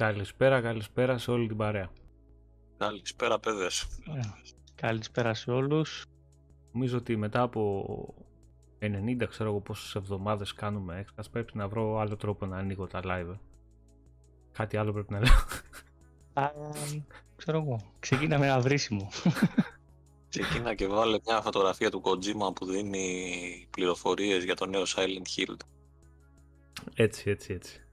Καλησπέρα, καλησπέρα σε όλη την παρέα. Καλησπέρα παιδες. Ε, καλησπέρα σε όλους. Νομίζω ότι μετά από 90 ξέρω εγώ πόσες εβδομάδες κάνουμε έξτας πρέπει να βρω άλλο τρόπο να ανοίγω τα live. Κάτι άλλο πρέπει να λέω. Α, ξέρω εγώ. Ξεκίνα με ένα βρίσιμο. Ξεκίνα και βάλε μια φωτογραφία του Kojima που δίνει πληροφορίες για το νέο Silent Hill. Έτσι, έτσι, έτσι.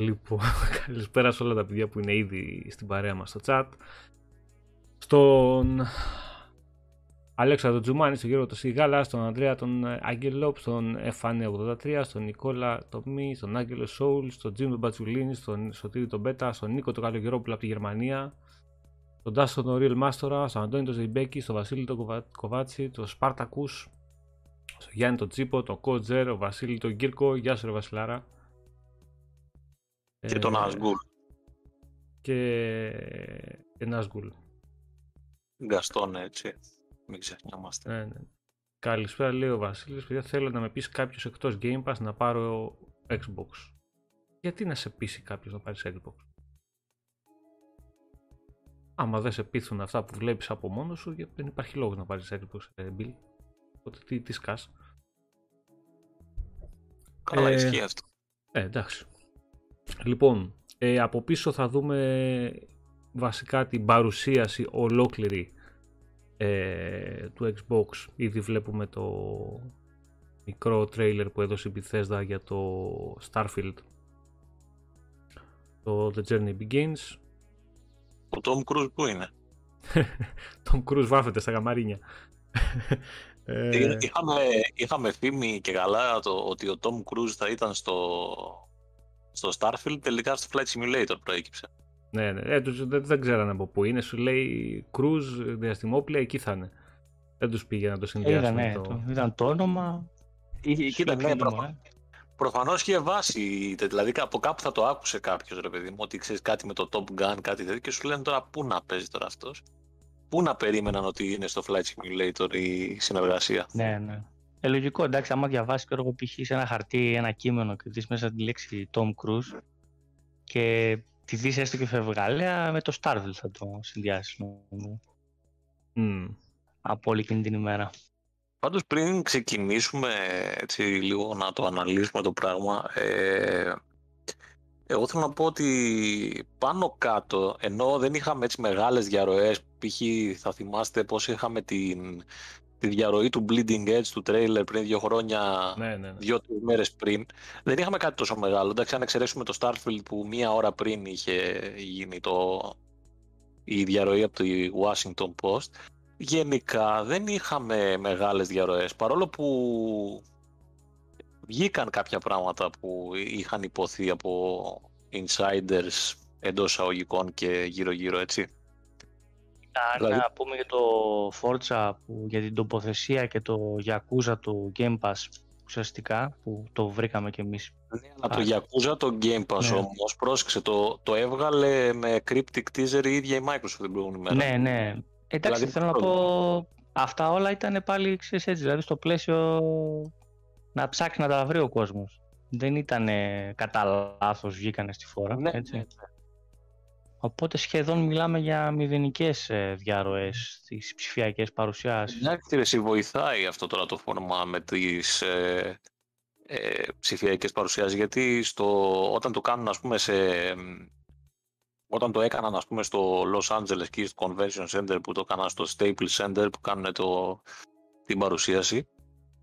Λοιπόν, καλησπέρα σε όλα τα παιδιά που είναι ήδη στην παρέα μας στο chat. Στον Αλέξανδρο Τζουμάνη, στον Γιώργο Σιγάλα, στον Ανδρέα τον Άγγελο, στον Εφάνε83, στον Νικόλα Τομή, στον Άγγελο Σόουλ, στον Τζίμ τον Μπατσουλίνη, στον Σωτήρη τον Μπέτα, στον Νίκο τον Καλογερόπουλο από τη Γερμανία, τον Τάσο τον Ρίελ Μάστορα, στον Αντώνη τον Ζεϊμπέκη, στον Βασίλη τον Κοβάτσι, τον Σπάρτακους, στον Γιάννη τον Τσίπο, τον Κότζερ, τον Βασίλη τον Κύρκο, γεια σου ρε Βασιλάρα. Και τον Ασγκούλ. Και ένα Ασγκούλ. Γκαστόν έτσι. Μην ξεχνιόμαστε. Ναι, ναι. Καλησπέρα λέει ο Βασίλης. Παιδιά θέλω να με πείσει κάποιος εκτός Game Pass να πάρω Xbox. Γιατί να σε πείσει κάποιος να πάρεις Xbox; Άμα δεν σε πείθουν αυτά που βλέπεις από μόνος σου, δεν υπάρχει λόγος να πάρεις Xbox, ε, Bill. Οπότε τι, τι σκάς. Καλά ε, ισχύει αυτό. Ε, εντάξει. Λοιπόν, ε, από πίσω θα δούμε βασικά την παρουσίαση ολόκληρη ε, του Xbox. Ήδη βλέπουμε το μικρό τρέιλερ που έδωσε η Bethesda για το Starfield. Το The Journey Begins. Ο Tom Cruise που είναι; Tom Cruise βάφεται στα γαμαρίνια. Ε, είχαμε, είχαμε φήμη και καλά το, ότι ο Tom Cruise θα ήταν στο, στο Starfield, τελικά στο Flight Simulator προέκυψε. Ναι, ναι. Ε, τους, δεν, δεν ξέρανε από πού είναι. Σου λέει Cruise, διαστημόπλαια, εκεί θα είναι. Δεν τους πήγε να το συνδυάσουν. ναι, το... ήταν το όνομα. Κοίτα, ναι, προ... ε. Προφανώς είχε βάση. Δηλαδή από κάπου θα το άκουσε κάποιος ρε παιδί μου ότι ξέρεις κάτι με το Top Gun, κάτι τέτοιο και σου λένε τώρα πού να παίζει τώρα αυτός; Πού να περίμεναν ότι είναι στο Flight Simulator η συνεργασία; Ναι, ναι. Ε, λογικό, εντάξει, άμα διαβάσεις και εγώ π.χ. σε ένα χαρτί ένα κείμενο και δεις μέσα τη λέξη Tom Cruise και τη δεις έστω και φευγάλαια, με το Starfield θα το συνδυάσεις. Mm. Από όλη εκείνη την ημέρα. Πάντως πριν ξεκινήσουμε έτσι λίγο να το αναλύσουμε το πράγμα, ε, εγώ θέλω να πω ότι πάνω κάτω, ενώ δεν είχαμε έτσι μεγάλες διαρροές, π.χ. θα θυμάστε πώς είχαμε την τη διαρροή του Bleeding Edge του τρέιλερ πριν δύο χρόνια, ναι, ναι, ναι. δύο-τρεις μέρες πριν. Δεν είχαμε κάτι τόσο μεγάλο. Εντάξει, αν εξαιρέσουμε το Starfield που μία ώρα πριν είχε γίνει το... η διαρροή από τη Washington Post. Γενικά δεν είχαμε μεγάλες διαρροές, παρόλο που βγήκαν κάποια πράγματα που είχαν υποθεί από insiders εντός αγωγικών και γύρω-γύρω, έτσι. Αν δηλαδή... να πούμε για το Forza, που, για την τοποθεσία και το Yakuza του Game Pass ουσιαστικά, που το βρήκαμε κι εμείς. Ναι, αλλά το Yakuza το Game Pass ναι. όμως, πρόσεξε, το, το έβγαλε με cryptic teaser η ίδια η Microsoft την προηγούμενη μέρα. Ναι, ναι. Εντάξει, δηλαδή, θέλω να πω, αυτά όλα ήταν πάλι ξέρεις, έτσι, δηλαδή στο πλαίσιο να ψάξει να τα βρει ο κόσμος. Δεν ήταν κατά λάθος βγήκανε στη φόρα. Ναι, έτσι. Ναι, ναι. Οπότε σχεδόν μιλάμε για μηδενικές ε, διαρροές στις ψηφιακές παρουσιάσεις. Εντάξει, εσύ βοηθάει αυτό τώρα το φόρμα με τις ε, ε, ψηφιακές παρουσιάσεις. Γιατί στο, όταν το κάνουν, ας πούμε, σε, όταν το έκαναν ας πούμε, στο Los Angeles και στο Convention Center που το έκαναν στο Staples Center που κάνουν το, την παρουσίαση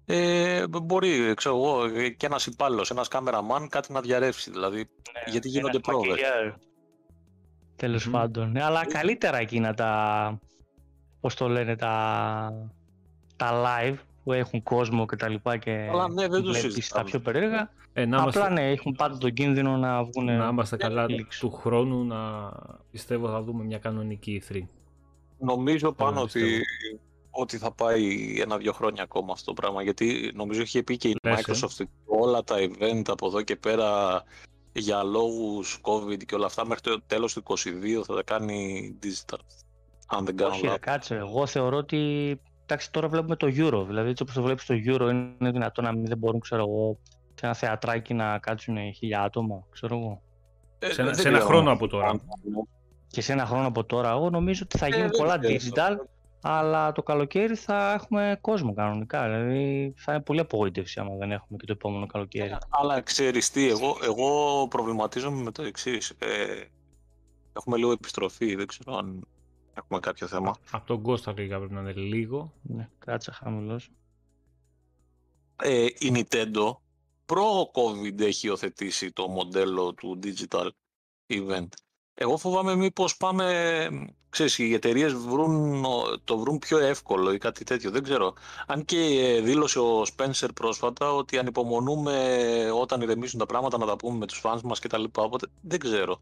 ε, μπορεί, ξέρω εγώ, και ένας υπάλληλος, ένας κάμεραμαν κάτι να διαρρεύσει. Δηλαδή, ναι, γιατί γίνονται πρόοδες τέλος πάντων. Ναι, αλλά καλύτερα εκείνα τα, πώς το λένε, τα, τα live που έχουν κόσμο και τα λοιπά και αλλά, ναι, δεν βλέπεις τα πιο περίεργα. Ε, να Απλά ναι, έχουν πάντα τον κίνδυνο να βγουν Να είμαστε καλά του χρόνου να πιστεύω θα δούμε μια κανονική E3. Νομίζω πάνω ότι, ότι θα πάει ένα-δυο χρόνια ακόμα αυτό το πράγμα γιατί νομίζω έχει πει και η Λες, Microsoft ε; όλα τα event από εδώ και πέρα για λόγους COVID και όλα αυτά μέχρι το τέλος του 2022 θα τα κάνει digital. Αν δεν κάνω Όχι, κάτσε. Εγώ θεωρώ ότι εντάξει, τώρα βλέπουμε το Euro. Δηλαδή, έτσι όπως το βλέπεις το Euro, είναι δυνατό να μην δεν μπορούν, ξέρω εγώ, σε ένα θεατράκι να κάτσουν χίλια άτομα, ξέρω εγώ. Ε, σε, σε ένα χρόνο από τώρα. Και σε ένα χρόνο από τώρα, εγώ νομίζω ότι θα γίνουν πολλά digital, αλλά το καλοκαίρι θα έχουμε κόσμο κανονικά. Δηλαδή θα είναι πολύ απογοήτευση άμα δεν έχουμε και το επόμενο καλοκαίρι. Αλλά ξέρεις τι, εγώ, εγώ προβληματίζομαι με το εξής. Ε, έχουμε λίγο επιστροφή, δεν ξέρω αν έχουμε κάποιο θέμα. Από τον Κώστα λίγα πρέπει να είναι λίγο. Ναι, κάτσε χαμηλός. Ε, η Nintendo προ-COVID έχει υιοθετήσει το μοντέλο του digital event. Εγώ φοβάμαι μήπως πάμε, ξέρεις, οι εταιρείες το βρουν πιο εύκολο ή κάτι τέτοιο, δεν ξέρω. Αν και δήλωσε ο Spencer πρόσφατα ότι ανυπομονούμε όταν ηρεμήσουν τα πράγματα να τα πούμε με τους fans μας και τα λοιπά, οπότε δεν ξέρω.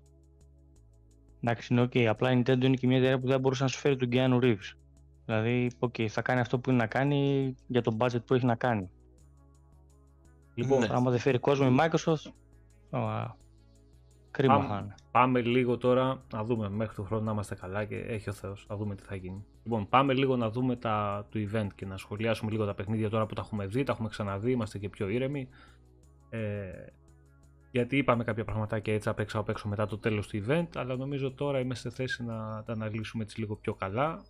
Εντάξει, είναι ok. Απλά η Nintendo είναι και μια εταιρεία που δεν μπορούσε να σου φέρει τον Keanu Reeves. Δηλαδή, ok, θα κάνει αυτό που είναι να κάνει για το budget που έχει να κάνει. Λοιπόν, ναι. άμα δεν φέρει κόσμο η Microsoft, κρίμα πάμε, θα Πάμε λίγο τώρα να δούμε. Μέχρι τον χρόνο να είμαστε καλά και έχει ο Θεός, να δούμε τι θα γίνει. Λοιπόν, πάμε λίγο να δούμε τα του event και να σχολιάσουμε λίγο τα παιχνίδια τώρα που τα έχουμε δει, τα έχουμε ξαναδεί, είμαστε και πιο ήρεμοι. Ε, γιατί είπαμε κάποια πραγματάκια έτσι απ' έξω απ' έξω μετά το τέλος του event, αλλά νομίζω τώρα είμαστε σε θέση να τα αναλύσουμε έτσι λίγο πιο καλά,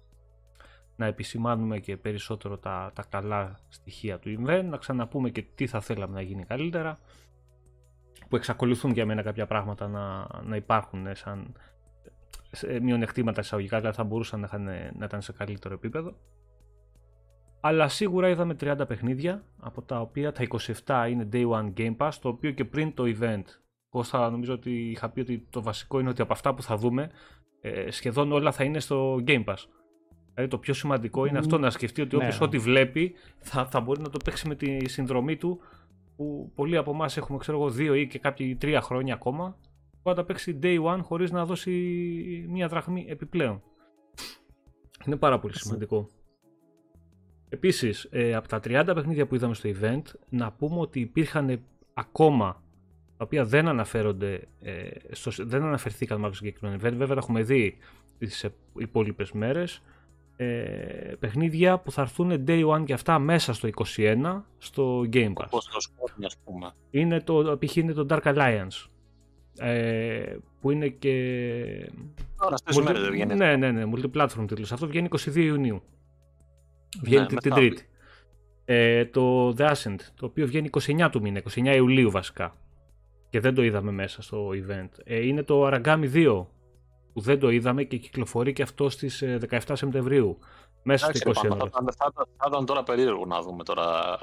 να επισημάνουμε και περισσότερο τα, τα καλά στοιχεία του event, να ξαναπούμε και τι θα θέλαμε να γίνει καλύτερα, που εξακολουθούν για μένα κάποια πράγματα να, να υπάρχουν σαν μειονεκτήματα εισαγωγικά, δηλαδή θα μπορούσαν να, να ήταν σε καλύτερο επίπεδο. Αλλά σίγουρα είδαμε 30 παιχνίδια, από τα οποία τα 27 είναι Day One Game Pass, το οποίο και πριν το event, Κώστα νομίζω ότι είχα πει ότι το βασικό είναι ότι από αυτά που θα δούμε, ε, σχεδόν όλα θα είναι στο Game Pass. Δηλαδή το πιο σημαντικό είναι αυτό να σκεφτεί ότι όποιος ναι. ό,τι βλέπει θα, θα μπορεί να το παίξει με τη συνδρομή του που πολλοί από εμάς έχουμε ξέρω εγώ δύο ή και κάποιοι τρία χρόνια ακόμα που θα τα παίξει day one χωρίς να δώσει μία δραχμή επιπλέον. Είναι πάρα πολύ σημαντικό. Επίσης, ε, από τα 30 παιχνίδια που είδαμε στο event, να πούμε ότι υπήρχαν ακόμα τα οποία δεν αναφέρονται, ε, στο, δεν αναφερθήκαν μάλλον στο συγκεκριμένο event. Βέβαια, τα έχουμε δει τις υπόλοιπες μέρες ε, παιχνίδια που θα έρθουν day one και αυτά μέσα στο 21 στο Game Pass. Όπως το Scorn, ας πούμε. Είναι το, π.χ. είναι το Dark Alliance. Ε, που είναι και... Τώρα στις μέρες δεν βγαίνει. Ναι, ναι, ναι, multiplatform τίτλος. Αυτό βγαίνει 22 Ιουνίου. Βγαίνει ναι, την Τρίτη. Ε, το The Ascent, το οποίο βγαίνει 29 του μήνα, 29 Ιουλίου βασικά. Και δεν το είδαμε μέσα στο event. Ε, είναι το Aragami 2, που δεν το είδαμε και κυκλοφορεί και αυτό στις 17 ε, Σεπτεμβρίου. Μέσα στο 20 Θα, θα, ήταν τώρα περίεργο να δούμε τώρα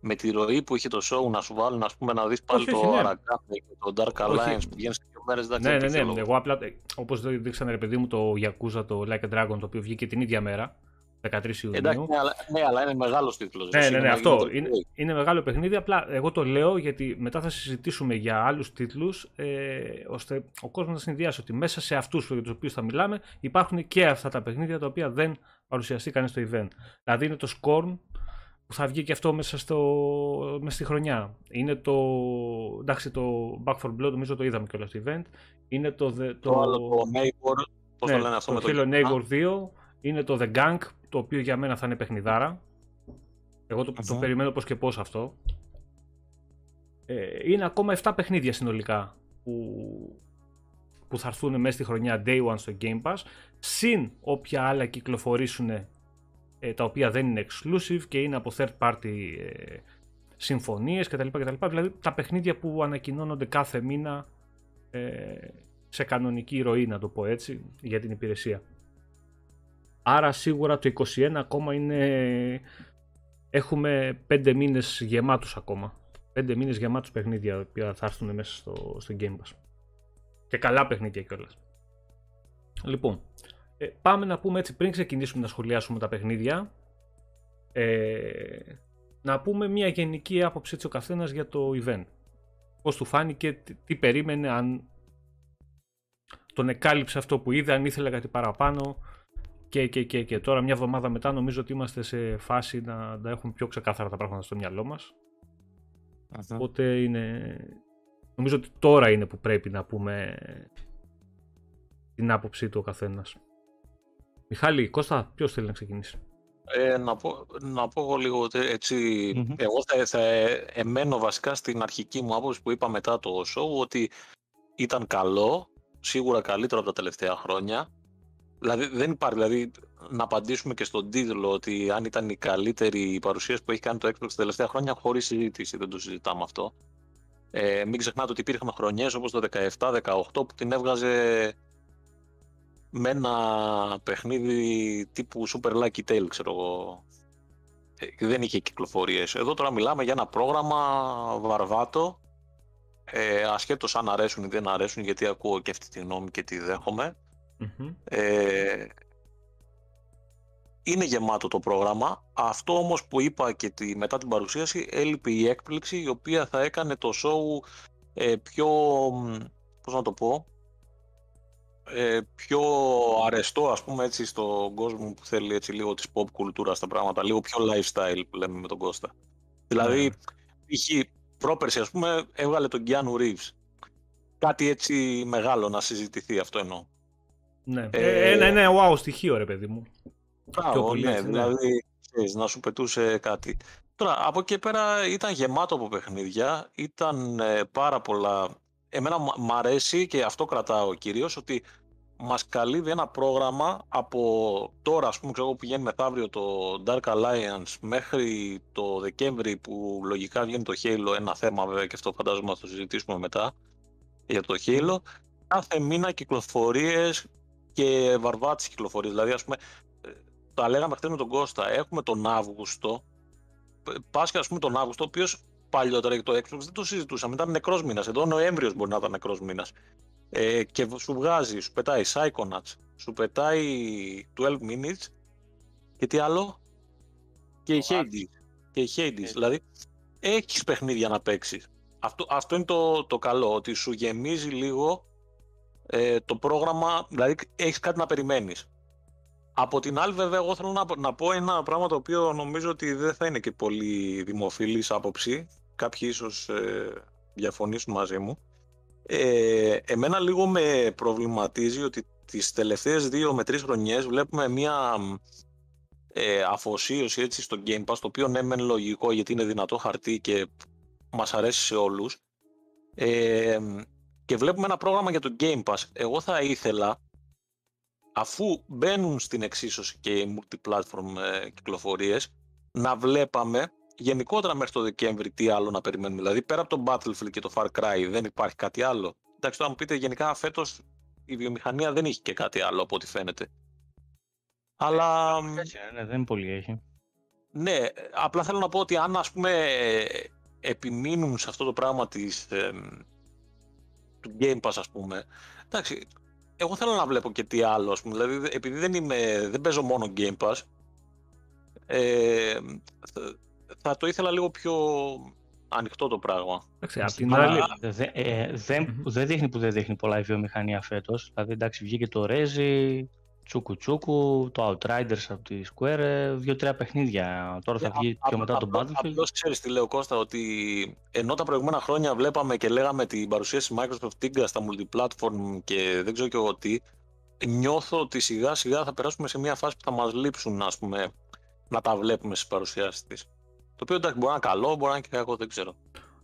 με τη ροή που είχε το show να σου βάλουν ας πούμε, να δεις πάλι το ναι. και το Dark Alliance που βγαίνει σε δύο μέρες. Ναι, ναι, ναι, ναι. Εγώ απλά, ε, όπως δείξανε ρε παιδί μου το Yakuza, το Like a Dragon, το οποίο βγήκε την ίδια μέρα, 13 Ιουνίου. Εντάξει, ναι, αλλά, ναι, αλλά είναι μεγάλος τίτλος. Ναι, ναι, ναι, αυτό. Είναι, είναι μεγάλο παιχνίδι. Απλά εγώ το λέω γιατί μετά θα συζητήσουμε για άλλους τίτλους, ε, ώστε ο κόσμος να συνδυάσει ότι μέσα σε αυτούς για τους οποίους θα μιλάμε υπάρχουν και αυτά τα παιχνίδια τα οποία δεν παρουσιαστήκαν στο event. Δηλαδή είναι το Scorn που θα βγει και αυτό μέσα, στο, μέσα στη χρονιά. Είναι το. Εντάξει, το Back for Blood, νομίζω το είδαμε και όλο στο event. Είναι το. Το, το άλλο το Neighbor. Πώς ναι, το λένε αυτό το με το. Neighbor 2. Είναι το The Gang, το οποίο για μένα θα είναι παιχνιδάρα. Εγώ το, το περιμένω πώς και πώς αυτό. Ε, είναι ακόμα 7 παιχνίδια συνολικά που, που θα έρθουν μέσα στη χρονιά Day One στο Game Pass, συν όποια άλλα κυκλοφορήσουν ε, τα οποία δεν είναι exclusive και είναι από third party ε, συμφωνίες κτλ, κτλ. Δηλαδή τα παιχνίδια που ανακοινώνονται κάθε μήνα ε, σε κανονική ροή, να το πω έτσι, για την υπηρεσία. Άρα σίγουρα το 21 ακόμα είναι... Έχουμε 5 μήνες γεμάτους ακόμα. 5 μήνες γεμάτους παιχνίδια που θα έρθουν μέσα στο, στο Game Pass. Και καλά παιχνίδια κιόλας. Λοιπόν, ε, πάμε να πούμε έτσι πριν ξεκινήσουμε να σχολιάσουμε τα παιχνίδια. Ε, να πούμε μια γενική άποψη έτσι ο καθένας για το event. Πώς του φάνηκε, τι, τι περίμενε, αν τον εκάλυψε αυτό που είδε, αν ήθελε κάτι παραπάνω και, και, και, και τώρα μια εβδομάδα μετά νομίζω ότι είμαστε σε φάση να, να έχουμε πιο ξεκάθαρα τα πράγματα στο μυαλό μας. Οπότε είναι... Νομίζω ότι τώρα είναι που πρέπει να πούμε την άποψή του ο καθένας. Μιχάλη, Κώστα, ποιος θέλει να ξεκινήσει; Ε, να, πω, να πω εγώ λίγο εγώ θα, θα εμένω βασικά στην αρχική μου άποψη που είπα μετά το show ότι ήταν καλό, σίγουρα καλύτερο από τα τελευταία χρόνια. Δηλαδή δεν υπάρχει, δηλαδή να απαντήσουμε και στον τίτλο ότι αν ήταν η καλύτερη παρουσίαση που έχει κάνει το Xbox τα τελευταία χρόνια χωρίς συζήτηση, δεν το συζητάμε αυτό. Ε, μην ξεχνάτε ότι υπήρχαν χρονιές όπως το 17-18 που την έβγαζε με ένα παιχνίδι τύπου Super Lucky Tale, ξέρω εγώ. Ε, δεν είχε κυκλοφορίες. Εδώ τώρα μιλάμε για ένα πρόγραμμα βαρβάτο, ε, ασχέτως αν αρέσουν ή δεν αρέσουν, γιατί ακούω και αυτή τη γνώμη και τη δεχομαι Ε, είναι γεμάτο το πρόγραμμα. Αυτό όμως που είπα και τη, μετά την παρουσίαση έλειπε η έκπληξη η οποία θα έκανε το show ε, πιο, πώς να το πω, ε, πιο αρεστό ας πούμε έτσι στον κόσμο που θέλει έτσι λίγο της pop κουλτούρας στα πράγματα, λίγο πιο lifestyle που λέμε με τον Κώστα. Δηλαδή, είχε πρόπερση ας πούμε έβγαλε τον Keanu Reeves. Κάτι έτσι μεγάλο να συζητηθεί αυτό εννοώ. Ναι. Ε, ένα, ένα wow στοιχείο ρε παιδί μου. Μπράβο, ναι, ναι, δηλαδή να σου πετούσε κάτι. Τώρα, από εκεί πέρα ήταν γεμάτο από παιχνίδια, ήταν ε, πάρα πολλά... Εμένα μ' αρέσει και αυτό κρατάω κυρίως, ότι μας καλύβει ένα πρόγραμμα από τώρα, ας πούμε, ξέρω που πηγαίνει μεθαύριο το Dark Alliance μέχρι το Δεκέμβρη που λογικά βγαίνει το Halo, ένα θέμα βέβαια και αυτό φαντάζομαι θα το συζητήσουμε μετά για το Halo. Κάθε μήνα κυκλοφορίες και βαρβάτες κυκλοφορίες, δηλαδή ας πούμε τα λέγαμε χθες με τον Κώστα, έχουμε τον Αύγουστο, Πάσχα ας πούμε τον Αύγουστο, ο οποίος παλιότερα για το Xbox δεν το συζητούσαμε, ήταν νεκρός μήνας. Εδώ Νοέμβριος μπορεί να ήταν νεκρός μήνας. Ε, και σου βγάζει, σου πετάει Psychonauts, σου πετάει 12 minutes και τι άλλο; Και η Hades. Και η Hades. Δηλαδή, έχεις παιχνίδια να παίξεις. Αυτό, αυτό είναι το, το καλό, ότι σου γεμίζει λίγο ε, το πρόγραμμα, δηλαδή έχεις κάτι να περιμένεις. Από την άλλη, βέβαια, εγώ θέλω να, να πω ένα πράγμα το οποίο νομίζω ότι δεν θα είναι και πολύ δημοφιλής άποψη. Κάποιοι ίσως ε, διαφωνήσουν μαζί μου. Ε, εμένα λίγο με προβληματίζει ότι τις τελευταίες δύο με τρεις χρονιές βλέπουμε μια ε, αφοσίωση έτσι στο Game Pass, το οποίο ναι μεν λογικό γιατί είναι δυνατό χαρτί και μας αρέσει σε όλους. Ε, και βλέπουμε ένα πρόγραμμα για το Game Pass. Εγώ θα ήθελα αφού μπαίνουν στην εξίσωση και οι multi-platform ε, κυκλοφορίες, να βλέπαμε γενικότερα μέχρι το Δεκέμβρη τι άλλο να περιμένουμε. Δηλαδή πέρα από το Battlefield και το Far Cry δεν υπάρχει κάτι άλλο. Εντάξει, τώρα μου πείτε γενικά φέτος η βιομηχανία δεν έχει και κάτι άλλο από ό,τι φαίνεται. Αλλά... ναι, δεν πολύ έχει. Ναι, απλά θέλω να πω ότι αν ας πούμε επιμείνουν σε αυτό το πράγμα της, ε, του Game Pass ας πούμε, εντάξει, εγώ θέλω να βλέπω και τι άλλο, ας πούμε. Δηλαδή, επειδή δεν, είμαι, δεν παίζω μόνο Game Pass, ε, θα το ήθελα λίγο πιο ανοιχτό το πράγμα. Εντάξει, απ' την άλλη... Ε, δεν, δεν δείχνει που δεν δείχνει πολλά η βιομηχανία φέτος. Δηλαδή, εντάξει, βγήκε το Rezi, Τσούκου Τσούκου, το Outriders από τη Square, ε, δύο-τρία παιχνίδια. Τώρα θα ε, βγει πιο μετά το Battlefield. Απλώς ξέρεις τι λέω Κώστα, ότι ενώ τα προηγούμενα χρόνια βλέπαμε και λέγαμε την παρουσίαση Microsoft Tinga στα multiplatform και δεν ξέρω και εγώ τι, νιώθω ότι σιγά σιγά θα περάσουμε σε μια φάση που θα μας λείψουν ας πούμε, να τα βλέπουμε στις παρουσιάσεις της. Το οποίο εντάξει μπορεί να είναι καλό, μπορεί να είναι και κακό, δεν ξέρω.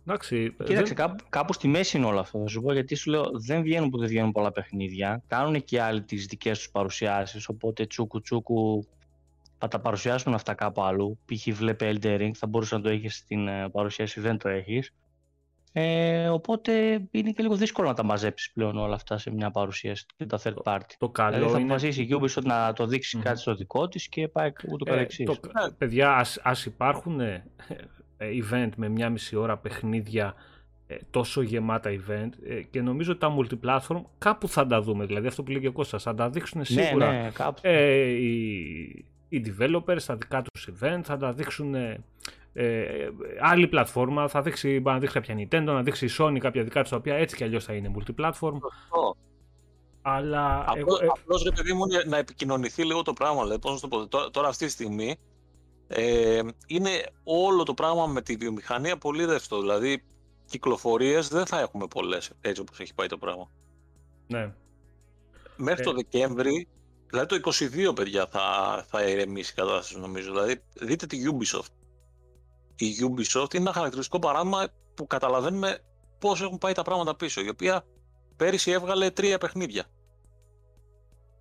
Εντάξει, Κοίταξε, δεν... κάπου, κάπου στη μέση είναι όλο αυτό. Θα σου πω γιατί σου λέω δεν βγαίνουν που δεν βγαίνουν πολλά παιχνίδια. Κάνουν και άλλοι τις δικές τους παρουσιάσεις. Οπότε τσούκου τσούκου θα τα παρουσιάσουν αυτά κάπου αλλού. Π.χ. βλέπε Elder Ring, θα μπορούσε να το έχεις στην ε, παρουσίαση, δεν το έχεις. Ε, οπότε είναι και λίγο δύσκολο να τα μαζέψεις πλέον όλα αυτά σε μια παρουσίαση και τα third party. Το καλό δηλαδή θα είναι... αποφασίσει η Ubisoft να το δειξει κάτι στο δικό της και πάει ούτω ε, καθεξής. Το... Παιδιά, ας υπάρχουν ε, event με μια μισή ώρα παιχνίδια ε, τόσο γεμάτα event ε, και νομίζω ότι τα multiplatform κάπου θα τα δούμε. Δηλαδή αυτό που λέει και ο Κώστας, θα τα δείξουν ναι, σίγουρα. ναι, ε, οι, οι developers στα δικά τους event, θα τα δείξουν ε, άλλη πλατφόρμα, θα δείξει, να δείξει κάποια Nintendo, να δείξει η Sony κάποια δικά τους τα οποία έτσι κι αλλιώς θα είναι multiplatform. Αλλά απλώς, εγώ, απλώς ρε παιδί μου να επικοινωνηθεί λίγο το πράγμα, δηλαδή, πώς να το πω, τώρα, τώρα αυτή τη στιγμή ε, είναι όλο το πράγμα με τη βιομηχανία πολύ ρευστό. Δηλαδή, κυκλοφορίες δεν θα έχουμε πολλές, έτσι όπως έχει πάει το πράγμα. Ναι. Μέχρι ε. το Δεκέμβρη, δηλαδή το 22 παιδιά θα, θα ηρεμήσει η κατάσταση νομίζω. Δηλαδή, δείτε τη Ubisoft. Η Ubisoft είναι ένα χαρακτηριστικό παράδειγμα που καταλαβαίνουμε πώς έχουν πάει τα πράγματα πίσω. Η οποία πέρυσι έβγαλε τρία παιχνίδια.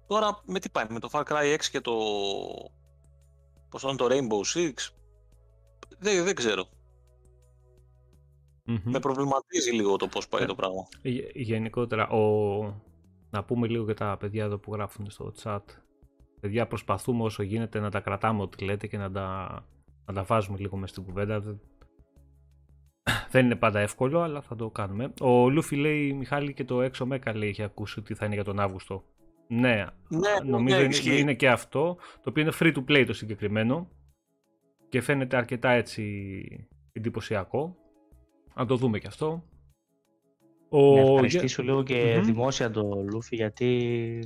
Τώρα με τι πάει, με το Far Cry 6 και το... Πώς το Rainbow Six; Δεν, δεν ξέρω. Με προβληματίζει λίγο το πώς πάει το πράγμα. Γενικότερα, ο... να πούμε λίγο για τα παιδιά εδώ που γράφουν στο chat. Παιδιά, προσπαθούμε όσο γίνεται να τα κρατάμε ό,τι λέτε και να τα, να τα βάζουμε λίγο μέσα στην κουβέντα. Δεν είναι πάντα εύκολο, αλλά θα το κάνουμε. Ο Λούφι λέει, Μιχάλη, και το έξω μέκα λέει, έχει ακούσει ότι θα είναι για τον Αύγουστο. Ναι, ναι νομίζω ναι, είναι, είναι, και αυτό, το οποίο είναι free to play το συγκεκριμένο και φαίνεται αρκετά έτσι εντυπωσιακό. Να το δούμε και αυτό. Ο... Να ευχαριστήσω λίγο και δημόσια τον Λούφι γιατί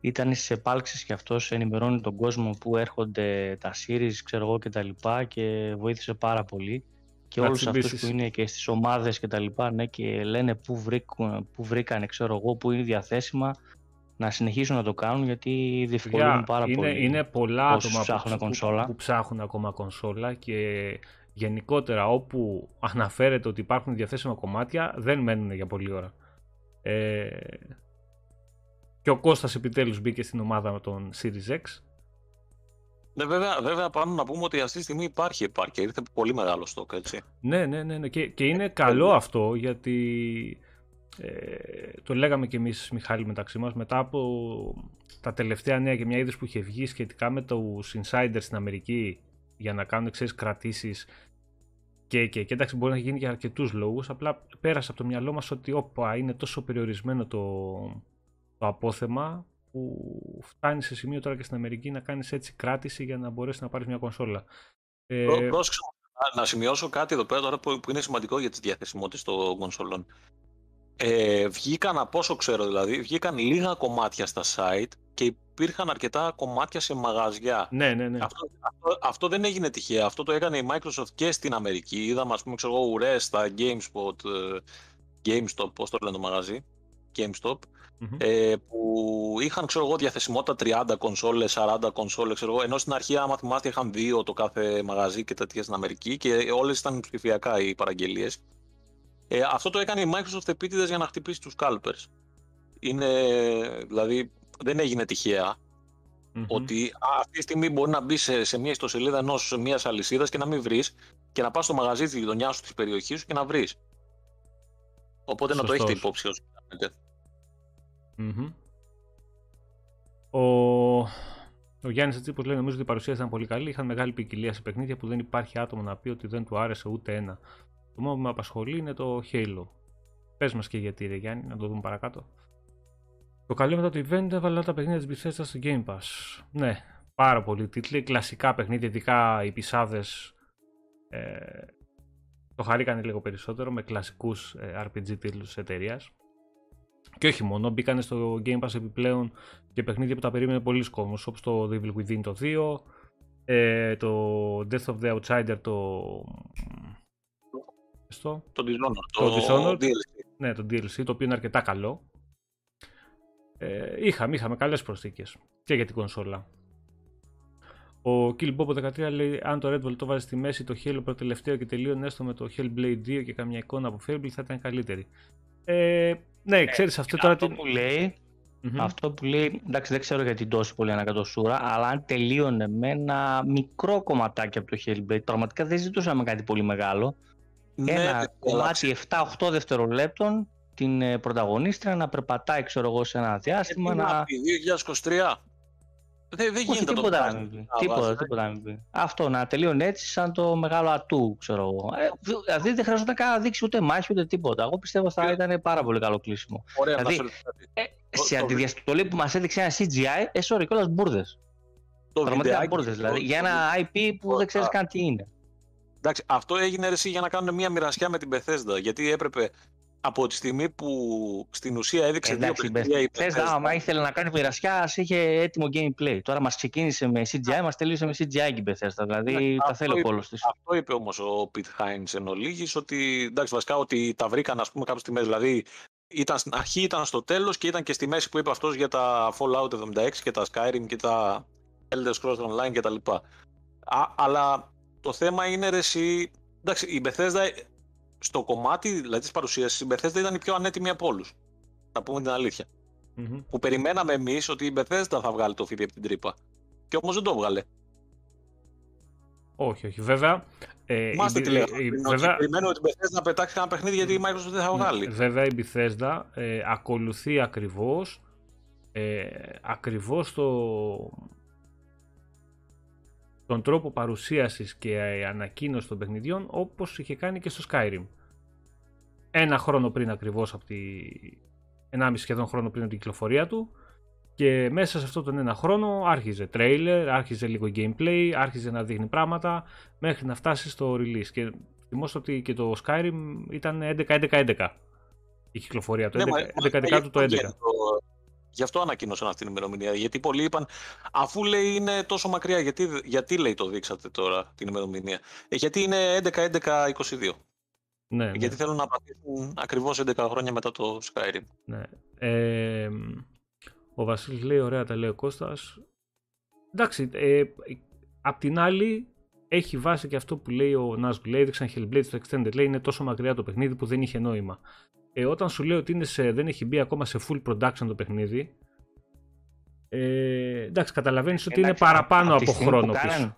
ήταν στι επάλξει και αυτός ενημερώνει τον κόσμο που έρχονται τα series ξέρω εγώ και τα λοιπά και βοήθησε πάρα πολύ. Και όλους αυτούς που είναι και στις ομάδες και τα λοιπά ναι, και λένε που, βρήκαν, που βρήκανε ξέρω εγώ που είναι διαθέσιμα να συνεχίσουν να το κάνουν γιατί διευκολύνουν πάρα είναι, πολύ είναι πολλά άτομα που ψάχνουν, κονσόλα. που ψάχνουν ακόμα κονσόλα και γενικότερα όπου αναφέρεται ότι υπάρχουν διαθέσιμα κομμάτια δεν μένουν για πολλή ώρα. Ε, και ο Κώστας επιτέλους μπήκε στην ομάδα με τον Series X. Ναι, βέβαια, βέβαια πάνω να πούμε ότι αυτή τη στιγμή υπάρχει επάρκεια. Ήρθε πολύ μεγάλο στόκ, έτσι. Ναι, ναι, ναι. ναι. Και, και είναι καλό αυτό γιατί ε, το λέγαμε και εμείς Μιχάλη μεταξύ μας μετά από τα τελευταία νέα και μια είδηση που είχε βγει σχετικά με τους insiders στην Αμερική για να κάνουν ξέρεις κρατήσεις και, και, και εντάξει μπορεί να γίνει για αρκετούς λόγους απλά πέρασε από το μυαλό μας ότι όπα είναι τόσο περιορισμένο το, το απόθεμα που φτάνει σε σημείο τώρα και στην Αμερική να κάνεις έτσι κράτηση για να μπορέσεις να πάρεις μια κονσόλα. Ε, Πρόσεξε να σημειώσω κάτι εδώ πέρα τώρα που είναι σημαντικό για τις διαθεσιμότητες των κονσολών. Ε, βγήκαν, από όσο ξέρω δηλαδή, βγήκαν λίγα κομμάτια στα site και υπήρχαν αρκετά κομμάτια σε μαγαζιά. Ναι, ναι, ναι. Αυτό, αυτό, δεν έγινε τυχαία. Αυτό το έκανε η Microsoft και στην Αμερική. Είδαμε, ας πούμε, ξέρω εγώ, ουρές στα GameSpot, ε, GameStop, πώς το λένε το μαγαζί, GameStop, ε, που είχαν, ξέρω εγώ, διαθεσιμότητα 30 κονσόλες, 40 κονσόλες, ξέρω εγώ, ενώ στην αρχή, άμα θυμάστε, είχαν δύο το κάθε μαγαζί και τέτοια στην Αμερική και όλες ήταν ψηφιακά οι παραγγελίες. Ε, αυτό το έκανε η Microsoft επίτηδες για να χτυπήσει τους scalpers. Είναι, δηλαδή, δεν έγινε ότι αυτή τη στιγμή μπορεί να μπει σε, σε μια ιστοσελίδα ενός μιας αλυσίδας και να μην βρεις και να πας στο μαγαζί της γειτονιάς σου, της περιοχής σου και να βρεις. Οπότε να το έχετε υπόψη όσο κάνετε. Mm-hmm. Ο, ο Γιάννης Ατσίπο λέει: Νομίζω ότι η παρουσία ήταν πολύ καλή. Είχαν μεγάλη ποικιλία σε παιχνίδια που δεν υπάρχει άτομο να πει ότι δεν του άρεσε ούτε ένα. Το μόνο που με απασχολεί είναι το Halo. Πες μας και γιατί, ρε Γιάννη, να το δούμε παρακάτω. Το καλό μετά το event έβαλε τα παιχνίδια της Bethesda στο Game Pass. Ναι, πάρα πολλοί τίτλοι. Κλασικά παιχνίδια, ειδικά οι πισάδες. Ε, το χαρήκανε λίγο περισσότερο με κλασικούς ε, RPG τίτλους τη εταιρείας. Και όχι μόνο, μπήκαν στο Game Pass επιπλέον και παιχνίδια που τα περίμενε πολλοί κόσμος, όπως το Devil Within το 2, ε, το Death of the Outsider το στο... Το Dishonored. Το, το DLC. Ναι, το DLC, το οποίο είναι αρκετά καλό. Ε, είχαμε, είχαμε καλές προσθήκες και για την κονσόλα. Ο Kill Bobo 13 λέει: Αν το Red Bull το βάζει στη μέση, το Halo προτελευταίο και τελείωνε έστω με το Hellblade 2 και καμιά εικόνα από Fable θα ήταν καλύτερη. Ε, ναι, ε, ξέρεις αυτό τώρα. Αυτό που λέει, mm-hmm. αυτό που λέει, εντάξει δεν ξέρω γιατί τόσο πολύ ανακατοσούρα, αλλά αν τελείωνε με ένα μικρό κομματάκι από το Hellblade, πραγματικά δεν ζητούσαμε κάτι πολύ μεγάλο ναι, ένα κομμάτι 7-8 δευτερολέπτων την ε, πρωταγωνίστρια να περπατάει ξέρω εγώ σε ένα διάστημα. Ε, να... 2023. Δεν, δεν γίνεται τίποτα, το να μην πει. Τίποτα, τίποτα να πει. Αυτό να τελείωνε έτσι σαν το μεγάλο ατού, ξέρω εγώ. Ε, δηλαδή δεν χρειαζόταν καν να δείξει ούτε μάχη ούτε τίποτα. Εγώ πιστεύω θα ε, ήταν πάρα πολύ καλό κλείσιμο. Ωραία, δηλαδή, ε, σε αντιδιαστολή που μας έδειξε ένα CGI, ε, sorry, κιόλας μπουρδες. Πραγματικά μπουρδες. Δηλαδή, για ένα IP που δεν ξέρεις καν τι είναι. Εντάξει, αυτό έγινε εσύ για να κάνουν μια μοιρασιά με την Bethesda. Γιατί έπρεπε από τη στιγμή που στην ουσία έδειξε Εντάξει, δύο παιχνίδια η Bethesda. άμα ήθελε να κάνει μοιρασιά, ας είχε έτοιμο gameplay. Τώρα μας ξεκίνησε με CGI, μας τελείωσε με CGI και η Bethesda. Δηλαδή ναι, τα θέλει ο κόλο της. Αυτό είπε όμως ο Pete Hines εν ολίγης, ότι εντάξει, βασικά ότι τα βρήκαν ας πούμε κάποιες τιμέ. Δηλαδή ήταν στην αρχή, ήταν στο τέλος και ήταν και στη μέση που είπε αυτός για τα Fallout 76 και τα Skyrim και τα Elder Scrolls Online κτλ. Αλλά το θέμα είναι ρε, εσύ, εντάξει, η Bethesda στο κομμάτι δηλαδή, της παρουσίασης, η Bethesda ήταν η πιο ανέτοιμη από όλους. να πούμε την αληθεια Που περιμέναμε εμείς ότι η Bethesda θα βγάλει το φίδι από την τρύπα. Και όμως δεν το βγάλε. Όχι, όχι. Βέβαια. Ε, Μάστε τι λέω. Βέβαια... Περιμένω ότι η Bethesda να πετάξει ένα παιχνίδι γιατί η Microsoft δεν θα βγάλει. Βέβαια η Bethesda ε, ακολουθεί ακριβώς ε, ακριβώς το, τον τρόπο παρουσίασης και ανακοίνωσης των παιχνιδιών όπως είχε κάνει και στο Skyrim. Ένα χρόνο πριν ακριβώς από τη... Ενάμιση σχεδόν χρόνο πριν από την κυκλοφορία του και μέσα σε αυτόν τον ένα χρόνο άρχιζε trailer, άρχιζε λίγο gameplay, άρχιζε να δείχνει πράγματα μέχρι να φτάσει στο release. Και θυμόστε ότι και το Skyrim ήταν 11-11-11 η κυκλοφορία του, ναι, 11, του το 11. Γι' αυτό ανακοίνωσαν αυτή την ημερομηνία. Γιατί πολλοί είπαν, αφού λέει είναι τόσο μακριά, γιατί, γιατί λέει το δείξατε τώρα την ημερομηνία; Ε, γιατί είναι 11-11-22. Ναι, ναι, γιατί θέλουν να πατήσουν ακριβώς 11 χρόνια μετά το Skyrim. Ναι. Ε, ο Βασίλης λέει, ωραία τα λέει ο Κώστας. Εντάξει, ε, απ' την άλλη έχει βάση και αυτό που λέει ο Νάσγκου. Λέει, έδειξαν Hellblade στο Extended, λέει είναι τόσο μακριά το παιχνίδι που δεν είχε νόημα. Ε, όταν σου λέω ότι είναι σε, δεν έχει μπει ακόμα σε full production το παιχνίδι, ε, εντάξει, καταλαβαίνεις ότι είναι παραπάνω από χρόνο πίσω.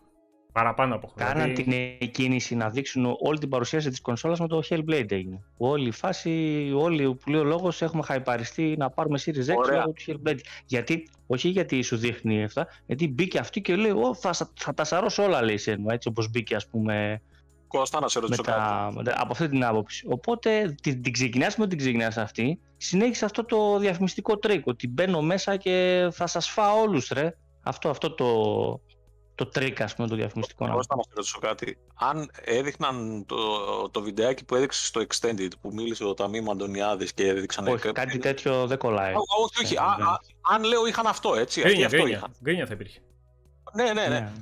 Παραπάνω από χρόνο. Κάναν δηλαδή- την κίνηση να δείξουν όλη την παρουσίαση της κονσόλας με το Hellblade έγινε. Όλη η φάση, όλοι που λέει ο λόγος έχουμε χαϊπαριστεί να πάρουμε Series X λόγω του Hellblade. Γιατί, όχι γιατί σου δείχνει αυτά, γιατί μπήκε αυτή και λέει, θα, θα τα σαρώσω όλα λέει σένα, έτσι όπως μπήκε ας πούμε Κώστα να σε ρωτήσω τα, από αυτή την άποψη. Οπότε την, την ξεκινάς με την ξεκινάς αυτή, συνέχισε αυτό το διαφημιστικό τρίκ, ότι μπαίνω μέσα και θα σας φάω όλους ρε. Αυτό, αυτό το, το τρίκ ας πούμε το διαφημιστικό. Κώστα να σε ρωτήσω κάτι. Αν έδειχναν το, το βιντεάκι που έδειξες στο Extended που μίλησε ο Ταμίμ Αντωνιάδης και έδειξαν... Όχι, κάτι τέτοιο δεν κολλάει. Όχι, όχι. αν λέω είχαν αυτό έτσι. Γκρίνια, γκρίνια, θα υπήρχε. Ναι, ναι, ναι, ναι.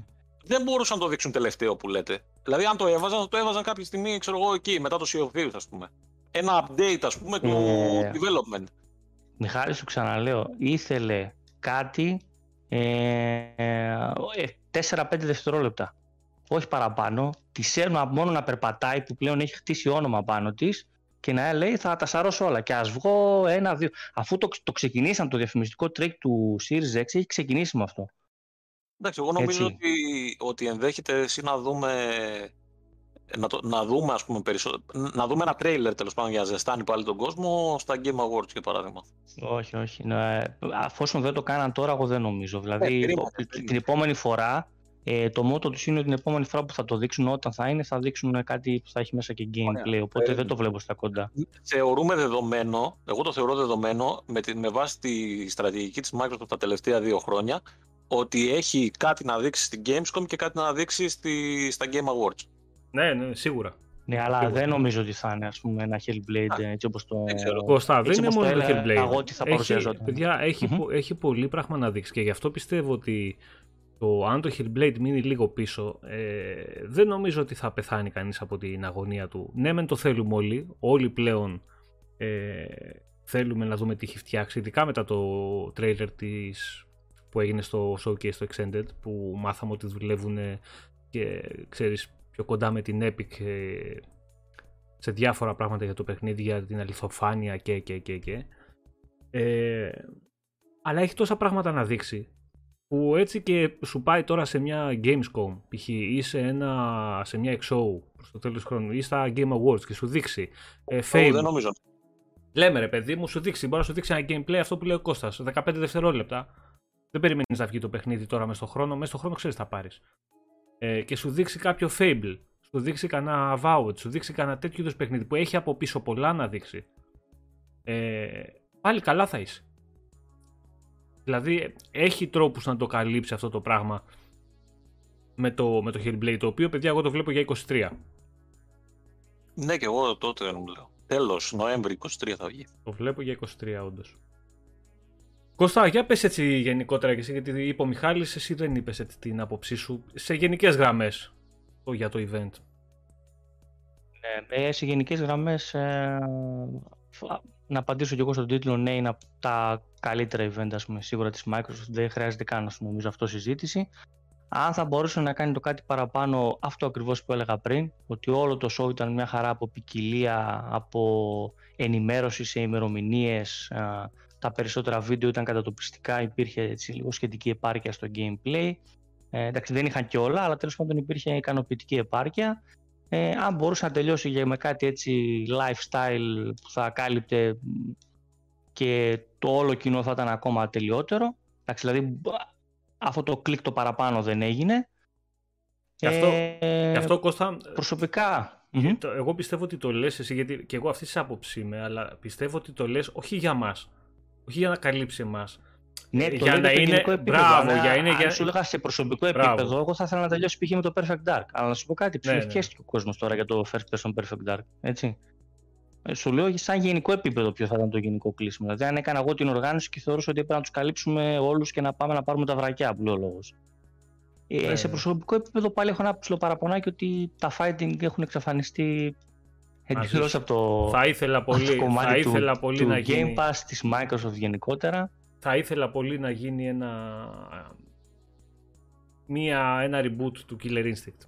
Δεν μπορούσαν να το δείξουν τελευταίο που λέτε. Δηλαδή, αν το έβαζαν, θα το έβαζαν κάποια στιγμή, ξέρω εγώ, εκεί, μετά το Sea of Thieves, ας πούμε. Ένα update, ας πούμε, του ε, development. Μιχάλη, σου ξαναλέω, ήθελε κάτι ε, 4-5 δευτερόλεπτα. Όχι παραπάνω. Τη σέρνω μόνο να περπατάει που πλέον έχει χτίσει όνομα πάνω της και να λέει θα τα σαρώσω όλα. Και ας βγω ένα-δύο. Αφού το, το ξεκινήσαν το διαφημιστικό τρίκ του Series X, έχει ξεκινήσει με αυτό. Εντάξει, εγώ νομίζω ότι, ότι ενδέχεται εσύ να δούμε να, το, να δούμε ας πούμε περισσότερο, να δούμε ένα τρέιλερ τέλος πάντων για να ζεστάνει πάλι τον κόσμο στα Game Awards για παράδειγμα. Όχι, όχι. Ναι, αφόσον δεν το κάναν τώρα, εγώ δεν νομίζω. Δηλαδή, ε, την επόμενη φορά, ε, το μότο τους είναι ότι την επόμενη φορά που θα το δείξουν όταν θα είναι, θα δείξουν κάτι που θα έχει μέσα και gameplay. Οπότε δεν το βλέπω στα κοντά. Θεωρούμε δεδομένο, εγώ το θεωρώ δεδομένο με, τη, με βάση τη στρατηγική της Microsoft τα τελευταία δύο χρόνια, ότι έχει κάτι να δείξει στην Gamescom και κάτι να δείξει στη, στα Game Awards. Ναι, ναι, σίγουρα. Ναι, αλλά δεν νομίζω ότι θα είναι ας πούμε, ένα Hellblade έτσι όπως το... Κώστα, δεν είναι μόνο το Hellblade. Εγώ τι θα παρουσιαζόταν. Παιδιά, έχει, mm-hmm. έχει πολύ πράγμα να δείξει και γι' αυτό πιστεύω ότι το, αν το Hellblade μείνει λίγο πίσω, ε, δεν νομίζω ότι θα πεθάνει κανείς από την αγωνία του. Ναι, μεν το θέλουμε όλοι, όλοι πλέον ε, θέλουμε να δούμε τι έχει φτιάξει, ειδικά μετά το trailer της που έγινε στο showcase στο Extended που μάθαμε ότι δουλεύουν και ξέρεις πιο κοντά με την Epic ε, σε διάφορα πράγματα για το παιχνίδι, για την αληθοφάνεια και και και και. Ε, αλλά έχει τόσα πράγματα να δείξει που έτσι και σου πάει τώρα σε μια Gamescom π.χ. ή σε, ένα, σε μια XO προς το τέλος του χρόνου ή στα Game Awards και σου δείξει ε, Fame. δεν νομίζω. Λέμε ρε παιδί μου, σου δείξει, μπορεί να σου δείξει ένα gameplay αυτό που λέει ο Κώστας, 15 δευτερόλεπτα δεν περιμένεις να βγει το παιχνίδι τώρα μέσα στο χρόνο. Μέσα στο χρόνο ξέρεις θα πάρεις. Ε, και σου δείξει κάποιο Fable, σου δείξει κανένα Avowed, σου δείξει κανένα τέτοιο είδου παιχνίδι που έχει από πίσω πολλά να δείξει. Ε, πάλι καλά θα είσαι. Δηλαδή έχει τρόπους να το καλύψει αυτό το πράγμα με το, με το Hellblade, το οποίο παιδιά εγώ το βλέπω για 23. Ναι και εγώ τότε λέω. Τέλος, Νοέμβρη 23 θα βγει. Το βλέπω για 23 όντως. Κώστα, για πες έτσι γενικότερα και εσύ, γιατί είπε ο Μιχάλης, εσύ δεν είπες έτσι την άποψή σου, σε γενικές γραμμές για το event. Ναι, ε, σε γενικές γραμμές, ε, να απαντήσω και εγώ στον τίτλο, ναι, είναι από τα καλύτερα event, ας πούμε, σίγουρα της Microsoft, δεν χρειάζεται καν, να νομίζω, αυτό συζήτηση. αν θα μπορούσε να κάνει το κάτι παραπάνω αυτό ακριβώς που έλεγα πριν, ότι όλο το show ήταν μια χαρά από ποικιλία, από ενημέρωση σε ημερομηνίες. Τα περισσότερα βίντεο ήταν κατατοπιστικά, υπήρχε έτσι, λίγο σχετική επάρκεια στο gameplay. Ε, εντάξει, δεν είχαν και όλα, αλλά τέλος πάντων υπήρχε ικανοποιητική επάρκεια. Ε, αν μπορούσε να τελειώσει με κάτι έτσι lifestyle που θα κάλυπτε και το όλο κοινό θα ήταν ακόμα τελειότερο. Εντάξει, δηλαδή αυτό το κλικ το παραπάνω δεν έγινε. Και αυτό, ε, αυτό Κώστα, προσωπικά. εγώ πιστεύω ότι το λες εσύ, γιατί και εγώ αυτή τη άποψη είμαι, αλλά πιστεύω ότι το λες όχι για μας, όχι για να καλύψει εμάς. Ναι, το για να είναι. Επίπεδο, μπράβο, αν, για είναι. Αν για... σου έλεγα σε προσωπικό μπράβο. επίπεδο, εγώ θα ήθελα να τελειώσει π.χ. με το Perfect Dark. Αλλά να σου πω κάτι, ναι, ναι. ο κόσμος τώρα για το First Person Perfect Dark. Έτσι. Ε, σου λέω σαν γενικό επίπεδο ποιο θα ήταν το γενικό κλείσιμο. Δηλαδή, αν έκανα εγώ την οργάνωση και θεωρούσα ότι έπρεπε να τους καλύψουμε όλους και να πάμε να πάρουμε τα βρακιά, που λέει ο λόγος. Ε, ναι, σε ναι. προσωπικό επίπεδο πάλι έχω ένα ψηλό παραπονάκι ότι τα fighting έχουν εξαφανιστεί εντελώ από το, θα ήθελα πολύ, το κομμάτι θα ήθελα του, πολύ του να Game γίνει... Pass της Microsoft γενικότερα. Θα ήθελα πολύ να γίνει ένα, μία, ένα reboot του Killer Instinct.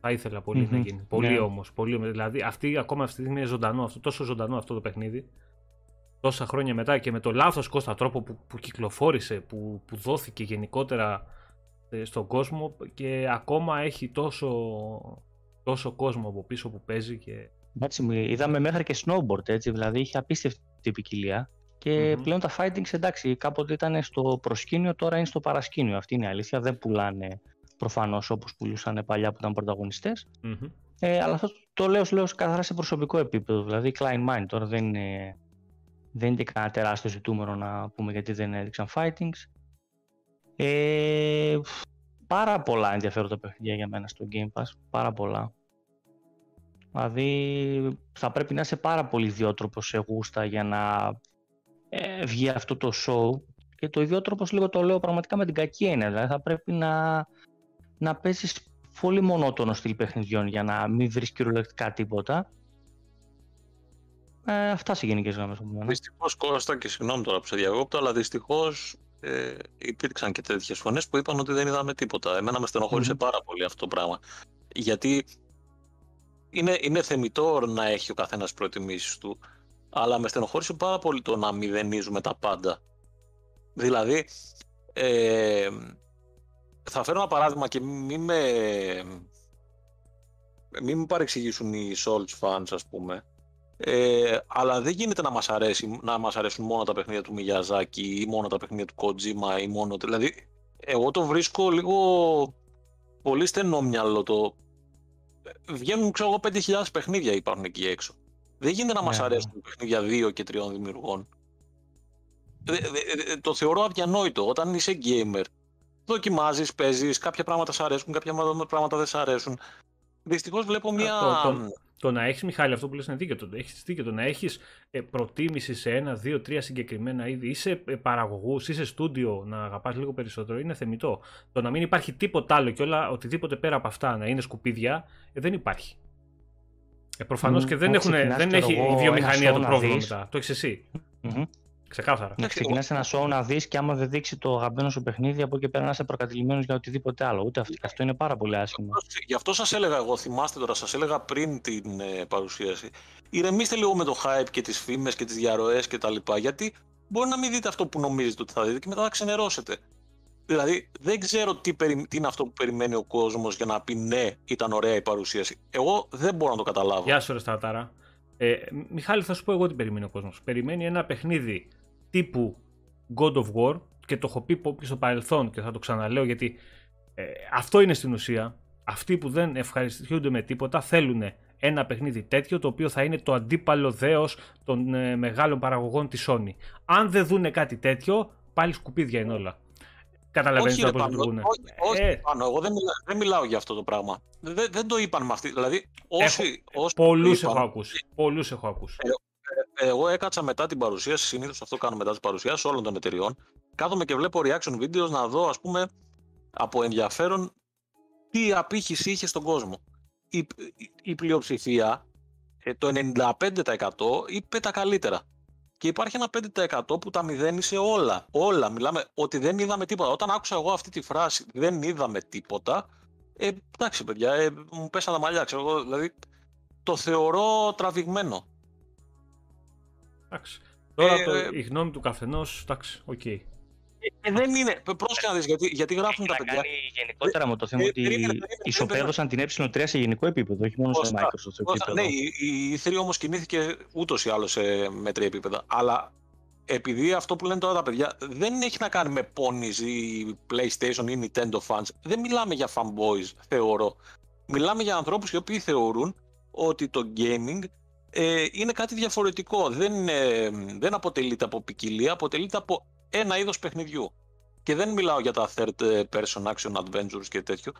Θα ήθελα πολύ να γίνει. Πολύ yeah. Ναι. όμως. Πολύ, δηλαδή, αυτή, ακόμα αυτή τη στιγμή είναι ζωντανό, αυτό, τόσο ζωντανό αυτό το παιχνίδι. Τόσα χρόνια μετά και με το λάθος κόστα τρόπο που, που κυκλοφόρησε, που, που δόθηκε γενικότερα ε, στον κόσμο και ακόμα έχει τόσο, τόσο κόσμο από πίσω που παίζει. Και... Έτσι, είδαμε μέχρι και snowboard, έτσι, δηλαδή είχε απίστευτη ποικιλία. Και πλέον τα fightings εντάξει, κάποτε ήταν στο προσκήνιο, τώρα είναι στο παρασκήνιο. Αυτή είναι η αλήθεια. Δεν πουλάνε προφανώς όπως πουλούσαν παλιά που ήταν πρωταγωνιστές. Mm-hmm. Ε, αλλά αυτό το λέω, λέω καθαρά σε προσωπικό επίπεδο. Δηλαδή, Klein Mind τώρα δεν είναι, δεν είναι κανένα τεράστιο ζητούμενο να πούμε γιατί δεν έδειξαν fightings. Ε, πάρα πολλά ενδιαφέροντα παιχνίδια για μένα στο Game Pass. Πάρα πολλά. Δηλαδή θα πρέπει να είσαι πάρα πολύ ιδιότροπος σε γούστα για να ε, βγει αυτό το show και το ιδιότροπος λίγο το λέω πραγματικά με την κακή έννοια. Δηλαδή θα πρέπει να να παίζει πολύ μονότονο στυλ παιχνιδιών για να μην βρεις κυριολεκτικά τίποτα. Ε, αυτά σε γενικές γραμμές από μένα. Δυστυχώς, Κώστα, και συγγνώμη τώρα που σε διακόπτω, αλλά δυστυχώς ε, υπήρξαν και τέτοιες φωνές που είπαν ότι δεν είδαμε τίποτα. Εμένα με στενοχώρησε πάρα πολύ αυτό το πράγμα. Γιατί είναι, είναι θεμητό να έχει ο καθένας προτιμήσεις του, αλλά με στενοχώρησε πάρα πολύ το να μηδενίζουμε τα πάντα. Δηλαδή, ε, θα φέρω ένα παράδειγμα και μην με, μην με παρεξηγήσουν οι Souls fans ας πούμε. Ε, αλλά δεν γίνεται να μας, αρέσει, να μας αρέσουν μόνο τα παιχνίδια του Μιγιαζάκη ή μόνο τα παιχνίδια του Kojima ή μόνο... Δηλαδή, εγώ το βρίσκω λίγο πολύ στενό μυαλό το... Βγαίνουν, ξέρω εγώ, 5.000 παιχνίδια υπάρχουν εκεί έξω. Δεν γίνεται να μας ναι, ναι. αρέσουν παιχνίδια δύο και τριών δημιουργών. το θεωρώ αδιανόητο. Όταν είσαι gamer, δοκιμάζεις, παίζεις, κάποια πράγματα σ' αρέσουν, κάποια πράγματα δεν σ' αρέσουν. Δυστυχώς βλέπω μια. Το, το, το να έχεις, Μιχάλη, αυτό που λες είναι δίκαιο. Το, έχεις δίκαιο. Το να έχεις ε, προτίμηση σε ένα, δύο, τρία συγκεκριμένα είδη, είσαι ε, παραγωγού, είσαι στούντιο να αγαπάς λίγο περισσότερο, είναι θεμητό. Το να μην υπάρχει τίποτα άλλο και όλα, οτιδήποτε πέρα από αυτά να είναι σκουπίδια, ε, δεν υπάρχει. Ε, Προφανώς mm, και δεν, έχουν, δεν έχει η βιομηχανία το πρόβλημα μετά. Το έχεις εσύ. Mm-hmm. Ξεκάθαρα. Να ξεκινάς ένα show να δεις και άμα δεν δείξει το αγαπημένο σου παιχνίδι, από εκεί πέρα να είσαι προκατηλημένος για οτιδήποτε άλλο. Ούτε αυτό, αυτό είναι πάρα πολύ άσχημο. Γι' αυτό σας έλεγα εγώ, θυμάστε τώρα, σας έλεγα πριν την ε, παρουσίαση. Ηρεμήστε λίγο με το hype και τις φήμες και τις διαρροές κτλ. Γιατί μπορεί να μην δείτε αυτό που νομίζετε ότι θα δείτε και μετά θα ξενερώσετε. Δηλαδή, δεν ξέρω τι, περι... τι είναι αυτό που περιμένει ο κόσμος για να πει ναι, ήταν ωραία η παρουσίαση. Εγώ δεν μπορώ να το καταλάβω. Γεια σου, Ρεστατάρα. Ε, Μιχάλη, θα σου πω εγώ τι περιμένει ο κόσμος. Περιμένει ένα παιχνίδι τύπου God of War και το έχω πει και στο παρελθόν και θα το ξαναλέω γιατί ε, αυτό είναι στην ουσία. Αυτοί που δεν ευχαριστούνται με τίποτα θέλουν ένα παιχνίδι τέτοιο το οποίο θα είναι το αντίπαλο δέος των ε, μεγάλων παραγωγών της Sony. Αν δεν δούνε κάτι τέτοιο, πάλι σκουπίδια είναι όλα. Καταλαβαίνετε πώς λειτουργούν. Όχι, όχι ε, πάνω, εγώ δεν μιλάω, δεν μιλάω για αυτό το πράγμα. Δεν, δεν το είπαν με αυτή. Δηλαδή, όσοι. Πολλούς έχω ακούσει. Πολλούς έχω ακούσει. Ε, εγώ έκατσα μετά την παρουσίαση, συνήθως αυτό κάνω μετά τις παρουσιάσεις όλων των εταιριών. Κάθομαι και βλέπω reaction videos να δω, ας πούμε, από ενδιαφέρον τι απήχηση είχε στον κόσμο. Η, η, πλειοψηφία, ε, το 95% είπε τα καλύτερα. και υπάρχει ένα 5% που τα μηδένει σε όλα. Όλα. Μιλάμε ότι δεν είδαμε τίποτα. Όταν άκουσα εγώ αυτή τη φράση, δεν είδαμε τίποτα, ε, εντάξει παιδιά, ε, μου πέσανε τα μαλλιά, ξέρω εγώ, δηλαδή το θεωρώ τραβηγμένο. Εντάξει. Τώρα ε, το, η γνώμη του καθενός, εντάξει, OK. Okay. Ε, δεν είναι. Πρόσεχε να δεις γιατί, γιατί γράφουν τα παιδιά. Κάνει γενικότερα με το θέμα ε, ότι ισοπαίδωσαν την ε3 σε γενικό επίπεδο, όχι μόνο σε Microsoft επίπεδο. Ναι, η E3 όμως κινήθηκε ούτως ή άλλως σε μέτρια επίπεδα. Αλλά επειδή αυτό που λένε τώρα τα παιδιά δεν έχει να κάνει με ponies ή PlayStation ή Nintendo fans. Δεν μιλάμε για fanboys, θεωρώ. Μιλάμε για ανθρώπους οι οποίοι θεωρούν ότι το gaming ε, είναι κάτι διαφορετικό. Δεν, ε, δεν αποτελείται από ποικιλία, αποτελείται από ένα είδος παιχνιδιού. Και δεν μιλάω για τα third person action adventures και τέτοιο.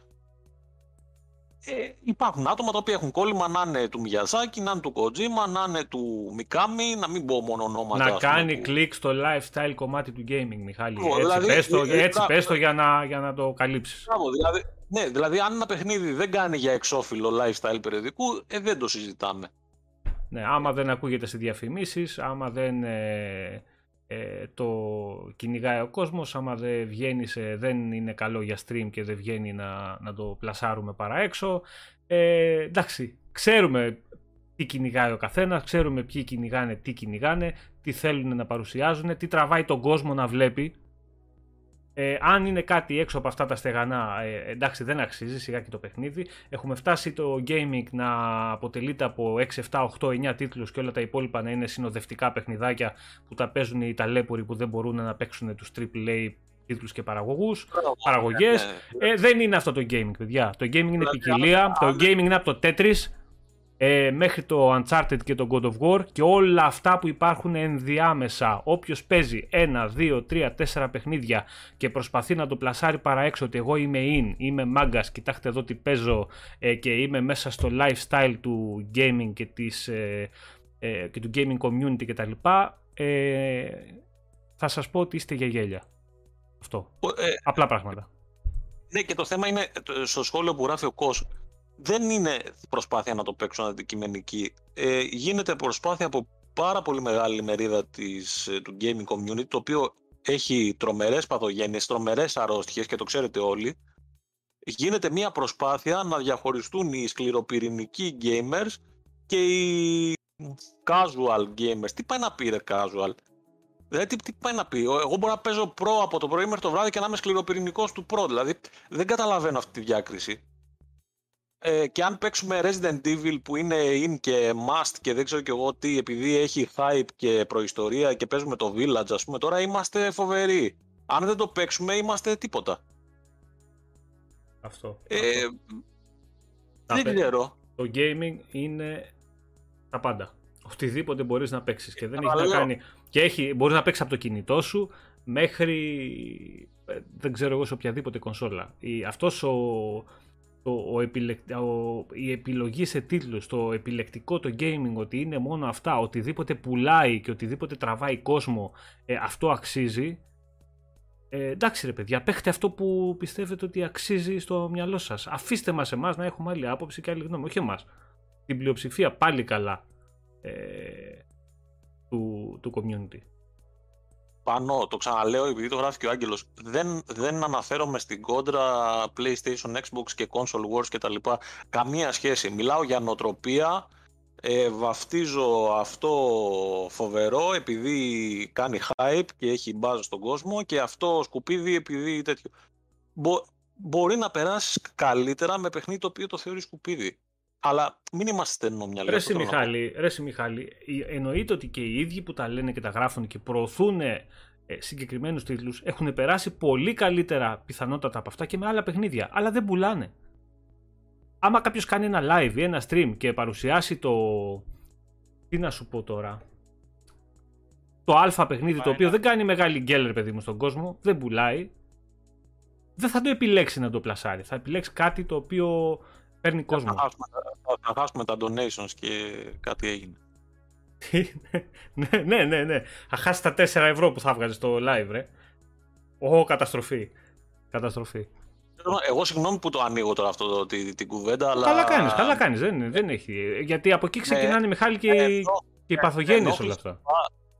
Ε, υπάρχουν άτομα τα οποία έχουν κόλλημα να είναι του Μιαζάκη, να είναι του Kojima, να είναι του Μικάμι, να μην πω μόνο ονόματα. Να κάνει κλικ στο lifestyle κομμάτι του gaming, Μιχάλη. έτσι δηλαδή, πες το, ε, έτσι πες το για, να, για να το καλύψεις. δηλαδή, ναι, δηλαδή αν ένα παιχνίδι δεν κάνει για εξώφυλλο lifestyle περιοδικού, ε, δεν το συζητάμε. Ναι, άμα δεν ακούγεται σε διαφημίσεις, άμα δεν... Ε, ε, το κυνηγάει ο κόσμος άμα δεν βγαίνει δεν είναι καλό για stream και δεν βγαίνει να, να το πλασάρουμε παρά έξω. Ε, εντάξει ξέρουμε τι κυνηγάει ο καθένας ξέρουμε ποιοι κυνηγάνε, τι κυνηγάνε τι θέλουν να παρουσιάζουν, τι τραβάει τον κόσμο να βλέπει ε, αν είναι κάτι έξω από αυτά τα στεγανά, ε, εντάξει δεν αξίζει σιγά και το παιχνίδι. Έχουμε φτάσει το gaming να αποτελείται από 6, 7, 8, 9 τίτλους και όλα τα υπόλοιπα να είναι συνοδευτικά παιχνιδάκια που τα παίζουν οι ταλέποροι που δεν μπορούν να παίξουν τους AAA τίτλους και παραγωγούς, παραγωγές. Ναι, ναι. Ε, δεν είναι αυτό το gaming, παιδιά. Το gaming είναι ποικιλία, το gaming είναι από το Tetris, ε, μέχρι το Uncharted και το God of War και όλα αυτά που υπάρχουν ενδιάμεσα. Όποιος παίζει ένα, δύο, τρία, τέσσερα παιχνίδια και προσπαθεί να το πλασάρει παρά έξω ότι εγώ είμαι in, είμαι μάγκας, κοιτάξτε εδώ τι παίζω ε, και είμαι μέσα στο lifestyle του gaming και, της, ε, ε, και του gaming community κτλ. Ε, θα σας πω ότι είστε για γέλια. Αυτό. Απλά πράγματα. Ναι και το θέμα είναι στο σχόλιο που γράφει ο Κος δεν είναι προσπάθεια να το παίξουν αντικειμενική. Ε, γίνεται προσπάθεια από πάρα πολύ μεγάλη μερίδα της, ε, του gaming community, το οποίο έχει τρομερές παθογένειες, τρομερές αρρώστιες και το ξέρετε όλοι. Γίνεται μια προσπάθεια να διαχωριστούν οι σκληροπυρηνικοί gamers και οι casual gamers. Τι πάει να πει ρε casual; Δηλαδή, τι, τι πάει να πει; Εγώ μπορώ να παίζω pro από το πρωί μέχρι το βράδυ και να είμαι σκληροπυρηνικός του pro. Δηλαδή, δεν καταλαβαίνω αυτή τη διάκριση. Ε, και αν παίξουμε Resident Evil που είναι in και must και δεν ξέρω και εγώ τι, επειδή έχει hype και προϊστορία και παίζουμε το Village, ας πούμε, τώρα είμαστε φοβεροί. Αν δεν το παίξουμε, είμαστε τίποτα. Αυτό. Ε, δεν ξέρω. Το gaming είναι τα πάντα. Οτιδήποτε μπορείς να παίξεις και δεν έχει να κάνει... Και έχει, μπορείς να παίξεις από το κινητό σου μέχρι, ε, δεν ξέρω εγώ, σε οποιαδήποτε κονσόλα. Αυτός ο, το, ο η επιλογή σε τίτλους, το επιλεκτικό το gaming ότι είναι μόνο αυτά, οτιδήποτε πουλάει και οτιδήποτε τραβάει κόσμο, ε, αυτό αξίζει. Ε, εντάξει ρε παιδιά, παίχτε αυτό που πιστεύετε ότι αξίζει στο μυαλό σας. Αφήστε μας εμάς να έχουμε άλλη άποψη και άλλη γνώμη, όχι εμάς. Την πλειοψηφία πάλι καλά ε, του, του community πάνω, το ξαναλέω επειδή το γράφει και ο Άγγελος, δεν, δεν αναφέρομαι στην κόντρα PlayStation, Xbox και Console Wars και τα λοιπά. Καμία σχέση. Μιλάω για νοοτροπία, ε, βαφτίζω αυτό φοβερό επειδή κάνει hype και έχει μπάζα στον κόσμο και αυτό σκουπίδι επειδή τέτοιο. Μπο, μπορεί να περάσεις καλύτερα με παιχνίδι το οποίο το θεωρείς σκουπίδι. Αλλά μην είμαστε στενόμυαλοι. Ρε Μιχάλη, ρε Μιχάλη, εννοείται ότι και οι ίδιοι που τα λένε και τα γράφουν και προωθούν ε, συγκεκριμένους τίτλους έχουν περάσει πολύ καλύτερα πιθανότατα από αυτά και με άλλα παιχνίδια. Αλλά δεν πουλάνε. Άμα κάποιος κάνει ένα live ή ένα stream και παρουσιάσει το. Τι να σου πω τώρα; Το αλφα παιχνίδι το οποίο δεν κάνει μεγάλη γκέλερ παιδί μου στον κόσμο, δεν πουλάει. Δεν θα το επιλέξει να το πλασάρει. Θα επιλέξει κάτι το οποίο Παίρνει κόσμο. Θα χάσουμε, θα χάσουμε τα donations και κάτι έγινε. ναι, ναι, ναι, ναι. Θα χάσει τα 4 ευρώ που θα βγάζεις στο live, ρε. Ω, καταστροφή. Καταστροφή. Εγώ συγγνώμη που το ανοίγω τώρα αυτό την, την κουβέντα, αλλά... Καλά κάνεις, καλά κάνεις, δεν, δεν έχει. Γιατί από εκεί ξεκινάνε, ναι, Μιχάλη, και, ναι, και οι παθογένειες όλα αυτά.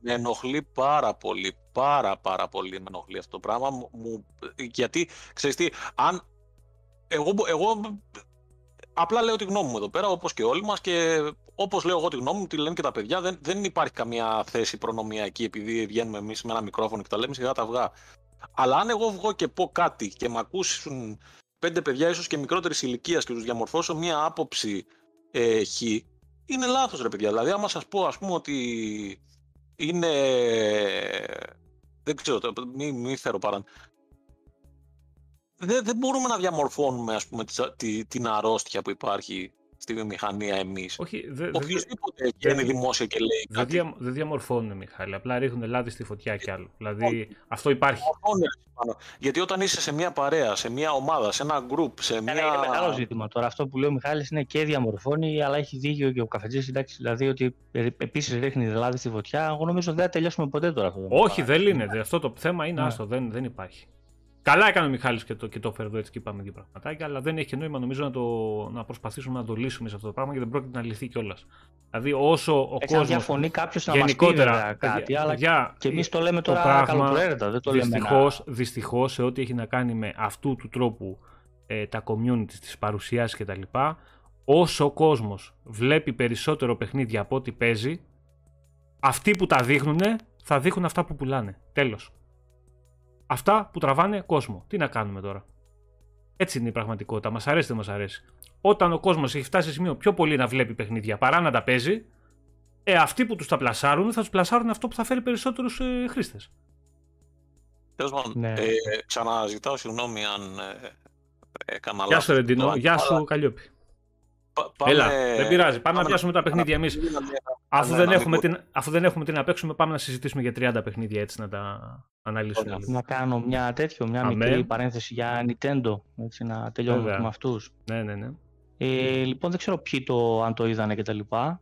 Με ενοχλεί πάρα πολύ, πάρα πάρα πολύ με ενοχλεί αυτό το πράγμα. Μου, γιατί, ξέρεις τι, αν εγώ, εγώ απλά λέω τη γνώμη μου εδώ πέρα, όπως και όλοι μας και όπως λέω εγώ τη γνώμη μου, τη λένε και τα παιδιά, δεν, δεν υπάρχει καμία θέση προνομιακή επειδή βγαίνουμε εμείς με ένα μικρόφωνο και τα λέμε σιγά τα αυγά. Αλλά αν εγώ βγω και πω κάτι και με ακούσουν πέντε παιδιά ίσως και μικρότερης ηλικίας και τους διαμορφώσω μία άποψη ε, χ, είναι λάθος ρε παιδιά. Δηλαδή άμα σας πω ας πούμε ότι είναι... Δεν ξέρω, μην μη φέρω παρά. Δεν, δεν μπορούμε να διαμορφώνουμε ας πούμε, την αρρώστια που υπάρχει στη βιομηχανία εμείς. Όχι, δε, Οποιοδήποτε βγαίνει δημόσια και λέει. Δεν, δια, δεν διαμορφώνουν, Μιχάλη. Απλά ρίχνουν λάδι στη φωτιά κι άλλο. Δηλαδή αυτό υπάρχει. Γιατί όταν είσαι σε μια παρέα, σε μια ομάδα, σε ένα group, σε μια. Είναι μεγάλο ζήτημα τώρα. Αυτό που λέει ο Μιχάλης είναι και διαμορφώνει, αλλά έχει δίκιο και ο καφετζής. Δηλαδή ότι επίσης ρίχνει λάδι στη φωτιά. Εγώ νομίζω δεν θα τελειώσουμε ποτέ τώρα αυτό. Όχι, δεν λύνεται. Αυτό το θέμα είναι ναι. άστο. Δεν, δεν υπάρχει. Καλά έκανε ο Μιχάλης και το, και το έφερε εδώ έτσι και είπαμε δύο πραγματάκια, αλλά δεν έχει νόημα νομίζω να, το, να προσπαθήσουμε να το λύσουμε σε αυτό το πράγμα γιατί δεν πρόκειται να λυθεί κιόλας. Δηλαδή, όσο ο κόσμος. Αν διαφωνεί κάποιος να γενικότερα, μας πει κάτι, αλλά για, και εμείς το λέμε τώρα το καλοπροαίρετα. Δεν το δυστυχώς, λέμε. Δυστυχώς, σε ό,τι έχει να κάνει με αυτού του τρόπου ε, τα community, τις παρουσιάσεις κτλ., όσο ο κόσμος βλέπει περισσότερο παιχνίδια από ό,τι παίζει, αυτοί που τα δείχνουν θα δείχνουν αυτά που πουλάνε. Τέλος αυτά που τραβάνε κόσμο. Τι να κάνουμε τώρα; Έτσι είναι η πραγματικότητα. Μας αρέσει δεν μας αρέσει. Όταν ο κόσμος έχει φτάσει σε σημείο πιο πολύ να βλέπει παιχνίδια παρά να τα παίζει, ε, αυτοί που τους τα πλασάρουν θα τους πλασάρουν αυτό που θα φέρει περισσότερους ε, χρήστες. Τέλος πάντων, ναι. ε, ξαναζητάω συγγνώμη αν ε, έκανα λάθο. Γεια σου, Ρεντινό. Γεια σου, Καλλιόπη. Πάμε... Έλα, δεν πειράζει. Πάμε, να πιάσουμε τα παιχνίδια εμείς. Αφού, δεν έχουμε την, αφού δεν έχουμε την να παίξουμε, πάμε να συζητήσουμε για 30 παιχνίδια έτσι να τα αναλύσουμε. Να κάνω μια τέτοιο, μια Αμέ. μικρή παρένθεση για Nintendo. Έτσι, να τελειώνουμε με αυτούς. Ναι, ναι, ναι. Ε, λοιπόν, δεν ξέρω ποιοι το, αν το είδανε κτλ.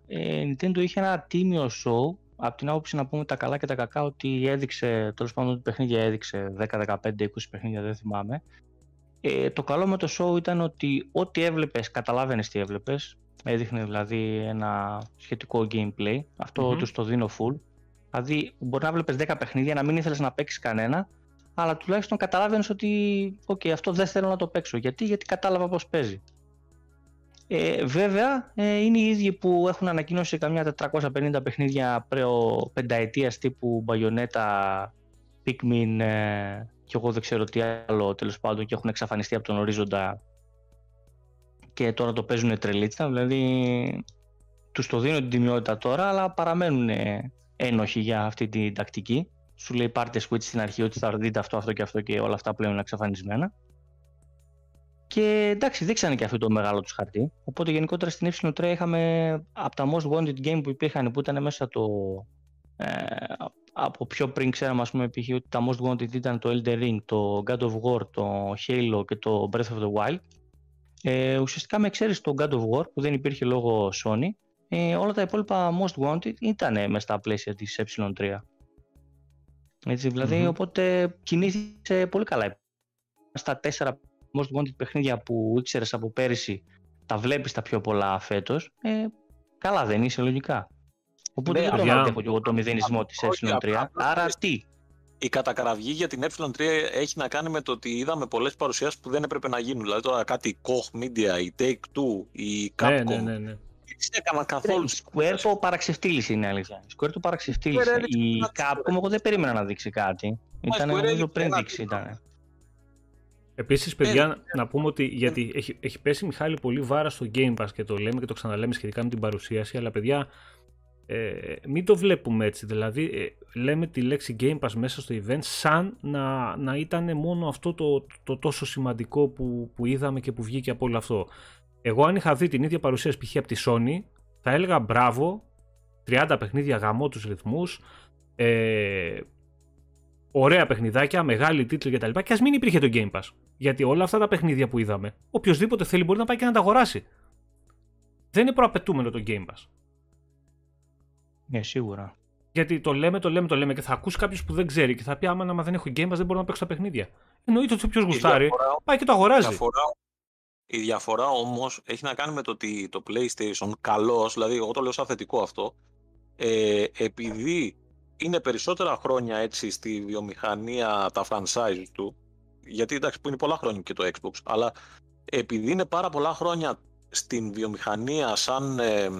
Ε, Nintendo είχε ένα τίμιο show. Από την άποψη να πούμε τα καλά και τα κακά, ότι έδειξε, τέλος πάντων, ότι παιχνίδια έδειξε 10, 15, 20 παιχνίδια, δεν θυμάμαι. Ε, το καλό με το show ήταν ότι ό,τι έβλεπες, καταλάβαινες τι έβλεπες. Έδειχνε δηλαδή ένα σχετικό gameplay. Αυτό mm-hmm. το δίνω full. Δηλαδή μπορεί να βλέπεις 10 παιχνίδια, να μην ήθελες να παίξεις κανένα, αλλά τουλάχιστον καταλάβαινες ότι okay, αυτό δεν θέλω να το παίξω. Γιατί, γιατί κατάλαβα πώς παίζει. Ε, βέβαια, ε, είναι οι ίδιοι που έχουν ανακοίνωσει καμιά 450 παιχνίδια πρέο πενταετίας τύπου Bayonetta, Pikmin, ε, και εγώ δεν ξέρω τι άλλο τέλος πάντων και έχουν εξαφανιστεί από τον ορίζοντα και τώρα το παίζουν τρελίτσα, δηλαδή τους το δίνω την τιμιότητα τώρα αλλά παραμένουν ένοχοι για αυτή την τακτική. Σου λέει πάρτε switch στην αρχή ότι θα δείτε αυτό, αυτό και αυτό και όλα αυτά πλέον είναι εξαφανισμένα. Και εντάξει, δείξανε και αυτό το μεγάλο τους χαρτί. Οπότε γενικότερα στην Y3 είχαμε από τα most wanted game που υπήρχαν που ήταν μέσα το, ε, από πιο πριν ξέραμε ας πούμε π.χ. ότι τα most wanted ήταν το Elder Ring, το God of War, το Halo και το Breath of the Wild. Ε, ουσιαστικά με εξαίρεση το God of War που δεν υπήρχε λόγω Sony, ε, όλα τα υπόλοιπα most wanted ήταν μέσα στα πλαίσια της ε3. Έτσι, δηλαδη οπότε κινήθηκε πολύ καλά. Στα τέσσερα most wanted παιχνίδια που ήξερες από πέρυσι, τα βλέπεις τα πιο πολλά φέτος, ε, καλά δεν είσαι λογικά. Οπότε ναι, δεν τον αντέχω και εγώ το μηδενισμό τη ε3. Άρα τι; Η κατακραυγή για την ε3 έχει να κάνει με το ότι είδαμε πολλές παρουσιάσεις που δεν έπρεπε να γίνουν. Δηλαδή τώρα κάτι Koch Media, η Take Two, η Capcom. Ναι, ναι, ναι. ναι. έκαναν καθόλου. Η Square το παραξευτήλησε είναι αλήθεια. Η Square το παραξευτήλησε. Η Capcom εγώ δεν περίμενα να δείξει κάτι. Ήταν νομίζω πριν δείξει ήταν. Επίσης, παιδιά, ε, να πούμε ότι γιατί έχει, έχει πέσει Μιχάλη πολύ βάρα στο Game Pass και το λέμε και το ξαναλέμε σχετικά με την παρουσίαση, αλλά παιδιά, ε, μην το βλέπουμε έτσι. Δηλαδή, ε, λέμε τη λέξη Game Pass μέσα στο event σαν να, να ήταν μόνο αυτό το, το, τόσο σημαντικό που, που είδαμε και που βγήκε από όλο αυτό. Εγώ, αν είχα δει την ίδια παρουσίαση π.χ. από τη Sony, θα έλεγα μπράβο, 30 παιχνίδια γαμό τους ρυθμούς, ε, ωραία παιχνιδάκια, μεγάλη τίτλοι κτλ. Και ας μην υπήρχε το Game Pass. Γιατί όλα αυτά τα παιχνίδια που είδαμε, οποιοδήποτε θέλει μπορεί να πάει και να τα αγοράσει. Δεν είναι προαπαιτούμενο το Game Pass. Ναι, σίγουρα. Γιατί το λέμε, το λέμε, το λέμε και θα ακούσει κάποιος που δεν ξέρει και θα πει: Άμα δεν έχω Game Pass, δεν μπορώ να παίξω τα παιχνίδια. Εννοείται ότι όποιος γουστάρει πάει και το αγοράζει. Διαφορά, η διαφορά όμως έχει να κάνει με το ότι το PlayStation, καλώ, δηλαδή εγώ το λέω σαν θετικό αυτό, ε, επειδή είναι περισσότερα χρόνια έτσι στη βιομηχανία τα franchise του, γιατί εντάξει που είναι πολλά χρόνια και το Xbox, αλλά επειδή είναι πάρα πολλά χρόνια στην βιομηχανία σαν, ε,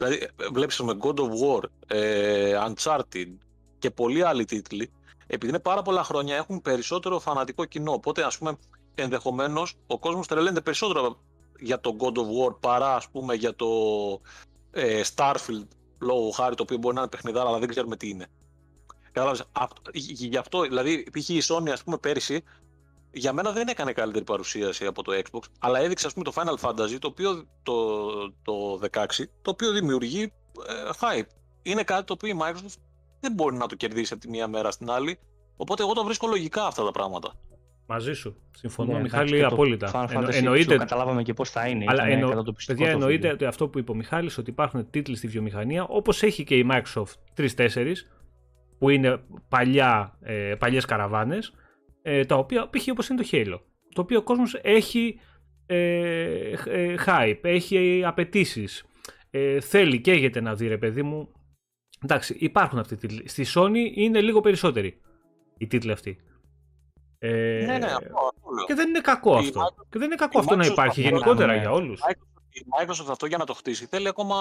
δηλαδή βλέπεις με God of War, ε, Uncharted και πολλοί άλλοι τίτλοι, επειδή είναι πάρα πολλά χρόνια έχουν περισσότερο φανατικό κοινό, οπότε ας πούμε ενδεχομένως ο κόσμος τρελαίνεται περισσότερο για το God of War παρά ας πούμε για το ε, Starfield λόγω χάρη το οποίο μπορεί να είναι παιχνιδάρα αλλά δεν ξέρουμε τι είναι. Κατάλαβες, γι' αυτό δηλαδή π.χ. η Sony ας πούμε πέρυσι για μένα δεν έκανε καλύτερη παρουσίαση από το Xbox αλλά έδειξε ας πούμε το Final Fantasy το οποίο το, το 16 το οποίο δημιουργεί ε, hype. Είναι κάτι το οποίο η Microsoft δεν μπορεί να το κερδίσει από τη μία μέρα στην άλλη οπότε εγώ το βρίσκω λογικά αυτά τα πράγματα. Μαζί σου. Συμφωνώ, ναι, Μιχάλη, απόλυτα. Εννο, εννοείται. Καταλάβαμε και πώς θα είναι. Αλλά εννο, παιδιά, εννοείται ότι αυτό που είπε ο Μιχάλης, ότι υπάρχουν τίτλοι στη βιομηχανία, όπως έχει και η Microsoft 3-4, που είναι παλιά, ε, παλιές καραβάνες, ε, τα οποία, π.χ. όπως είναι το Halo, το οποίο ο κόσμος έχει ε, ε hype, έχει απαιτήσεις. Ε, θέλει, καίγεται να δει ρε παιδί μου. Εντάξει, υπάρχουν αυτοί οι τίτλοι. Στη Sony είναι λίγο περισσότεροι οι τίτλοι αυτοί. Ε, ναι, ναι, αυτό, Και δεν είναι κακό αυτό. και δεν είναι κακό αυτό να υπάρχει γενικότερα για όλους. Η Microsoft αυτό για να το χτίσει θέλει ακόμα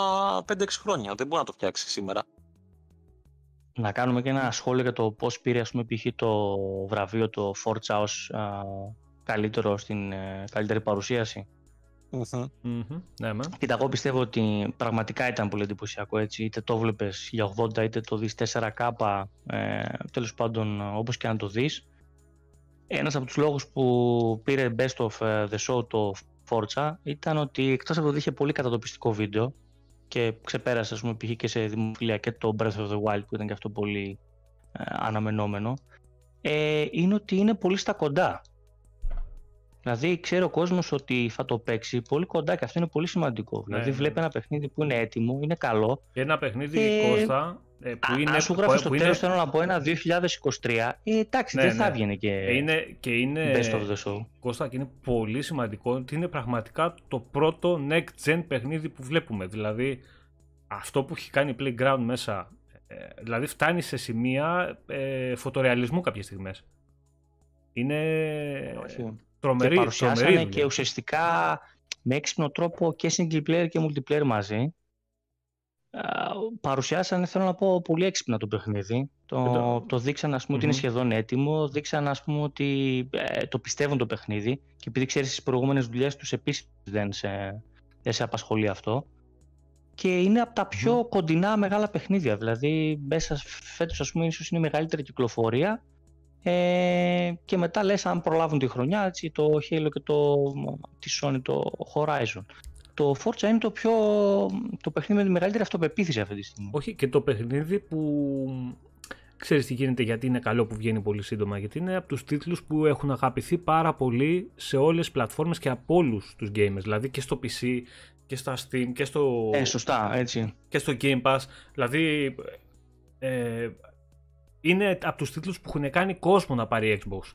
5-6 χρόνια. Δεν μπορεί να το φτιάξει σήμερα. Να κάνουμε και ένα σχόλιο για το πώς πήρε ας πούμε, π.χ. το βραβείο το Forza ως καλύτερο στην ε, καλύτερη παρουσίαση. Ναι, Κοίτα, εγώ πιστεύω ότι πραγματικά ήταν πολύ εντυπωσιακό έτσι. Είτε το βλέπει για 80, είτε το δεις 4K. Ε, Τέλος πάντων, όπως και αν το δεις, ένας από τους λόγους που πήρε Best of ε, the Show το Forza ήταν ότι εκτός από το είχε πολύ κατατοπιστικό βίντεο και ξεπέρασε ας πούμε π.χ. και σε δημοφιλία και το Breath of the Wild που ήταν και αυτό πολύ ε, αναμενόμενο ε, είναι ότι είναι πολύ στα κοντά. Δηλαδή ξέρει ο κόσμος ότι θα το παίξει πολύ κοντά και αυτό είναι πολύ σημαντικό. Ναι, δηλαδή ναι. βλέπει ένα παιχνίδι που είναι έτοιμο, είναι καλό. Και ένα παιχνίδι και... Κώστα ε, που είναι, αν σου γράφει στο τέλος θέλω να πω ένα 2023, ε, εντάξει ναι, δεν θα ναι. έβγαινε και, ε, είναι, και είναι, best of the show. Κώστα και είναι πολύ σημαντικό ότι είναι πραγματικά το πρώτο next gen παιχνίδι που βλέπουμε. Δηλαδή αυτό που έχει κάνει Playground μέσα, ε, δηλαδή φτάνει σε σημεία ε, φωτορεαλισμού κάποιες στιγμές. Είναι Όχι. Τρομερή, και παρουσιάσανε και ουσιαστικά με έξυπνο τρόπο και single player και multiplayer μαζί παρουσιάσανε, θέλω να πω, πολύ έξυπνα το παιχνίδι. Το, το δείξαν, ας πούμε, ότι είναι σχεδόν έτοιμο. Δείξαν, ας πούμε, ότι ε, το πιστεύουν το παιχνίδι. Και επειδή ξέρεις, στις προηγούμενες δουλειές τους επίσης δεν σε, δεν σε απασχολεί αυτό. Και είναι από τα πιο κοντινά μεγάλα παιχνίδια. Δηλαδή, μέσα φέτος, ας πούμε, ίσως είναι η μεγαλύτερη κυκλοφορία. Ε, και μετά λες αν προλάβουν τη χρονιά έτσι, το Halo και το, τη Sony το Horizon το Forza είναι το, πιο, το παιχνίδι με τη μεγαλύτερη αυτοπεποίθηση αυτή τη στιγμή. Όχι, και το παιχνίδι που ξέρεις τι γίνεται γιατί είναι καλό που βγαίνει πολύ σύντομα γιατί είναι από τους τίτλους που έχουν αγαπηθεί πάρα πολύ σε όλες τις πλατφόρμες και από όλους τους gamers δηλαδή και στο PC και στα Steam και στο, ε, σωστά, έτσι. Και στο Game Pass δηλαδή ε, είναι από τους τίτλους που έχουν κάνει κόσμο να πάρει Xbox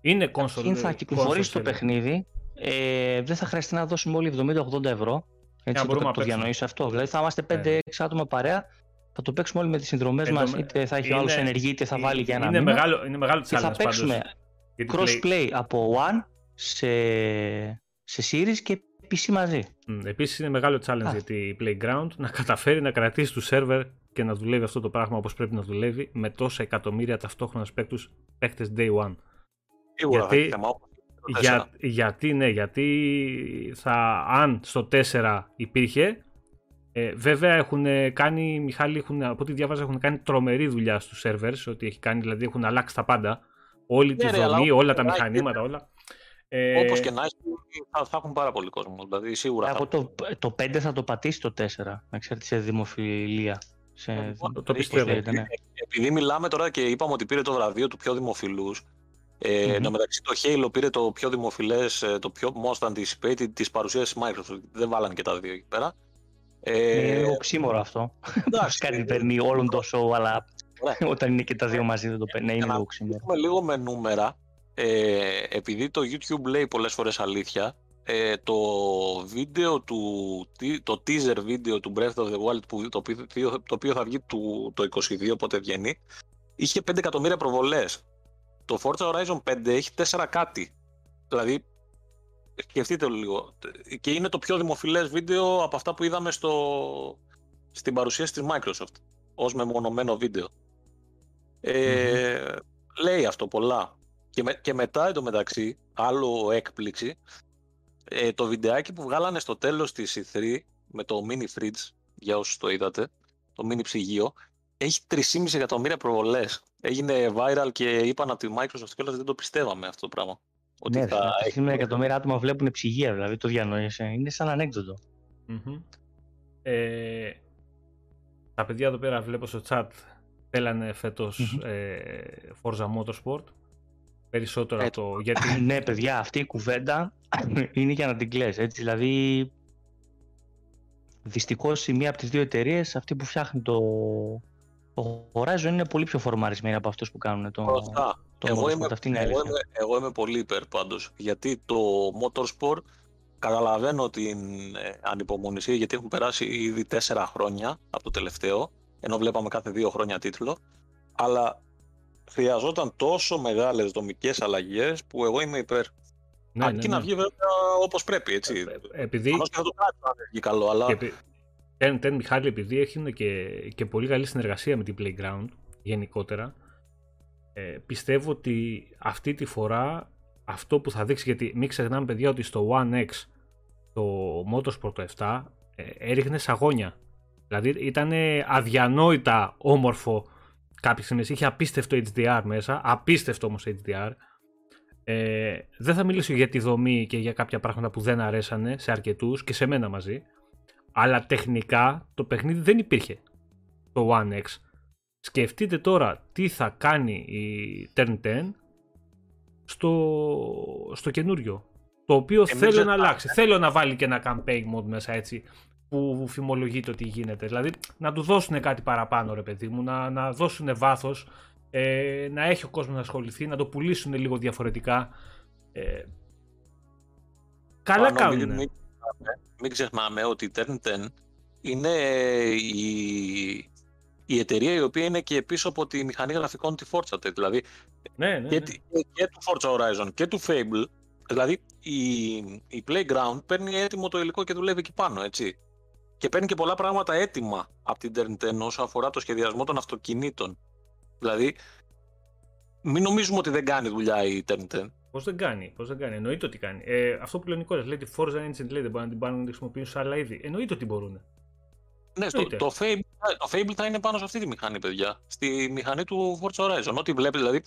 είναι console. θα κυκλοφορήσει το παιχνίδι ε, δεν θα χρειαστεί να δώσουμε όλοι 70-80 ευρώ. Έτσι, το, το, το διανοείς αυτό. Δηλαδή θα είμαστε 5-6 ναι. άτομα παρέα, θα το παίξουμε όλοι με τις συνδρομές ε, μα, είτε θα έχει άλλος ενεργή, είτε θα βάλει για ένα είναι μήνα. Μεγάλο, είναι μεγάλο και θα παίξουμε crossplay από One σε, σε series και PC μαζί. Mm, Επίσης είναι μεγάλο challenge για τη Playground να καταφέρει να κρατήσει του σερβερ και να δουλεύει αυτό το πράγμα όπως πρέπει να δουλεύει με τόσα εκατομμύρια ταυτόχρονα παίκτες day one. Σίγουρα Γιατί για, γιατί, ναι, γιατί θα, αν στο 4 υπήρχε, ε, βέβαια έχουν κάνει, Μιχάλη, έχουν, από ό,τι διάβαζα, έχουν κάνει τρομερή δουλειά στους servers, ότι έχει κάνει, δηλαδή έχουν αλλάξει τα πάντα, όλη τη ναι, δομή, όλα τα μηχανήματα, όλα. Ε, Όπως και να έχει, θα, θα, έχουν πάρα πολύ κόσμο. Δηλαδή, σίγουρα. Εγώ το, το 5 θα το πατήσει το 4, να ξέρετε, σε δημοφιλία. Σε... Ε, το, το πιστεύω. Ναι. Επειδή μιλάμε τώρα και είπαμε ότι πήρε το βραβείο του πιο δημοφιλούς, ε, mm-hmm. Εν τω μεταξύ το Halo πήρε το πιο δημοφιλές, ε, το πιο most anticipated της παρουσίας της Microsoft. Δεν βάλανε και τα δύο εκεί πέρα. Ε, είναι λίγο ξύμορο αυτό. Εντάξει, κάτι παίρνει όλον το show, αλλά όταν είναι και τα δύο μαζί δεν το παίρνει. είναι λίγο ξύμορο. λίγο με νούμερα, ε, επειδή το YouTube λέει πολλές φορές αλήθεια, ε, το βίντεο του, το teaser βίντεο του Breath of the Wild που, το, οποίο, το οποίο θα βγει του, το 22 όποτε βγαίνει είχε 5 εκατομμύρια προβολές. Το Forza Horizon 5 έχει 4 κάτι. Δηλαδή, σκεφτείτε το λίγο. Και είναι το πιο δημοφιλές βίντεο από αυτά που είδαμε στο, στην παρουσίαση της Microsoft ως μεμονωμένο βίντεο. Ε, Λέει αυτό πολλά. Και, με, και μετά εντωμεταξύ, άλλο έκπληξη, ε, το βιντεάκι που βγάλανε στο τέλος της E3 με το mini fridge, για όσους το είδατε, το mini ψυγείο, έχει 3,5 εκατομμύρια προβολές. Έγινε viral και είπαν από τη Microsoft και δεν το πιστεύαμε αυτό το πράγμα. Ότι ναι, θα 3,5 εκατομμύρια άτομα βλέπουν ψυγεία, δηλαδή το διανοείσαι. Είναι σαν ανέκδοτο. Mm-hmm. Ε, τα παιδιά εδώ πέρα βλέπω στο chat θέλανε φέτος ε, Forza Motorsport περισσότερο από το γιατί... ναι παιδιά αυτή η κουβέντα είναι για να την κλαις έτσι. Δηλαδή δυστυχώς η μία από τις δύο εταιρείες, αυτή που φτιάχνει το, το Horizon είναι πολύ πιο φορμαρισμένη από αυτούς που κάνουν το, το εγώ Motorsport. είμαι, αυτή είναι εγώ, είμαι, εγώ είμαι πολύ υπέρ πάντως γιατί το Motorsport καταλαβαίνω την ε, ανυπομονησία γιατί έχουν περάσει ήδη τέσσερα χρόνια από το τελευταίο ενώ βλέπαμε κάθε δύο χρόνια τίτλο, αλλά χρειαζόταν τόσο μεγάλες δομικές αλλαγές που εγώ είμαι υπέρ. Ναι, Αρκεί ναι, ναι. να βγει βέβαια όπως πρέπει, έτσι. Ε, επειδή... και θα το κάνει να βγει καλό, αλλά... Τεν, τεν Μιχάλη, επειδή έχουν και, και πολύ καλή συνεργασία με την Playground γενικότερα, ε, πιστεύω ότι αυτή τη φορά αυτό που θα δείξει, γιατί μην ξεχνάμε παιδιά ότι στο One X το Motorsport το 7 ε, έριχνε σαγόνια Δηλαδή ήταν αδιανόητα όμορφο κάποιες στιγμές. Είχε απίστευτο HDR μέσα, απίστευτο όμως HDR. Ε, δεν θα μιλήσω για τη δομή και για κάποια πράγματα που δεν αρέσανε σε αρκετούς και σε μένα μαζί. Αλλά τεχνικά το παιχνίδι δεν υπήρχε το One X. Σκεφτείτε τώρα τι θα κάνει η Turn 10 στο, στο καινούριο. Το οποίο θέλω να αλλάξει. Θέλω να βάλει και ένα campaign mode μέσα έτσι που φημολογείται ότι γίνεται. Δηλαδή να του δώσουν κάτι παραπάνω ρε παιδί μου, να, να δώσουν βάθος, ε, να έχει ο κόσμος να ασχοληθεί, να το πουλήσουν λίγο διαφορετικά. Ε, καλά κάνουν. Μην, μην, μην, ξεχνάμε ότι η Turn 10 είναι η, η εταιρεία η οποία είναι και πίσω από τη μηχανή γραφικών τη Forza. Δηλαδή ναι, ναι, και, ναι. και του Forza Horizon και του Fable Δηλαδή η, η Playground παίρνει έτοιμο το υλικό και δουλεύει εκεί πάνω, έτσι και παίρνει και πολλά πράγματα έτοιμα από την Turn 10 όσο αφορά το σχεδιασμό των αυτοκινήτων. Δηλαδή, μην νομίζουμε ότι δεν κάνει δουλειά η Turn 10. Πώς δεν κάνει, πώς δεν κάνει. Εννοείται ότι κάνει. Ε, αυτό που λέει ο Νικόλα, λέει τη Forza Engine λέει, δεν μπορούν να την πάρουν να την χρησιμοποιήσουν σε άλλα είδη. Εννοείται ότι μπορούν. Ναι, στο, το, Fable, το Fable θα είναι πάνω σε αυτή τη μηχανή, παιδιά. Στη μηχανή του Forza Horizon. Ό,τι βλέπετε, δηλαδή,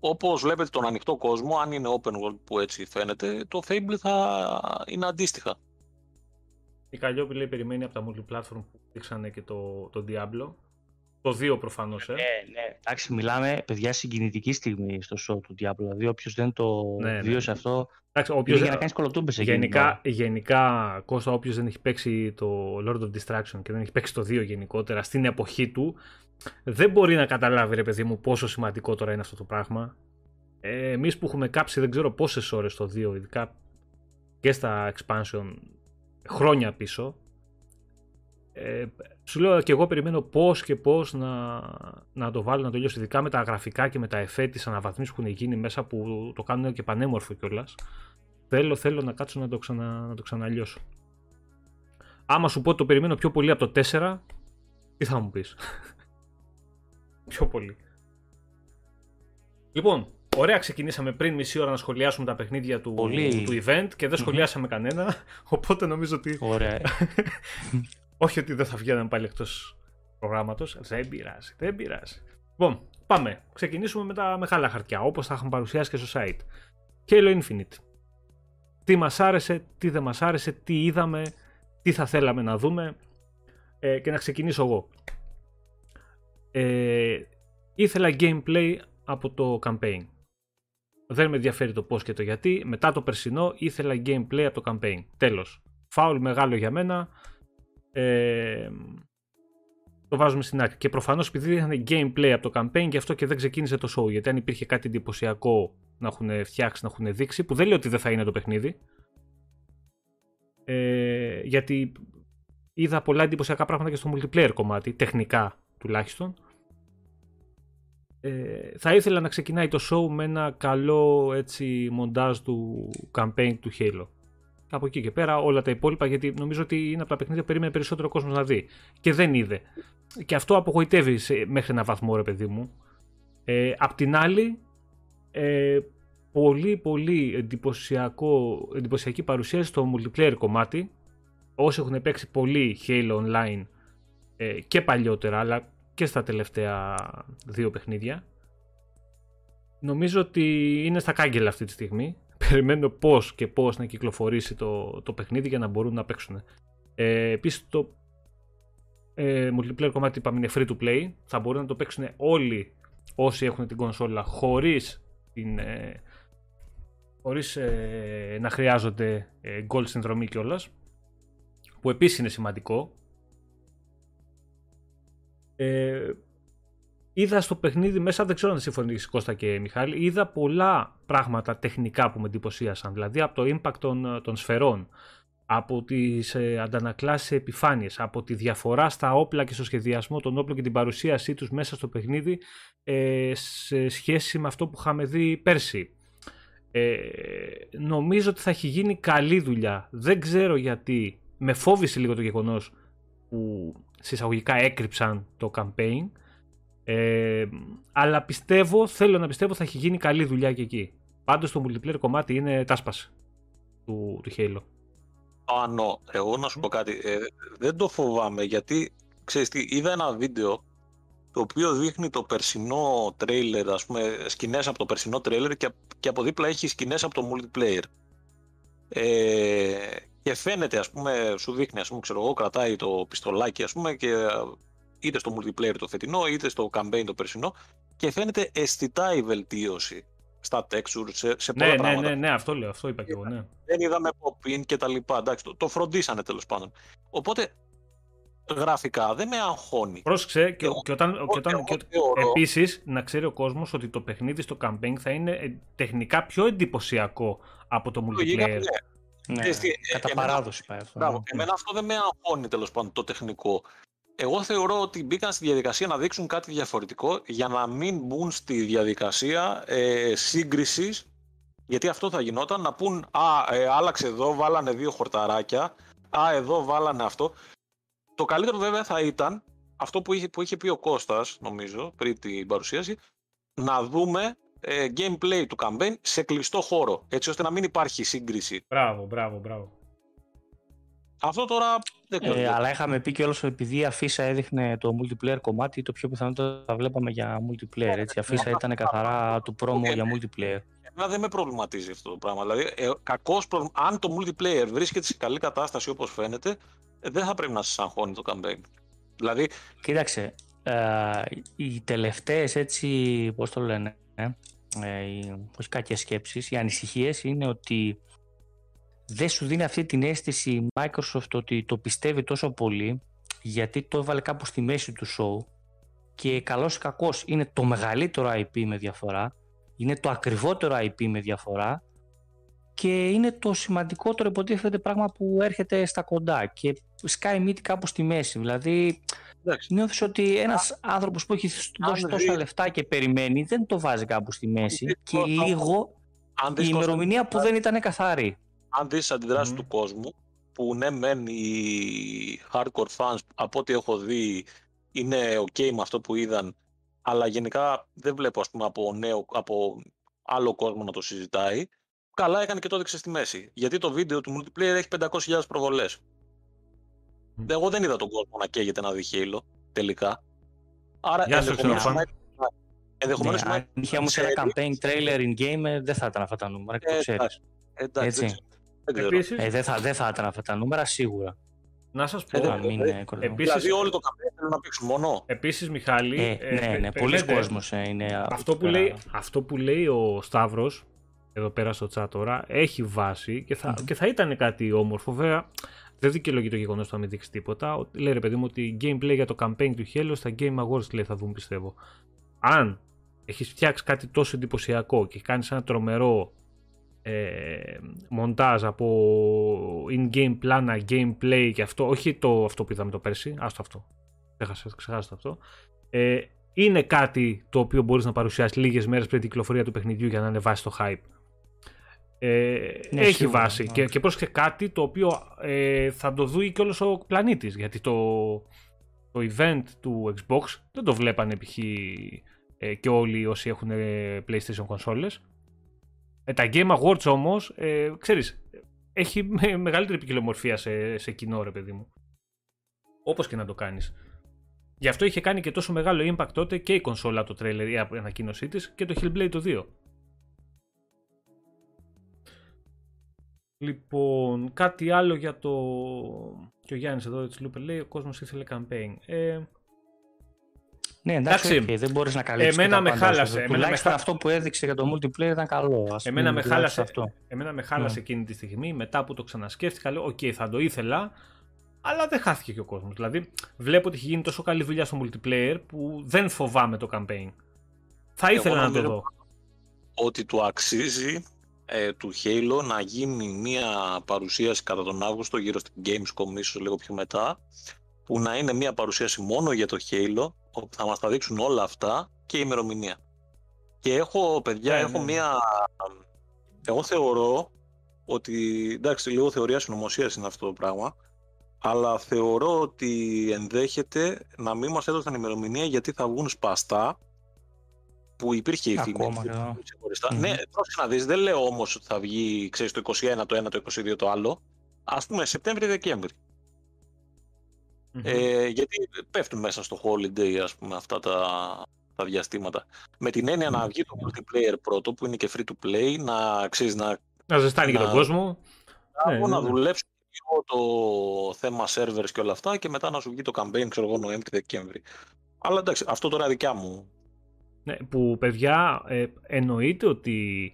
όπως βλέπετε τον ανοιχτό κόσμο, αν είναι open world που έτσι φαίνεται, το Fable θα είναι αντίστοιχα. Η Καλλιόπη λέει περιμένει από τα multiplatform που δείξανε και το, το Diablo. Το 2 προφανώς. Ε. Ναι, ναι. Εντάξει, μιλάμε παιδιά συγκινητική στιγμή στο show του Diablo. Δηλαδή, όποιος δεν το ναι, ναι. βίωσε αυτό. Εντάξει, όποιος... Για να κάνεις κολοτούμπες γενικά, γενικά, Κώστα, όποιος δεν έχει παίξει το Lord of Distraction και δεν έχει παίξει το 2 γενικότερα στην εποχή του, δεν μπορεί να καταλάβει, ρε παιδί μου, πόσο σημαντικό τώρα είναι αυτό το πράγμα. Ε, Εμείς που έχουμε κάψει δεν ξέρω πόσες ώρες το 2, ειδικά και στα expansion χρόνια πίσω. Ε, σου λέω και εγώ περιμένω πώς και πώς να, να το βάλω να το λιώσω ειδικά με τα γραφικά και με τα εφέ της αναβαθμίσεις που έχουν γίνει μέσα που το κάνουν και πανέμορφο κιόλας. Θέλω, θέλω να κάτσω να το, ξανα, να το ξαναλιώσω. Άμα σου πω το περιμένω πιο πολύ από το 4, τι θα μου πεις; πιο πολύ. Λοιπόν, Ωραία, ξεκινήσαμε πριν μισή ώρα να σχολιάσουμε τα παιχνίδια του, του event και δεν σχολιάσαμε κανένα. Οπότε νομίζω ότι. Ωραία. Όχι ότι δεν θα βγαίναμε πάλι εκτός προγράμματος. Δεν πειράζει, δεν πειράζει. Λοιπόν, πάμε. Ξεκινήσουμε με τα μεγάλα χαρτιά όπως θα έχουμε παρουσιάσει και στο site. Halo Infinite. Τι μας άρεσε, τι δεν μας άρεσε, τι είδαμε, τι θα θέλαμε να δούμε. Ε, και να ξεκινήσω εγώ. Ε, ήθελα gameplay από το campaign. Δεν με ενδιαφέρει το πώς και το γιατί. Μετά το περσινό ήθελα gameplay από το campaign. Τέλος. Φάουλ μεγάλο για μένα. Ε, το βάζουμε στην άκρη. Και προφανώς επειδή είχαν gameplay από το campaign, γι' αυτό και δεν ξεκίνησε το show. Γιατί αν υπήρχε κάτι εντυπωσιακό να έχουν φτιάξει, να έχουν δείξει, που δεν λέω ότι δεν θα είναι το παιχνίδι. Ε, γιατί είδα πολλά εντυπωσιακά πράγματα και στο multiplayer κομμάτι, τεχνικά τουλάχιστον. Ε, θα ήθελα να ξεκινάει το show με ένα καλό έτσι μοντάζ του campaign του Halo. Από εκεί και πέρα όλα τα υπόλοιπα γιατί νομίζω ότι είναι από τα παιχνίδια που περίμενε περισσότερο κόσμος να δει. Και δεν είδε. Και αυτό απογοητεύει μέχρι ένα βαθμό ρε παιδί μου. Ε, απ' την άλλη, ε, πολύ πολύ εντυπωσιακό, εντυπωσιακή παρουσίαση στο multiplayer κομμάτι. Όσοι έχουν παίξει πολύ Halo Online ε, και παλιότερα αλλά και στα τελευταία δύο παιχνίδια. Νομίζω ότι είναι στα κάγκελα αυτή τη στιγμή. Περιμένω πώς και πώς να κυκλοφορήσει το, το παιχνίδι για να μπορούν να παίξουν. Ε, επίσης το ε, multiplayer κομμάτι είπαμε είναι free to play. Θα μπορούν να το παίξουν όλοι όσοι έχουν την κονσόλα χωρίς, την, ε, χωρίς ε, να χρειάζονται ε, gold συνδρομή κιόλας. Που επίσης είναι σημαντικό ε, είδα στο παιχνίδι μέσα, δεν ξέρω αν συμφωνήσει Κώστα και Μιχάλη, είδα πολλά πράγματα τεχνικά που με εντυπωσίασαν. Δηλαδή από το impact των, των σφαιρών, από τις ε, αντανακλάσεις επιφάνειες, από τη διαφορά στα όπλα και στο σχεδιασμό των όπλων και την παρουσίασή τους μέσα στο παιχνίδι ε, σε σχέση με αυτό που είχαμε δει πέρσι. Ε, νομίζω ότι θα έχει γίνει καλή δουλειά. Δεν ξέρω γιατί. Με φόβησε λίγο το γεγονός που συσσαγωγικά έκρυψαν το campaign. Ε, αλλά πιστεύω, θέλω να πιστεύω θα έχει γίνει καλή δουλειά και εκεί. Πάντως το multiplayer κομμάτι είναι τάσπαση του, του Halo. Ανώ, εγώ να σου πω κάτι, ε, δεν το φοβάμαι γιατί, ξέρεις τι, είδα ένα βίντεο το οποίο δείχνει το περσινό τρέιλερ, ας πούμε, σκηνές από το περσινό τρέιλερ και, και από δίπλα έχει σκηνές από το multiplayer. Ε, και φαίνεται, ας πούμε, σου δείχνει, ας πούμε, ξέρω εγώ, κρατάει το πιστολάκι, ας πούμε, και είτε στο multiplayer το φετινό, είτε στο campaign το περσινό, και φαίνεται αισθητά η βελτίωση στα textures, σε, σε πολλά ναι, ναι πράγματα. Ναι, ναι, ναι, αυτό λέω, αυτό είπα και εγώ, ναι. Δεν είδαμε pop-in και τα λοιπά, εντάξει, το, το φροντίσανε τέλος πάντων. Οπότε, γραφικά δεν με αγχώνει. Πρόσεξε και, και όταν, και όταν και, επίσης να ξέρει ο κόσμος ότι το παιχνίδι στο campaign θα είναι ε, τεχνικά πιο εντυπωσιακό από το multiplayer. Ναι, ε, κατά παράδοση πάει αυτό. Μπράβο, εμένα αυτό δεν με αγχώνει τέλος πάντων το τεχνικό. Εγώ θεωρώ ότι μπήκαν στη διαδικασία να δείξουν κάτι διαφορετικό για να μην μπουν στη διαδικασία ε, σύγκρισης. Γιατί αυτό θα γινόταν να πούν Α, ε, άλλαξε εδώ, βάλανε δύο χορταράκια. Α, εδώ βάλανε αυτό. Το καλύτερο βέβαια θα ήταν αυτό που είχε, που είχε πει ο Κώστας, νομίζω, πριν την παρουσίαση, να δούμε ε, gameplay του campaign σε κλειστό χώρο, έτσι ώστε να μην υπάρχει σύγκριση. Μπράβο, μπράβο, μπράβο. Αυτό τώρα δεν ξέρω. Ε, αλλά είχαμε πει και όλο επειδή η αφίσα έδειχνε το multiplayer κομμάτι, το πιο πιθανό θα βλέπαμε για multiplayer. Έτσι. Η αφίσα ήταν καθαρά του promo για multiplayer. Εμένα δεν με προβληματίζει αυτό το πράγμα. Δηλαδή, ε, κακώς, αν το multiplayer βρίσκεται σε καλή κατάσταση όπως φαίνεται, ε, δεν θα πρέπει να σα αγχώνει το campaign. Δηλαδή... Κοίταξε, ε, οι τελευταίες έτσι, πώς το λένε, ε, ε, όχι κακές σκέψεις, οι ανησυχίες είναι ότι δεν σου δίνει αυτή την αίσθηση η Microsoft ότι το πιστεύει τόσο πολύ γιατί το έβαλε κάπου στη μέση του show και καλός ή κακός είναι το μεγαλύτερο IP με διαφορά είναι το ακριβότερο IP με διαφορά και είναι το σημαντικότερο υποτίθεται πράγμα που έρχεται στα κοντά και Sky Meet κάπου στη μέση. Δηλαδή, νιώθεις ότι ένας άνθρωπος που έχει δώσει τόσα λεφτά και περιμένει δεν το βάζει κάπου στη μέση και λίγο η ημερομηνία που δεν ήταν καθαρή. Αν δεις αντιδράσεις του κόσμου, που ναι μεν οι hardcore fans από ό,τι έχω δει είναι ok με αυτό που είδαν, αλλά γενικά δεν βλέπω ας πούμε από, νέο, από άλλο κόσμο να το συζητάει, καλά έκανε και το έδειξε στη μέση. Γιατί το βίντεο του multiplayer έχει 500.000 προβολές. Εγώ δεν είδα τον κόσμο να καίγεται να δει Halo, τελικά. Άρα Γεια σου, ενδεχομένως... Ναι, αν είχε όμως ένα campaign trailer in game, ε, δεν θα ήταν αυτά τα νούμερα και το ε, ξέρεις. Εντάξει, Έτσι. Επίσης, ε, δεν, θα, δεν θα ήταν αυτά τα νούμερα, σίγουρα. Να σας ε, πω, Ε, μην, ε, επίσης, δηλαδή όλοι το campaign θέλουν να παίξουν μόνο. επίσης Μιχάλη, ε, ναι, ναι, πολλοί κόσμος ε, είναι... αυτό που, λέει, αυτό που λέει ο Σταύρος εδώ πέρα στο chat τώρα έχει βάση και θα, και θα ήταν κάτι όμορφο. Βέβαια, δεν δικαιολογεί το γεγονός ότι θα μην δείξει τίποτα. Λέει ρε παιδί μου ότι gameplay για το campaign του Halo στα Game Awards λέει, θα δουν πιστεύω. Αν έχεις φτιάξει κάτι τόσο εντυπωσιακό και κάνεις ένα τρομερό ε, μοντάζ από in-game πλάνα, gameplay και αυτό, όχι το αυτό που είδαμε το πέρσι, άστο αυτό, ξεχάστε αυτό, ε, είναι κάτι το οποίο μπορείς να παρουσιάσεις λίγες μέρες πριν την κυκλοφορία του παιχνιδιού για να ανεβάσει το hype. Ε, ναι, έχει βάση και, και πρόσεχε κάτι το οποίο ε, θα το δει και όλος ο πλανήτης γιατί το, το event του Xbox δεν το βλέπανε π.χ. Ε, και όλοι όσοι έχουν PlayStation κονσόλες ε, τα Game Awards όμως, ε, ξέρεις, έχει μεγαλύτερη ποικιλομορφία σε, σε κοινό ρε παιδί μου. Όπως και να το κάνεις. Γι' αυτό είχε κάνει και τόσο μεγάλο impact τότε και η κονσόλα το trailer, η ανακοίνωσή της και το Hellblade το 2. Λοιπόν, κάτι άλλο για το... Και ο Γιάννης εδώ της Λούπερ λέει, ο κόσμος ήθελε campaign. Ε, ναι, εντάξει, okay, δεν μπορείς να καλύψεις. Εμένα με χάλασε. Τουλάχιστον αυτό που έδειξε για το multiplayer ήταν καλό. Ας εμένα, με χάλασε, αυτό. εμένα με χάλασε ναι. εκείνη τη στιγμή. Μετά που το ξανασκέφτηκα, λέω: OK, okay, θα το ήθελα. Αλλά δεν χάθηκε και ο κόσμος. Δηλαδή, βλέπω ότι έχει γίνει τόσο καλή δουλειά στο multiplayer που δεν φοβάμαι το campaign. Θα ήθελα να το δω. Ότι του αξίζει ε, του Halo να γίνει μια παρουσίαση κατά τον Αύγουστο γύρω στην Gamescom ίσως λίγο πιο μετά που να είναι μια παρουσίαση μόνο για το Halo όπου θα μας τα δείξουν όλα αυτά και η ημερομηνία. Και έχω, παιδιά, ναι, έχω ναι. μια... Εγώ θεωρώ ότι, εντάξει, λίγο θεωρία συνωμοσίας είναι αυτό το πράγμα, αλλά θεωρώ ότι ενδέχεται να μην μας έδωσαν ημερομηνία γιατί θα βγουν σπαστά που υπήρχε η φήμη. Ναι, πρόσεχε να δεις, δεν λέω όμως ότι θα βγει, ξέρεις, το 21, το 1, το 22, το άλλο. Ας πούμε, Σεπτέμβρη-Δεκέμβρη. Ε, γιατί πέφτουν μέσα στο holiday ας πούμε αυτά τα, τα διαστήματα. Με την έννοια να βγει το multiplayer πρώτο που είναι και free to play, να ξέρεις να... Να ζεστάνει και τον κόσμο. Να, ναι, να ναι. δουλέψει λίγο το θέμα servers και όλα αυτά και μετά να σου βγει το campaign, ξέρω εγώ, Νοέμβρη-Δεκέμβρη. Αλλά εντάξει, αυτό τώρα δικιά μου. Ναι, που παιδιά ε, εννοείται ότι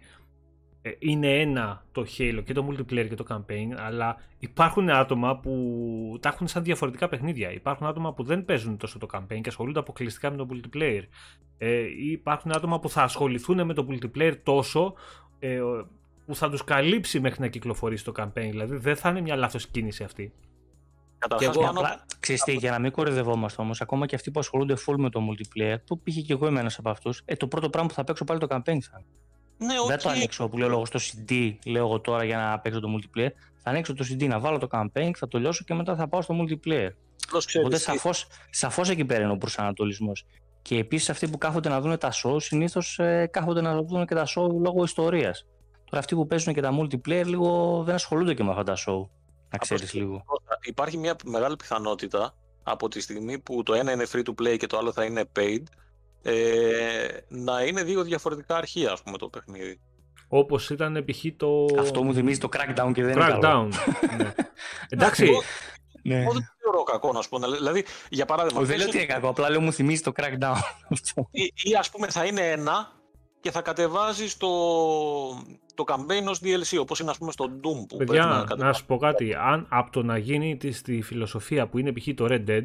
ε, είναι ένα το Halo και το multiplayer και το campaign, αλλά υπάρχουν άτομα που τα έχουν σαν διαφορετικά παιχνίδια. Υπάρχουν άτομα που δεν παίζουν τόσο το campaign και ασχολούνται αποκλειστικά με το multiplayer. Ε, υπάρχουν άτομα που θα ασχοληθούν με το multiplayer τόσο ε, που θα τους καλύψει μέχρι να κυκλοφορήσει το campaign. Δηλαδή δεν θα είναι μια λάθος κίνηση αυτή. Και εγώ απλά, ξέρεις τι, για να μην κορυδευόμαστε όμως, ακόμα και αυτοί που ασχολούνται full με το multiplayer, που πήγε και εγώ ένα από αυτούς, ε, το πρώτο πράγμα που θα παίξω πάλι το campaign θα ναι, okay. Δεν το ανοίξω που λέω λόγω στο CD, λέω εγώ τώρα για να παίξω το multiplayer. Θα ανοίξω το CD, να βάλω το campaign, θα το λιώσω και μετά θα πάω στο multiplayer. Οπότε σαφώς σαφώς εκεί πέρα είναι ο προσανατολισμός. Και επίσης αυτοί που κάθονται να δουν τα show, συνήθως ε, κάθονται να δουν και τα show λόγω ιστορίας. Τώρα αυτοί που παίζουν και τα multiplayer λίγο δεν ασχολούνται και με αυτά τα show. Να ξέρεις λίγο. Υπάρχει μια μεγάλη πιθανότητα από τη στιγμή που το ένα είναι free to play και το άλλο θα είναι paid ε, να είναι δύο διαφορετικά αρχεία, ας πούμε, το παιχνίδι. Όπως ήταν π.χ. το... Αυτό μου θυμίζει το Crackdown και δεν Crackdown. είναι καλό. ναι. Εντάξει. Ναι. Εγώ δεν θεωρώ κακό να σου πω. Δηλαδή, για παράδειγμα. Δεν λέω ότι είναι κακό, απλά λέω μου θυμίζει το crackdown. ή, ή ας πούμε θα είναι ένα και θα κατεβάζει το, το campaign ως DLC, όπως είναι ας πούμε στο Doom. Που Παιδιά, να, να σου πω κάτι. Αν από το να γίνει στη φιλοσοφία που είναι π.χ. το Red Dead,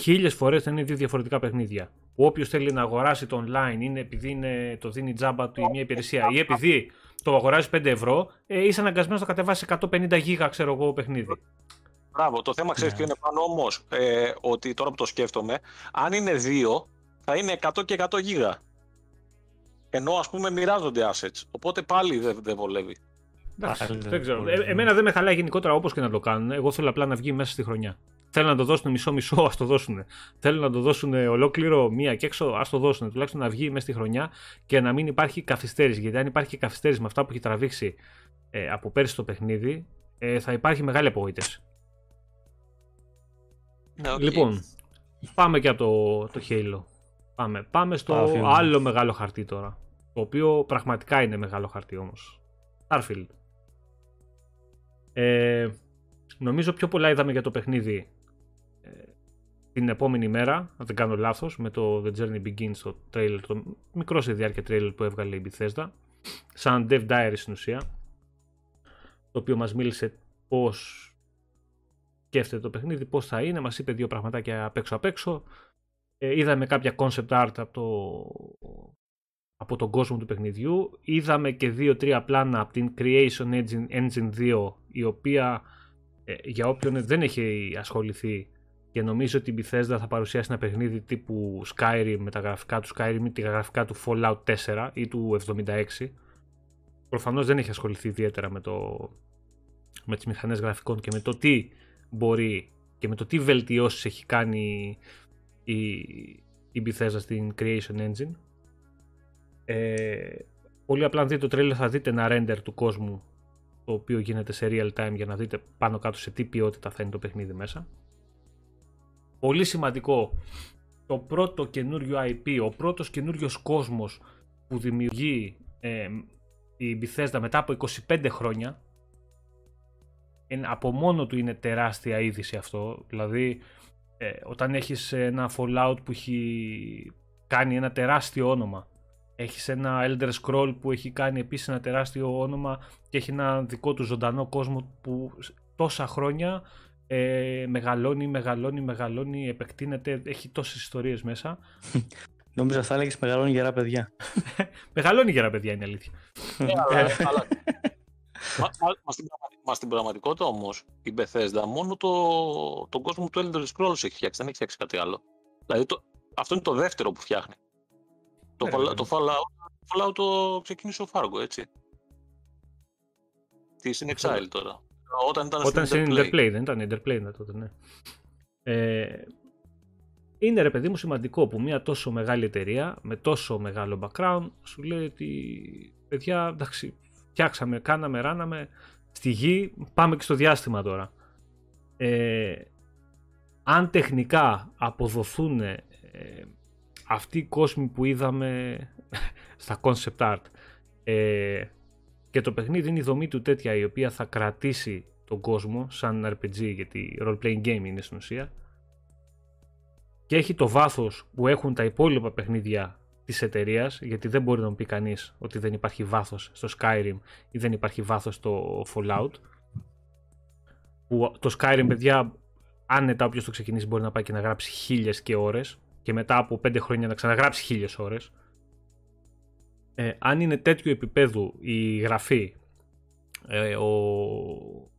χίλιες φορές θα είναι δύο διαφορετικά παιχνίδια που όποιος θέλει να αγοράσει το online είναι επειδή είναι, το δίνει τζάμπα του ή μια υπηρεσία ή επειδή το αγοράζει 5 ευρώ, ε, είσαι αναγκασμένος να κατεβάσει 150 γίγα, ξέρω εγώ, παιχνίδι. Μπράβο. Το θέμα ξέρεις yeah. Ναι. ποιο είναι πάνω όμως, ε, ότι τώρα που το σκέφτομαι, αν είναι δύο, θα είναι 100 και 100 γίγα. Ενώ ας πούμε μοιράζονται assets. Οπότε πάλι δεν δε βολεύει. Εντάξει, δεν ξέρω. Ε, εμένα δεν με χαλάει γενικότερα όπως και να το κάνουν. Εγώ θέλω απλά να βγει μέσα στη χρονιά. Θέλουν να το δώσουν μισό-μισό, ας το δώσουν. Θέλουν να το δώσουν ολόκληρο μία και έξω, ας το δώσουν. Τουλάχιστον να βγει μέσα στη χρονιά και να μην υπάρχει καθυστέρηση. Γιατί αν υπάρχει καθυστέρηση με αυτά που έχει τραβήξει ε, από πέρσι το παιχνίδι, ε, θα υπάρχει μεγάλη απογοήτευση. Okay. Λοιπόν, πάμε και από το, το Halo. Πάμε, πάμε στο άλλο μεγάλο χαρτί τώρα. Το οποίο πραγματικά είναι μεγάλο χαρτί όμως. Starfield. Ε, νομίζω πιο πολλά είδαμε για το παιχνίδι την επόμενη μέρα, αν δεν κάνω λάθος, με το The Journey Begins, το trailer, το μικρό σε διάρκεια trailer που έβγαλε η Bethesda, σαν Dev Diary στην ουσία, το οποίο μας μίλησε πώς σκέφτεται το παιχνίδι, πώς θα είναι, μας είπε δύο πραγματάκια απ' έξω απ' έξω. Ε, είδαμε κάποια concept art από το από τον κόσμο του παιχνιδιού. Είδαμε και δύο-τρία πλάνα από την Creation Engine, Engine 2 η οποία ε, για όποιον δεν έχει ασχοληθεί και νομίζω ότι η Bethesda θα παρουσιάσει ένα παιχνίδι τύπου Skyrim με τα γραφικά του Skyrim ή τα γραφικά του Fallout 4 ή του 76 προφανώς δεν έχει ασχοληθεί ιδιαίτερα με, το, με τις μηχανές γραφικών και με το τι μπορεί και με το τι βελτιώσεις έχει κάνει η, η Bethesda στην Creation Engine. Ε, πολύ απλά αν δείτε το trailer θα δείτε ένα render του κόσμου το οποίο γίνεται σε real time για να δείτε πάνω κάτω σε τι ποιότητα θα είναι το παιχνίδι μέσα. Πολύ σημαντικό, το πρώτο καινούριο IP, ο πρώτος καινούριος κόσμος που δημιουργεί ε, η Bethesda μετά από 25 χρόνια από μόνο του είναι τεράστια είδηση αυτό. Δηλαδή, ε, όταν έχεις ένα Fallout που έχει κάνει ένα τεράστιο όνομα, έχεις ένα Elder Scroll που έχει κάνει επίσης ένα τεράστιο όνομα και έχει ένα δικό του ζωντανό κόσμο που τόσα χρόνια ε, μεγαλώνει, μεγαλώνει, μεγαλώνει, επεκτείνεται, έχει τόσες ιστορίες μέσα. Νόμιζα θα έλεγες μεγαλώνει γερά παιδιά. μεγαλώνει γερά παιδιά είναι αλήθεια. Ναι, αλλά, αλλά... Μα, στην, μα στην πραγματικότητα όμως η Bethesda μόνο το, τον κόσμο του Elder Scrolls έχει φτιάξει, δεν έχει φτιάξει κάτι άλλο. Δηλαδή το, αυτό είναι το δεύτερο που φτιάχνει. Το, ναι, το, Fallout, Fallout το ξεκίνησε ο Fargo, έτσι. Τι είναι Exile τώρα. Όταν ήταν Όταν στην Interplay. δεν ήταν Interplay τότε, ναι. Ε, είναι ρε παιδί μου σημαντικό που μια τόσο μεγάλη εταιρεία με τόσο μεγάλο background σου λέει ότι παιδιά εντάξει φτιάξαμε, κάναμε, ράναμε στη γη, πάμε και στο διάστημα τώρα. Ε, αν τεχνικά αποδοθούν ε, αυτοί οι κόσμοι που είδαμε στα concept art ε, και το παιχνίδι είναι η δομή του τέτοια η οποία θα κρατήσει τον κόσμο σαν RPG γιατί role playing game είναι στην ουσία και έχει το βάθος που έχουν τα υπόλοιπα παιχνίδια της εταιρείας, γιατί δεν μπορεί να μου πει κανείς ότι δεν υπάρχει βάθος στο Skyrim ή δεν υπάρχει βάθος στο Fallout. Που το Skyrim παιδιά άνετα όποιος το ξεκινήσει μπορεί να πάει και να γράψει χίλιες και ώρες και μετά από πέντε χρόνια να ξαναγράψει χίλιες ώρες. Ε, αν είναι τέτοιο επίπεδο η γραφή ε, ο,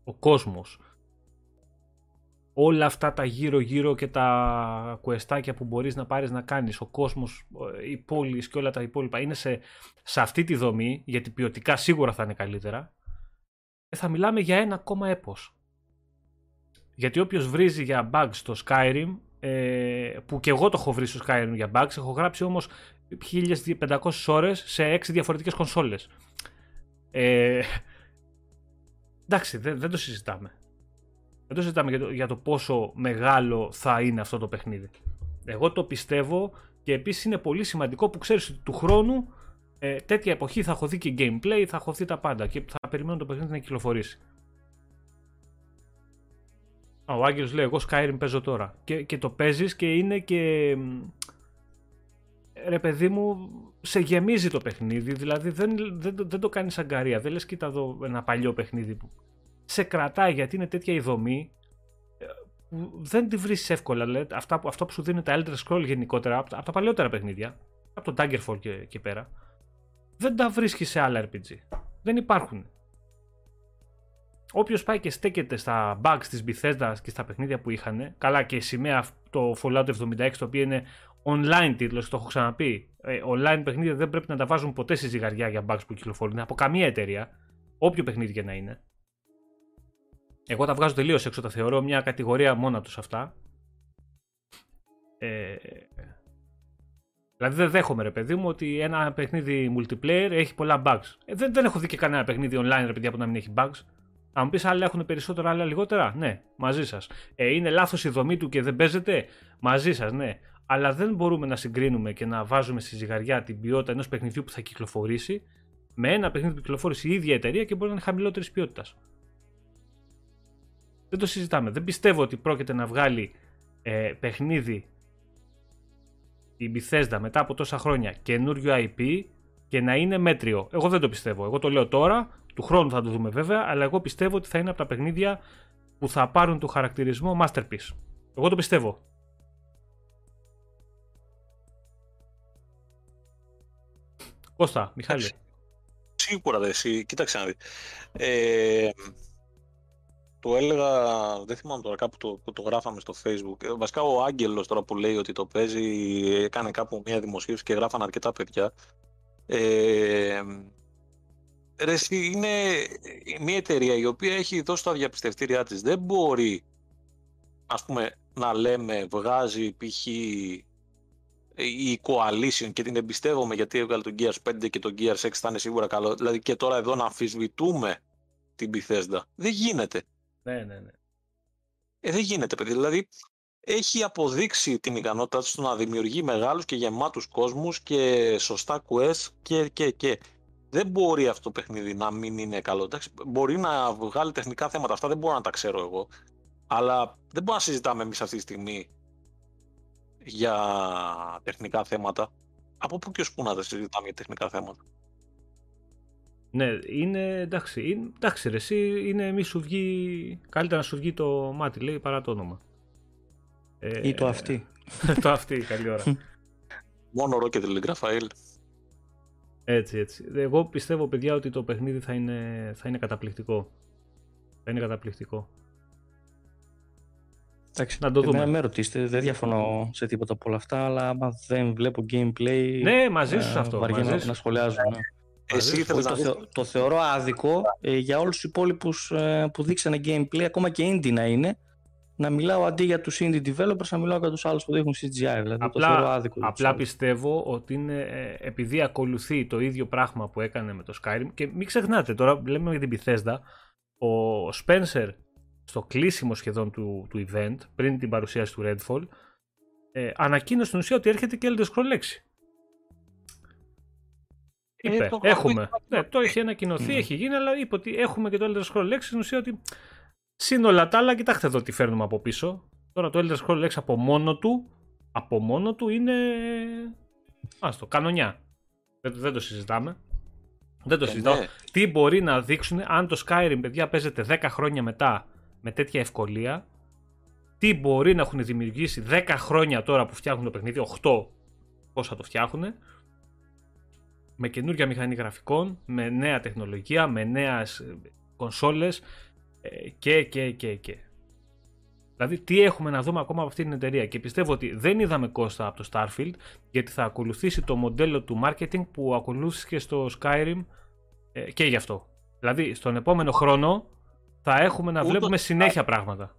ο κόσμος όλα αυτά τα γύρω γύρω και τα κουεστάκια που μπορείς να πάρεις να κάνεις, ο κόσμος, οι πόλεις και όλα τα υπόλοιπα είναι σε, σε αυτή τη δομή, γιατί ποιοτικά σίγουρα θα είναι καλύτερα, ε, θα μιλάμε για ένα ακόμα έπος. Γιατί όποιος βρίζει για bugs στο Skyrim, ε, που και εγώ το έχω βρει στο Skyrim για bugs, έχω γράψει όμως 1500 ώρες σε 6 διαφορετικές κονσόλες. Ε, εντάξει, δεν, δεν το συζητάμε. Δεν το συζητάμε για το, για το πόσο μεγάλο θα είναι αυτό το παιχνίδι. Εγώ το πιστεύω και επίσης είναι πολύ σημαντικό που ξέρεις ότι του χρόνου ε, τέτοια εποχή θα έχω δει και gameplay, θα έχω δει τα πάντα και θα περιμένω το παιχνίδι να κυκλοφορήσει. Ο Άγγελος λέει εγώ Skyrim παίζω τώρα και, και το παίζεις και είναι και ρε παιδί μου σε γεμίζει το παιχνίδι δηλαδή δεν, δεν, δεν το κάνεις αγκαρία δεν λες κοίτα εδώ ένα παλιό παιχνίδι που σε κρατάει γιατί είναι τέτοια η δομή ε, δεν τη βρίσκει εύκολα. Δηλαδή, αυτά, που, αυτά που σου δίνει τα Elder Scroll γενικότερα από, από τα παλιότερα παιχνίδια, από το Daggerfall και, και πέρα, δεν τα βρίσκεις σε άλλα RPG. Δεν υπάρχουν. Όποιος πάει και στέκεται στα bugs της Bethesda και στα παιχνίδια που είχαν, καλά και η σημαία το Fallout 76 το οποίο είναι online τίτλος, το έχω ξαναπεί. Ε, online παιχνίδια δεν πρέπει να τα βάζουν ποτέ σε ζυγαριά για bugs που κυκλοφορούν από καμία εταιρεία, όποιο παιχνίδι και να είναι. Εγώ τα βγάζω τελείως έξω, τα θεωρώ μια κατηγορία μόνα τους αυτά. Ε, δηλαδή δεν δέχομαι ρε παιδί μου ότι ένα παιχνίδι multiplayer έχει πολλά bugs. Ε, δεν, δεν έχω δει και κανένα παιχνίδι online ρε παιδιά που να μην έχει bugs. Αν μου πεις άλλα έχουν περισσότερα, άλλα λιγότερα, ναι, μαζί σας. Ε, είναι λάθος η δομή του και δεν παίζεται, μαζί σας, ναι. Αλλά δεν μπορούμε να συγκρίνουμε και να βάζουμε στη ζυγαριά την ποιότητα ενός παιχνιδιού που θα κυκλοφορήσει με ένα παιχνίδι που κυκλοφόρησε η ίδια εταιρεία και μπορεί να είναι χαμηλότερης ποιότητας. Δεν το συζητάμε. Δεν πιστεύω ότι πρόκειται να βγάλει ε, παιχνίδι η Bethesda μετά από τόσα χρόνια καινούριο IP και να είναι μέτριο. Εγώ δεν το πιστεύω. Εγώ το λέω τώρα, του χρόνου θα το δούμε βέβαια, αλλά εγώ πιστεύω ότι θα είναι από τα παιχνίδια που θα πάρουν το χαρακτηρισμό Masterpiece. Εγώ το πιστεύω. Κώστα, Μιχάλη. Σίγουρα δε, εσύ. Κοίταξε να δεις. Ε, το έλεγα, δεν θυμάμαι τώρα κάπου το, που το γράφαμε στο facebook. Ε, βασικά ο Άγγελος τώρα που λέει ότι το παίζει έκανε κάπου μια δημοσίευση και γράφανε αρκετά παιδιά. Ε, ρε, είναι μια εταιρεία η οποία έχει δώσει τα διαπιστευτήριά της. Δεν μπορεί ας πούμε να λέμε βγάζει π.χ. η Coalition και την εμπιστεύομαι γιατί έβγαλε τον Gears 5 και τον Gears 6 θα είναι σίγουρα καλό. Δηλαδή και τώρα εδώ να αμφισβητούμε την Bethesda. Δεν γίνεται. Ναι, ναι, ναι. Ε, δεν γίνεται, παιδί. Δηλαδή, έχει αποδείξει την ικανότητά τους να δημιουργεί μεγάλους και γεμάτους κόσμους και σωστά quest και, και, και. Δεν μπορεί αυτό το παιχνίδι να μην είναι καλό. Εντάξει, μπορεί να βγάλει τεχνικά θέματα, αυτά δεν μπορώ να τα ξέρω εγώ. Αλλά δεν μπορούμε να συζητάμε εμείς αυτή τη στιγμή για τεχνικά θέματα. Από πού και ως πού να τα συζητάμε για τεχνικά θέματα. Ναι, είναι εντάξει, είναι, εντάξει ρε, εσύ είναι μη σου βγει, καλύτερα να σου βγει το μάτι λέει παρά το όνομα. Ε, Ή το αυτή. το αυτή, καλή ώρα. Μόνο Rocket League, Ραφαήλ. Έτσι, έτσι. Εγώ πιστεύω, παιδιά, ότι το παιχνίδι θα είναι, θα είναι καταπληκτικό. Θα είναι καταπληκτικό. Εντάξει, να το δούμε. Με ρωτήσετε, δεν διαφωνώ σε τίποτα από όλα αυτά, αλλά άμα δεν βλέπω gameplay. Ναι, μαζί σου ε, αυτό. Βαριέμαι να, να σχολιάζω. Ναι. Εσύ το, το, το, θεωρώ άδικο ε, για όλους τους υπόλοιπους ε, που δείξανε gameplay, ακόμα και indie να είναι, να μιλάω αντί για τους indie developers, να μιλάω για τους άλλους που δείχνουν CGI. Δηλαδή απλά, το θεωρώ άδικο. Απλά πιστεύω ότι είναι ε, επειδή ακολουθεί το ίδιο πράγμα που έκανε με το Skyrim και μην ξεχνάτε τώρα, λέμε για την Bethesda, ο Spencer στο κλείσιμο σχεδόν του, του event, πριν την παρουσίαση του Redfall, ε, ανακοίνωσε στην ουσία ότι έρχεται και Elder Scrolls 6. Είπε, ε, έχουμε. Ναι, το έχει ανακοινωθεί, έχει γίνει, αλλά είπε ότι έχουμε και το Elder Scrolls 6 στην ουσία ότι σύνολα τα άλλα, κοιτάξτε εδώ τι φέρνουμε από πίσω. Τώρα το Elder Scrolls 6 από μόνο του, από μόνο του είναι, άστο, κανονιά. Δεν, δεν το συζητάμε. Δεν το ε, συζητάω. Ναι. Τι μπορεί να δείξουν αν το Skyrim, παιδιά, παίζεται 10 χρόνια μετά με τέτοια ευκολία. Τι μπορεί να έχουν δημιουργήσει 10 χρόνια τώρα που φτιάχνουν το παιχνίδι, 8 πώς θα το φτιάχνουν με καινούργια μηχανή γραφικών, με νέα τεχνολογία, με νέες κονσόλες ε, και και και και. Δηλαδή τι έχουμε να δούμε ακόμα από αυτή την εταιρεία; Και πιστεύω ότι δεν είδαμε κόστα από το Starfield γιατί θα ακολουθήσει το μοντέλο του marketing που ακολούθησε στο Skyrim ε, και γι' αυτό. Δηλαδή στον επόμενο χρόνο θα έχουμε να βλέπουμε συνέχεια πράγματα.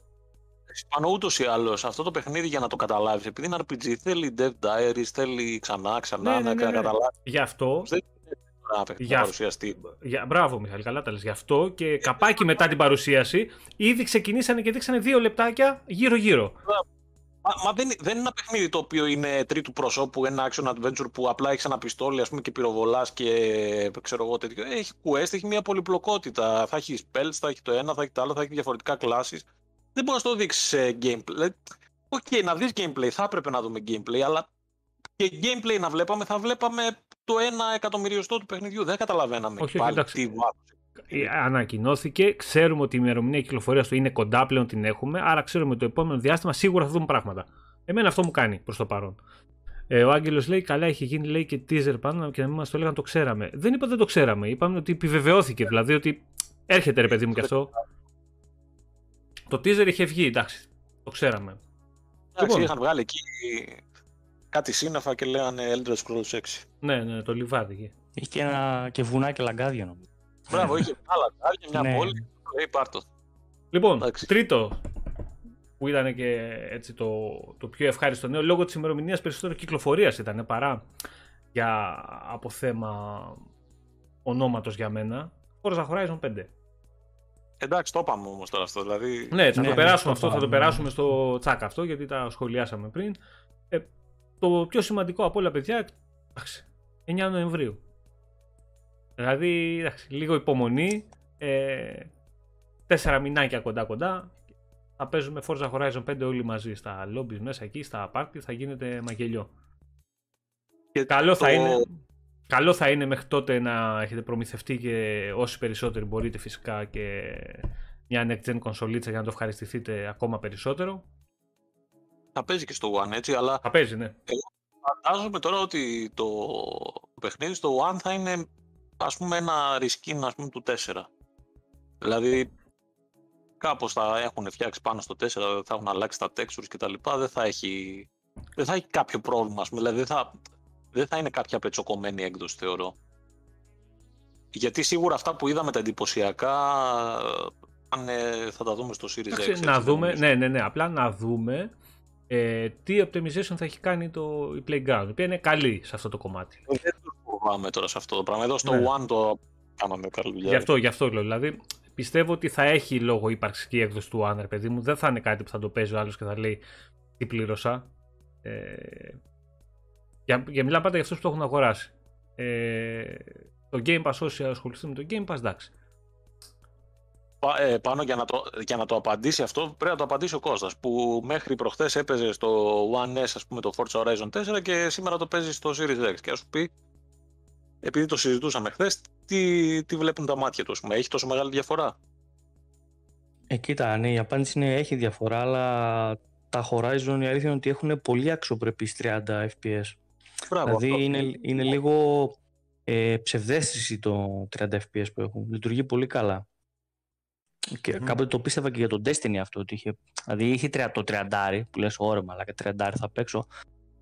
Πάνω ούτως ή άλλως αυτό το παιχνίδι για να το καταλάβεις, επειδή είναι RPG, θέλει Dev Diaries, θέλει ξανά, ξανά ναι, ναι, να ναι, ναι. καταλάβεις. Γι' αυτό. Δεν για... παρουσιαστεί. Για... Μπράβο, Μιχάλη, καλά τα λες. Γι' αυτό και καπάκι μετά την παρουσίαση, ήδη ξεκινήσανε και δείξανε δύο λεπτάκια γύρω-γύρω. Μα, μα δεν, δεν είναι ένα παιχνίδι το οποίο είναι τρίτου προσώπου, ένα action adventure που απλά έχεις ένα πιστόλι ας πούμε, και πυροβολάς και ξέρω εγώ τέτοιο. Έχει quest, έχει μια πολυπλοκότητα. Θα έχεις spells, θα έχει το ένα, θα έχει το άλλο, θα έχει διαφορετικά classes δεν μπορείς να το δείξεις σε gameplay. OK, okay, να δεις gameplay, θα έπρεπε να δούμε gameplay, αλλά και gameplay να βλέπαμε, θα βλέπαμε το ένα εκατομμυριωστό του παιχνιδιού. Δεν καταλαβαίναμε όχι, πάλι τι ε, Ανακοινώθηκε, ξέρουμε ότι η ημερομηνία κυκλοφορίας του είναι κοντά πλέον την έχουμε, άρα ξέρουμε ότι το επόμενο διάστημα σίγουρα θα δούμε πράγματα. Εμένα αυτό μου κάνει προς το παρόν. Ε, ο Άγγελος λέει: Καλά, είχε γίνει λέει, και teaser πάνω και να μην μας το έλεγαν το ξέραμε. Δεν είπα δεν το ξέραμε. Είπαμε ότι επιβεβαιώθηκε. Δηλαδή ότι έρχεται ρε παιδί μου κι αυτό. Το teaser είχε βγει, εντάξει. Το ξέραμε. Εντάξει, λοιπόν. είχαν βγάλει εκεί κάτι σύννεφα και λέγανε Elder Scrolls 6. Ναι, ναι, το λιβάδι εκεί. Είχε και, ένα... και βουνά και λαγκάδια νομίζω. Μπράβο, είχε άλλα λαγκάδια, μια ναι. πόλη. Λέει πάρτο. Λοιπόν, εντάξει. τρίτο που ήταν και έτσι το, το πιο ευχάριστο νέο λόγω της ημερομηνίας περισσότερο κυκλοφορίας ήταν παρά για από θέμα ονόματος για μένα Forza Horizon 5 Εντάξει, το είπαμε όμως τώρα αυτό. Δηλαδή... Ναι, θα ναι, το περάσουμε αυτό, θα το περάσουμε στο τσάκ αυτό, γιατί τα σχολιάσαμε πριν. Ε, το πιο σημαντικό από όλα, παιδιά, εντάξει, 9 Νοεμβρίου. Δηλαδή, εντάξει, λίγο υπομονή. Ε, τέσσερα μηνάκια κοντά-κοντά. Θα παίζουμε Forza Horizon 5 όλοι μαζί στα lobbies μέσα εκεί, στα πάρτι, θα γίνεται μαγελιό. Και Καλό θα είναι Καλό θα είναι μέχρι τότε να έχετε προμηθευτεί και όσοι περισσότεροι μπορείτε φυσικά και μια next gen κονσολίτσα για να το ευχαριστηθείτε ακόμα περισσότερο. Θα παίζει και στο One έτσι, αλλά... Θα παίζει, ναι. Εγώ φαντάζομαι τώρα ότι το παιχνίδι στο One θα είναι ας πούμε ένα reskin ας πούμε, του 4. Δηλαδή κάπως θα έχουν φτιάξει πάνω στο 4, θα έχουν αλλάξει τα textures και τα λοιπά, δεν θα έχει, δεν θα έχει κάποιο πρόβλημα, ας πούμε. δηλαδή δεν θα, δεν θα είναι κάποια πετσοκομμένη έκδοση θεωρώ. Γιατί σίγουρα αυτά που είδαμε τα εντυπωσιακά αν, θα τα δούμε στο Series X. να δούμε, ναι, ναι, ναι, απλά να δούμε ε, τι optimization θα έχει κάνει το, η Playground, η οποία είναι καλή σε αυτό το κομμάτι. Ε, δεν το φοβάμαι τώρα σε αυτό το πράγμα. Εδώ στο ναι. One το κάναμε καλή δουλειά. Γι' αυτό, γι' αυτό λέω. Δηλαδή, πιστεύω ότι θα έχει λόγο ύπαρξη έκδοση του One, παιδί μου. Δεν θα είναι κάτι που θα το παίζει ο άλλος και θα λέει τι πλήρωσα. Ε, για, για μιλάμε πάντα για αυτούς που το έχουν αγοράσει. Ε, το Game Pass, όσοι ασχοληθούν με το Game Pass, εντάξει. Ε, πάνω για να, το, για να το απαντήσει αυτό πρέπει να το απαντήσει ο Κώστας που μέχρι προχθές έπαιζε στο One S ας πούμε το Forza Horizon 4 και σήμερα το παίζει στο Series X και ας σου πει επειδή το συζητούσαμε χθες, τι, τι βλέπουν τα μάτια του, έχει τόσο μεγάλη διαφορά; Ε, κοίτα, ναι, η απάντηση είναι έχει διαφορά, αλλά τα Horizon η αλήθεια είναι ότι έχουν πολύ αξιοπρεπείς 30 FPS. Μπράβο, δηλαδή είναι, είναι λίγο ε, ψευδέστηση το 30 FPS που έχουν. Λειτουργεί πολύ καλά. Και mm. κάποτε το πίστευα και για τον Destiny αυτό. Ότι είχε, δηλαδή είχε το 30 που λες όρεμα, αλλά και 30 θα παίξω.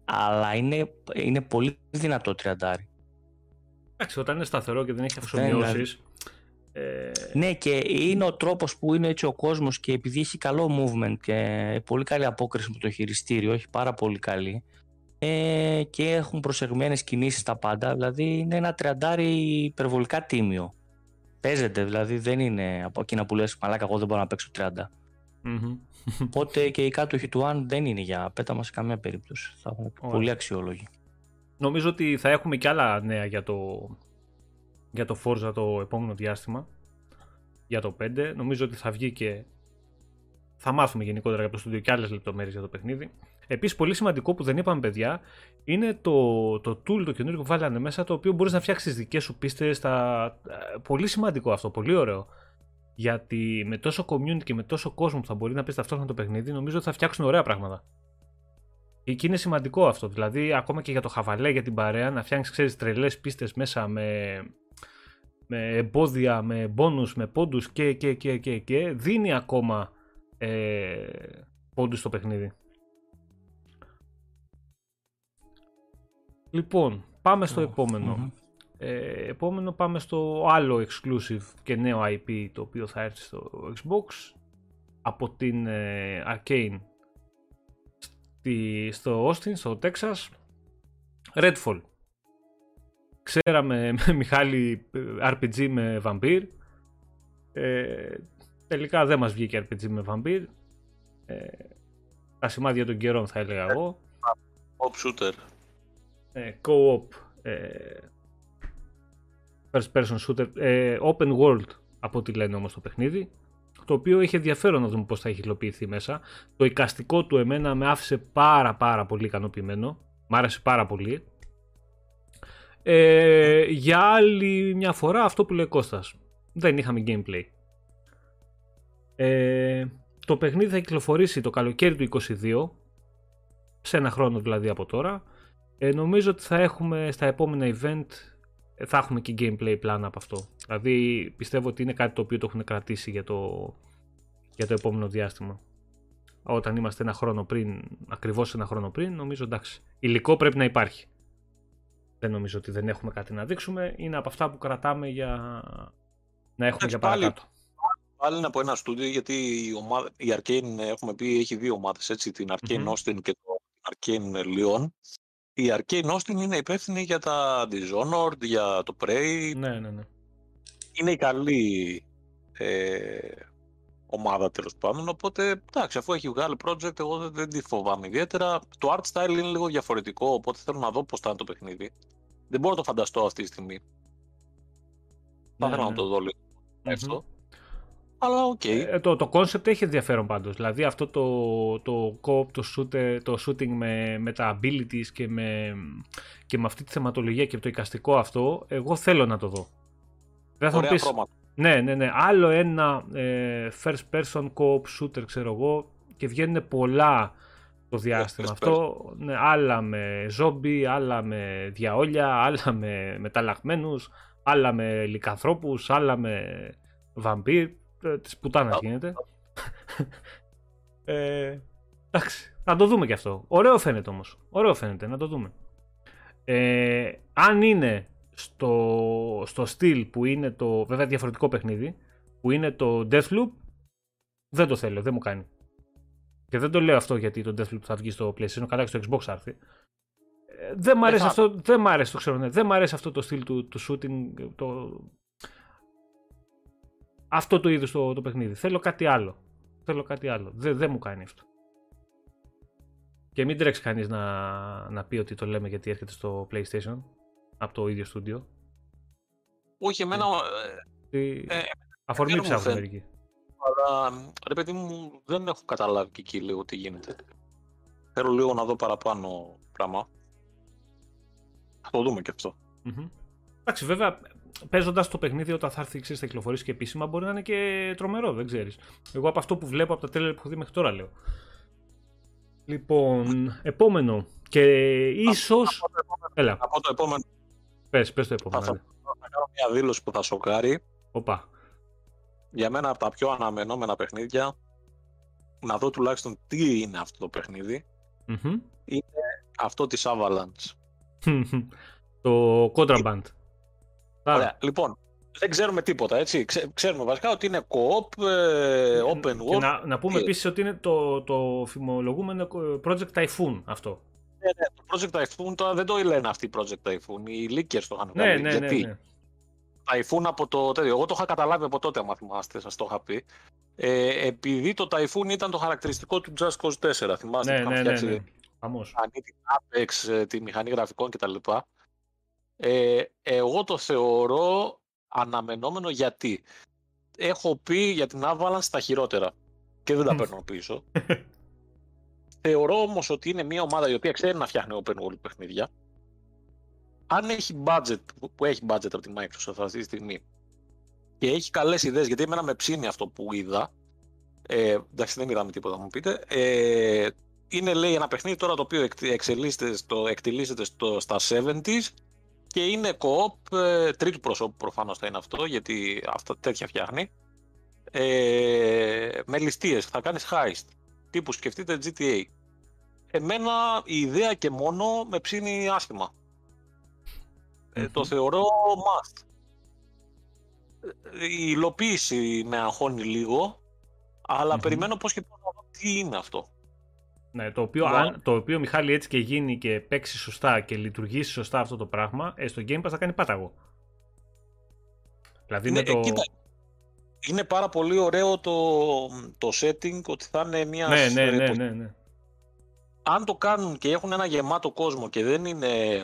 Αλλά είναι, είναι πολύ δυνατό 30. Εντάξει, όταν είναι σταθερό και δεν έχει αυξομοιώσει. Ε... Ναι, και είναι ο τρόπος που είναι έτσι ο κόσμος και επειδή έχει καλό movement και πολύ καλή απόκριση με το χειριστήριο, έχει πάρα πολύ καλή. Ε, και έχουν προσεγμένες κινήσεις τα πάντα. Δηλαδή είναι ένα τριαντάρι υπερβολικά τίμιο. Παίζεται, δηλαδή δεν είναι από εκείνα που λες Μαλάκα, εγώ δεν μπορώ να παίξω 30. mm Οπότε και οι κάτοχοι του Αν δεν είναι για πέταμα σε καμία περίπτωση. Θα έχουν πολύ αξιόλογοι. Νομίζω ότι θα έχουμε και άλλα νέα για το, για το Forza το επόμενο διάστημα. Για το 5. Νομίζω ότι θα βγει και θα μάθουμε γενικότερα για το στούντιο και άλλες λεπτομέρειες για το παιχνίδι. Επίσης, πολύ σημαντικό που δεν είπαμε, παιδιά, είναι το, το tool το καινούργιο που βάλανε μέσα, το οποίο μπορείς να φτιάξεις τις δικές σου πίστες. Στα... Ε, πολύ σημαντικό αυτό, πολύ ωραίο. Γιατί με τόσο community και με τόσο κόσμο που θα μπορεί να πεις ταυτόχρονα το παιχνίδι, νομίζω ότι θα φτιάξουν ωραία πράγματα. Και είναι σημαντικό αυτό. Δηλαδή, ακόμα και για το χαβαλέ, για την παρέα, να φτιάξεις, ξέρεις, τρελές πίστες μέσα με, με εμπόδια, με μπόνους, με πόντους και, και, και, και, και, δίνει ακόμα ε, πόντους στο παιχνίδι. Λοιπόν, πάμε στο επομενο Ε, επόμενο πάμε στο άλλο exclusive και νέο IP το οποίο θα έρθει στο Xbox από την ε, Arcane. Στη, στο Austin, στο Texas Redfall. Ξέραμε με Μιχάλη RPG με Vampire. Ε, τελικά δεν μας βγήκε RPG με Vampire. Ε, τα σημάδια των καιρών θα έλεγα εγώ. Pop shooter. ε, co-op ε, first person shooter ε, open world από ό,τι λένε όμως το παιχνίδι το οποίο είχε ενδιαφέρον να δούμε πώς θα έχει υλοποιηθεί μέσα. Το εικαστικό του εμένα με άφησε πάρα πάρα πολύ ικανοποιημένο. Μ' άρεσε πάρα πολύ. Ε, για άλλη μια φορά αυτό που λέει Κώστας. Δεν είχαμε gameplay. Ε, το παιχνίδι θα κυκλοφορήσει το καλοκαίρι του 22 σε ένα χρόνο δηλαδή από τώρα ε, νομίζω ότι θα έχουμε στα επόμενα event ε, θα έχουμε και gameplay plan από αυτό. Δηλαδή πιστεύω ότι είναι κάτι το οποίο το έχουν κρατήσει για το, για το επόμενο διάστημα. Όταν είμαστε ένα χρόνο πριν, ακριβώς ένα χρόνο πριν, νομίζω εντάξει. Υλικό πρέπει να υπάρχει. Δεν νομίζω ότι δεν έχουμε κάτι να δείξουμε. Είναι από αυτά που κρατάμε για να έχουμε για παρακάτω. Πάλι από ένα στούντιο, γιατί η, ομάδα, η Arcane, έχουμε πει, έχει δύο ομάδες, έτσι, την Arcane mm Austin και το Arcane Lyon η Arcane Austin είναι υπεύθυνη για τα Dishonored, για το Prey. Ναι, ναι, ναι. Είναι η καλή ε, ομάδα τέλος πάντων. Οπότε, εντάξει, αφού έχει βγάλει project, εγώ δεν, δεν τη φοβάμαι ιδιαίτερα. Το art style είναι λίγο διαφορετικό, οπότε θέλω να δω πώς θα είναι το παιχνίδι. Δεν μπορώ να το φανταστώ αυτή τη στιγμή. Θα ναι, ήθελα ναι. να το δω λίγο. Αλλά OK. Okay. Ε, το, το concept έχει ενδιαφέρον πάντως. Δηλαδή αυτό το, το co το, το shooting με, με τα abilities και με, και με αυτή τη θεματολογία και το εικαστικό αυτό, εγώ θέλω να το δω. Δεν θα πεις, ναι, ναι, ναι. Άλλο ένα ε, first person co-op shooter, ξέρω εγώ, και βγαίνουν πολλά το διάστημα αυτό. Ναι, άλλα με ζόμπι, άλλα με διαόλια, άλλα με μεταλλαγμένους, άλλα με λικανθρώπους, άλλα με βαμπύρ. Ε, της πουτάνας γίνεται. ε, εντάξει, θα το δούμε και αυτό. Ωραίο φαίνεται όμως. Ωραίο φαίνεται, να το δούμε. Ε, αν είναι στο, στο στυλ που είναι το βέβαια διαφορετικό παιχνίδι, που είναι το Deathloop, δεν το θέλω, δεν μου κάνει. Και δεν το λέω αυτό γιατί το Deathloop θα βγει στο PlayStation, καλά και στο Xbox θα έρθει. Ε, δεν μ' αρέσει αυτό, δεν μ' αρέσει το ξέρω, ναι. δεν μ' αρέσει αυτό το στυλ του, του shooting, το... αυτό το είδος το, το παιχνίδι. Θέλω κάτι άλλο. Θέλω κάτι άλλο. Δεν, δεν μου κάνει αυτό. Και μην τρέξει κανείς να, να πει ότι το λέμε γιατί έρχεται στο PlayStation από το ίδιο στούντιο. Όχι, εμένα... Ε, ε, αφορμή ψάχνουν μερικοί. Αλλά ρε παιδί μου, δεν έχω καταλάβει και εκεί λίγο τι γίνεται. Θέλω λίγο να δω παραπάνω πράγμα. Θα το δούμε και αυτό. Mm-hmm. Εντάξει, βέβαια, παίζοντας το παιχνίδι όταν θα έρθει ξέρεις, θα κυκλοφορήσει και επίσημα, μπορεί να είναι και τρομερό, δεν ξέρεις. Εγώ από αυτό που βλέπω από τα τέλη που έχω δει μέχρι τώρα λέω. Λοιπόν, επόμενο. Και ίσω. Έλα. Από το επόμενο. Πες, πες το επόμενο. Θα, θα κάνω μια δήλωση που θα σοκάρει. Οπα για μένα από τα πιο αναμενόμενα παιχνίδια, να δω τουλάχιστον τι είναι αυτό το παιχνιδι είναι αυτό της Avalanche. το Contraband. Ωραία, λοιπόν, δεν ξέρουμε τίποτα, έτσι. Ξέρουμε βασικά ότι είναι co-op, ε, open world. να, να πούμε επίσης ότι είναι το, το φημολογούμενο Project Typhoon αυτό. Ναι, ναι, το Project Typhoon τώρα δεν το λένε αυτοί οι Project Typhoon, οι leakers το είχαν ναι, κάνει. Ναι, ναι, ναι. Typhoon από το τέτοιο. Εγώ το είχα καταλάβει από τότε, αν θυμάστε, σας το είχα πει. Ε, επειδή το Typhoon ήταν το χαρακτηριστικό του Just Cause 4. Θυμάστε, ναι, ναι, ναι, ναι. την Apex, ε, τη μηχανή γραφικών κτλ. Ε, εγώ το θεωρώ αναμενόμενο γιατί έχω πει για την Avalanche τα χειρότερα και δεν τα παίρνω πίσω. Θεωρώ όμως ότι είναι μια ομάδα η οποία ξέρει να φτιάχνει open world παιχνίδια αν έχει budget, που έχει budget από τη Microsoft αυτή τη στιγμή και έχει καλές ιδέες, γιατί εμένα με ψήνει αυτό που είδα. Ε, εντάξει, δεν είδαμε τίποτα, μου πείτε. Ε, είναι λέει ένα παιχνίδι τώρα το οποίο εξελίσσεται στο, εκτελήσεται στο, στα 70s και είναι co-op ε, τρίτου προσώπου προφανώς θα είναι αυτό γιατί αυτά τέτοια φτιάχνει. Ε, με ληστείες, θα κάνεις heist τύπου σκεφτείτε GTA εμένα η ιδέα και μόνο με ψήνει άσχημα. Ε, το θεωρώ must. Η υλοποίηση με αγχώνει λίγο, περιμένω πώς και πώς να δω τι είναι αυτό. Ναι, το οποίο, αν, το οποίο Μιχάλη έτσι και γίνει και παίξει σωστά και λειτουργήσει σωστά αυτό το πράγμα, ε, στο Game Pass θα κάνει πάταγο. Δηλαδή ναι, το... Κοίτα, είναι πάρα πολύ ωραίο το, το setting ότι θα είναι μια... Ναι, ναι, ναι, ναι, ναι. Αν το κάνουν και έχουν ένα γεμάτο κόσμο και δεν είναι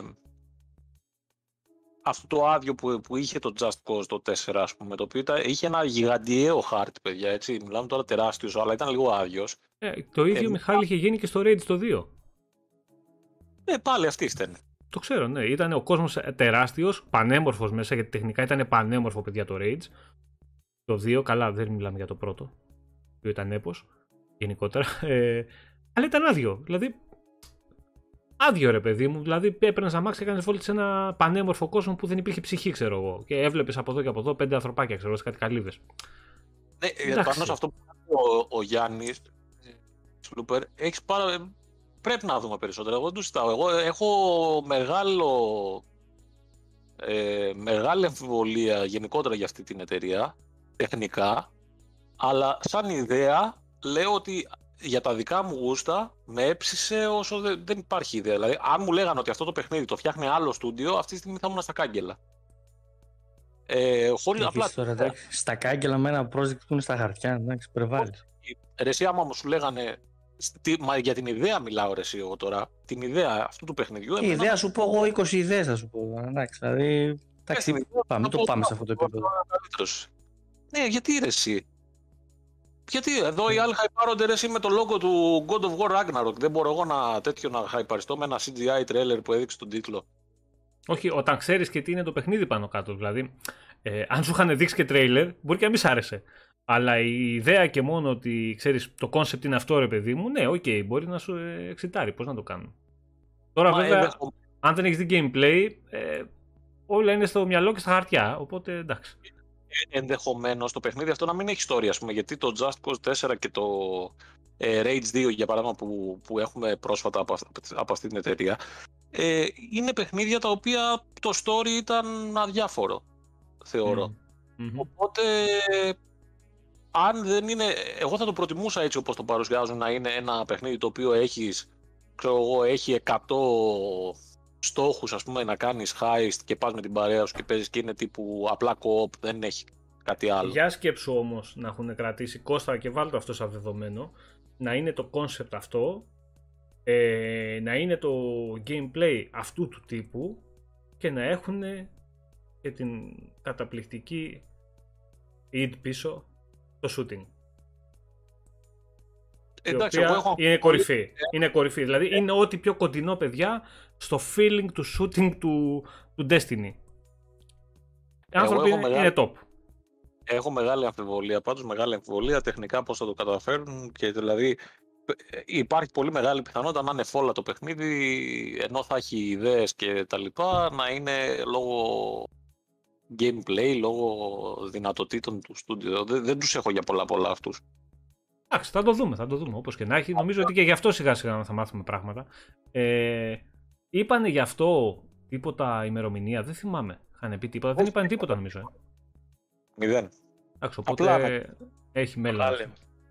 αυτό το άδειο που, που είχε το Just Cause το 4, ας πούμε, το οποίο ήταν, είχε ένα γιγαντιαίο χάρτη, παιδιά, έτσι. Μιλάμε τώρα τεράστιος, αλλά ήταν λίγο άδειος. Ε, το ίδιο, ε, Μιχάλη, είχε γίνει και στο Rage το 2. Ε, πάλι αυτή ήταν. Το ξέρω, ναι. Ήταν ο κόσμος τεράστιος, πανέμορφος μέσα, γιατί τεχνικά ήταν πανέμορφο, παιδιά, το Rage. Το 2, καλά, δεν μιλάμε για το πρώτο, που ήταν έπος, γενικότερα. Ε, αλλά ήταν άδειο. Δηλαδή, άδειο ρε παιδί μου. Δηλαδή έπαιρνες αμάξι και έκανες βόλτα σε ένα πανέμορφο κόσμο που δεν υπήρχε ψυχή, ξέρω εγώ. Και έβλεπες από εδώ και από εδώ πέντε ανθρωπάκια, ξέρω εγώ, κάτι καλύβες. Ναι, ε, πάνω σε αυτό που είπε ο, ο Γιάννης, Σλούπερ, έχεις πάρα. Πρέπει να δούμε περισσότερο. Εγώ τους Εγώ έχω μεγάλο. Ε, μεγάλη αμφιβολία γενικότερα για αυτή την εταιρεία, τεχνικά, αλλά σαν ιδέα λέω ότι για τα δικά μου γούστα με έψησε όσο δεν, δεν υπάρχει ιδέα. Δηλαδή, αν μου λέγανε ότι αυτό το παιχνίδι το φτιάχνει άλλο στούντιο, αυτή τη στιγμή θα ήμουν στα κάγκελα. Ε, χωρίς απλά... Τώρα, στα κάγκελα με ένα project που είναι στα χαρτιά, εντάξει, υπερβάλλεις. Ρε εσύ άμα μου σου λέγανε, μα για την ιδέα μιλάω ρε εσύ εγώ τώρα, την ιδέα αυτού του παιχνιδιού. Η ιδέα σου πω εγώ 20 ιδέες θα σου πω, εντάξει, δηλαδή, εντάξει, πάμε, το πάμε σε αυτό το επίπεδο. Ναι, γιατί ρε εσύ, γιατί εδώ οι άλλοι χαϊπάρονται ρε με το λόγο του God of War Ragnarok. Δεν μπορώ εγώ να τέτοιο να χαϊπαριστώ με ένα CGI trailer που έδειξε τον τίτλο. Όχι, όταν ξέρεις και τι είναι το παιχνίδι πάνω κάτω. Δηλαδή, ε, αν σου είχαν δείξει και τρέιλερ, μπορεί και να μην σ' άρεσε. Αλλά η ιδέα και μόνο ότι ξέρεις το concept είναι αυτό ρε παιδί μου, ναι, OK, okay, μπορεί να σου εξιτάρει πώς να το κάνουν. Τώρα Μα βέβαια, αν δεν έχεις δει gameplay, ε, όλα είναι στο μυαλό και στα χαρτιά, οπότε εντάξει. Ε, Ενδεχομένως το παιχνίδι αυτό να μην έχει ιστορία, ας πούμε, γιατί το Just Cause 4 και το ε, Rage 2, για παράδειγμα, που, που έχουμε πρόσφατα από, από αυτή την εταιρεία, ε, είναι παιχνίδια τα οποία το story ήταν αδιάφορο, θεωρώ. Οπότε, αν δεν είναι... Εγώ θα το προτιμούσα έτσι όπως το παρουσιάζουν να είναι ένα παιχνίδι το οποίο έχεις, ξέρω εγώ, έχει 100 στόχους ας πούμε να κάνεις heist και πας με την παρέα σου και παίζεις και είναι τύπου απλά co-op, δεν έχει κάτι άλλο. Για σκέψου όμως να έχουν κρατήσει Κώστα και βάλτε αυτό σαν δεδομένο να είναι το concept αυτό ε, να είναι το gameplay αυτού του τύπου και να έχουν και την καταπληκτική id πίσω το shooting. Εντάξει, έχω... είναι κορυφή. Είναι κορυφή. Δηλαδή είναι ό,τι πιο κοντινό παιδιά στο feeling του shooting του, του Destiny. Οι άνθρωποι είναι, μεγάλη... είναι top. Έχω μεγάλη αμφιβολία, πάντως μεγάλη αμφιβολία τεχνικά πώς θα το καταφέρουν και δηλαδή υπάρχει πολύ μεγάλη πιθανότητα να είναι φόλα το παιχνίδι ενώ θα έχει ιδέες και τα λοιπά να είναι λόγω gameplay, λόγω δυνατοτήτων του στούντιο. Δεν, δεν τους έχω για πολλά πολλά αυτούς. Εντάξει, θα το δούμε, θα το δούμε όπως και να έχει. Νομίζω ότι και γι' αυτό σιγά σιγά θα μάθουμε πράγματα. Ε, είπανε γι' αυτό τίποτα ημερομηνία, δεν θυμάμαι. Είχαν πει τίποτα, δεν είπαν τίποτα νομίζω. Ε. Μηδέν. Εντάξει, οπότε έχει μέλλον.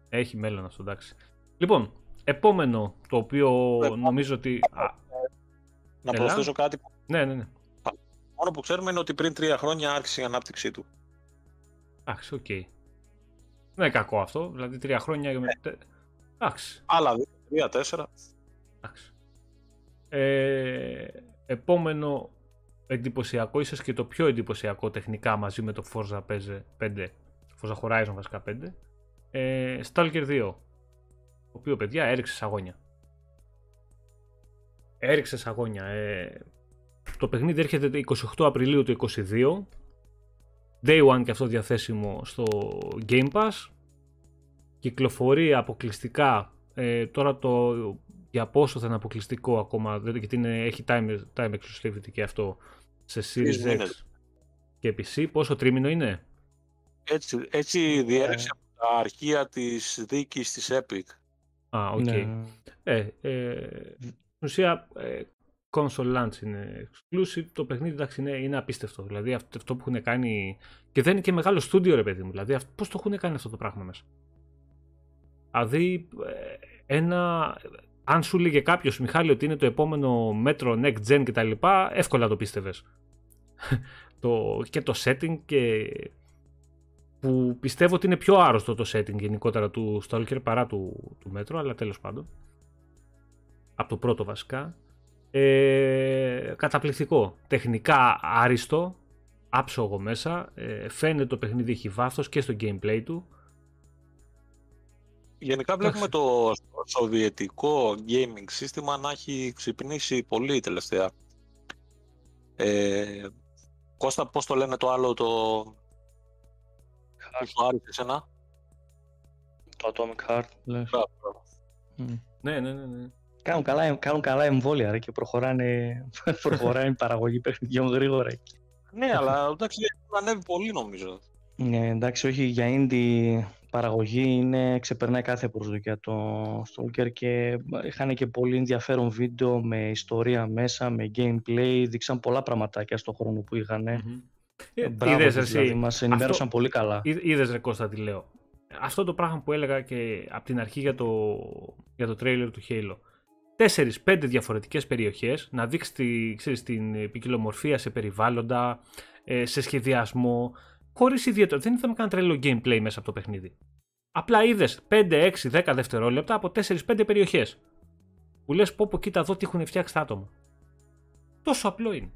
Έχει μέλλον αυτό, εντάξει. Λοιπόν, επόμενο το οποίο νομίζω ότι. Να προσθέσω κάτι. Ναι, ναι, ναι. Μόνο που ξέρουμε είναι ότι πριν τρία χρόνια άρχισε η ανάπτυξή του. Εντάξει, OK. Okay. Δεν είναι κακό αυτό. Δηλαδή τρία χρόνια. Ναι. Εντάξει. Άλλα δύο, τρία, τέσσερα. Εντάξει. Ε, επόμενο εντυπωσιακό, ίσως και το πιο εντυπωσιακό τεχνικά μαζί με το Forza 5, Forza Horizon βασικά 5, ε, Stalker 2 το οποίο παιδιά έριξε σαγόνια. Έριξε σαγόνια. Ε, το παιχνίδι έρχεται 28 Απριλίου του 2022. Day One και αυτό διαθέσιμο στο Game Pass. Κυκλοφορεί αποκλειστικά. Ε, τώρα το για πόσο θα είναι αποκλειστικό ακόμα, γιατί είναι, έχει time, time exclusivity και αυτό σε Series X και PC. Πόσο τρίμηνο είναι; Έτσι, έτσι διέρεξε από τα αρχεία της δίκης της Epic. Α, OK. Okay. Ναι. Ε, ε, στην ουσία, ε, console launch είναι exclusive. Το παιχνίδι εντάξει είναι, είναι απίστευτο. Δηλαδή αυτό που έχουν κάνει. Και δεν είναι και μεγάλο στούντιο, ρε παιδί μου. Δηλαδή πώς το έχουν κάνει αυτό το πράγμα μέσα; Δηλαδή, ε, ένα. Αν σου λέγε κάποιος, Μιχάλη, ότι είναι το επόμενο μέτρο next gen κτλ., εύκολα το πίστευες. το, και το setting και που πιστεύω ότι είναι πιο άρρωστο το setting γενικότερα του Stalker παρά του, του Metro, αλλά τέλος πάντων. Από το πρώτο βασικά. Ε, καταπληκτικό. Τεχνικά άριστο, άψογο μέσα. Ε, φαίνεται το παιχνίδι έχει βάθος και στο gameplay του. Γενικά βλέπουμε το σοβιετικό gaming σύστημα να έχει ξυπνήσει πολύ τελευταία. Ε, Κώστα, πώς το λένε το άλλο το Heart. Το άρεσε εσένα; Το Atomic Heart, λες. Mm. Ναι, ναι, ναι, ναι. Κάνουν καλά, κάνουν καλά εμβόλια ρε, και προχωράνε, προχωράνε η παραγωγή παιχνιδιών γρήγορα. ναι, αλλά εντάξει, έχουν ανέβει πολύ νομίζω. Ναι, εντάξει, όχι για indie παραγωγή είναι, ξεπερνάει κάθε προσδοκία το Stalker και είχαν και πολύ ενδιαφέρον βίντεο με ιστορία μέσα, με gameplay, δείξαν πολλά πραγματάκια στον χρόνο που είχαν. Mm-hmm. Ε, Μπράβο, είδες, εσύ, δηλαδή, μας ενημέρωσαν αυτό, πολύ καλά. Είδες ρε Κώστα τι λέω. Αυτό το πράγμα που έλεγα και από την αρχή για το, για το trailer του Halo. Τέσσερις-πέντε διαφορετικές περιοχές να δείξει τη, ξέρεις, την ποικιλομορφία σε περιβάλλοντα, ε, σε σχεδιασμό, χωρίς ιδιαίτερο. Δεν είδαμε κανένα τρελό gameplay μέσα από το παιχνίδι. Απλά είδες 5, 6, 10 δευτερόλεπτα από 4-5 περιοχές. Που λες πω πω κοίτα εδώ τι έχουν φτιάξει τα άτομα. Τόσο απλό είναι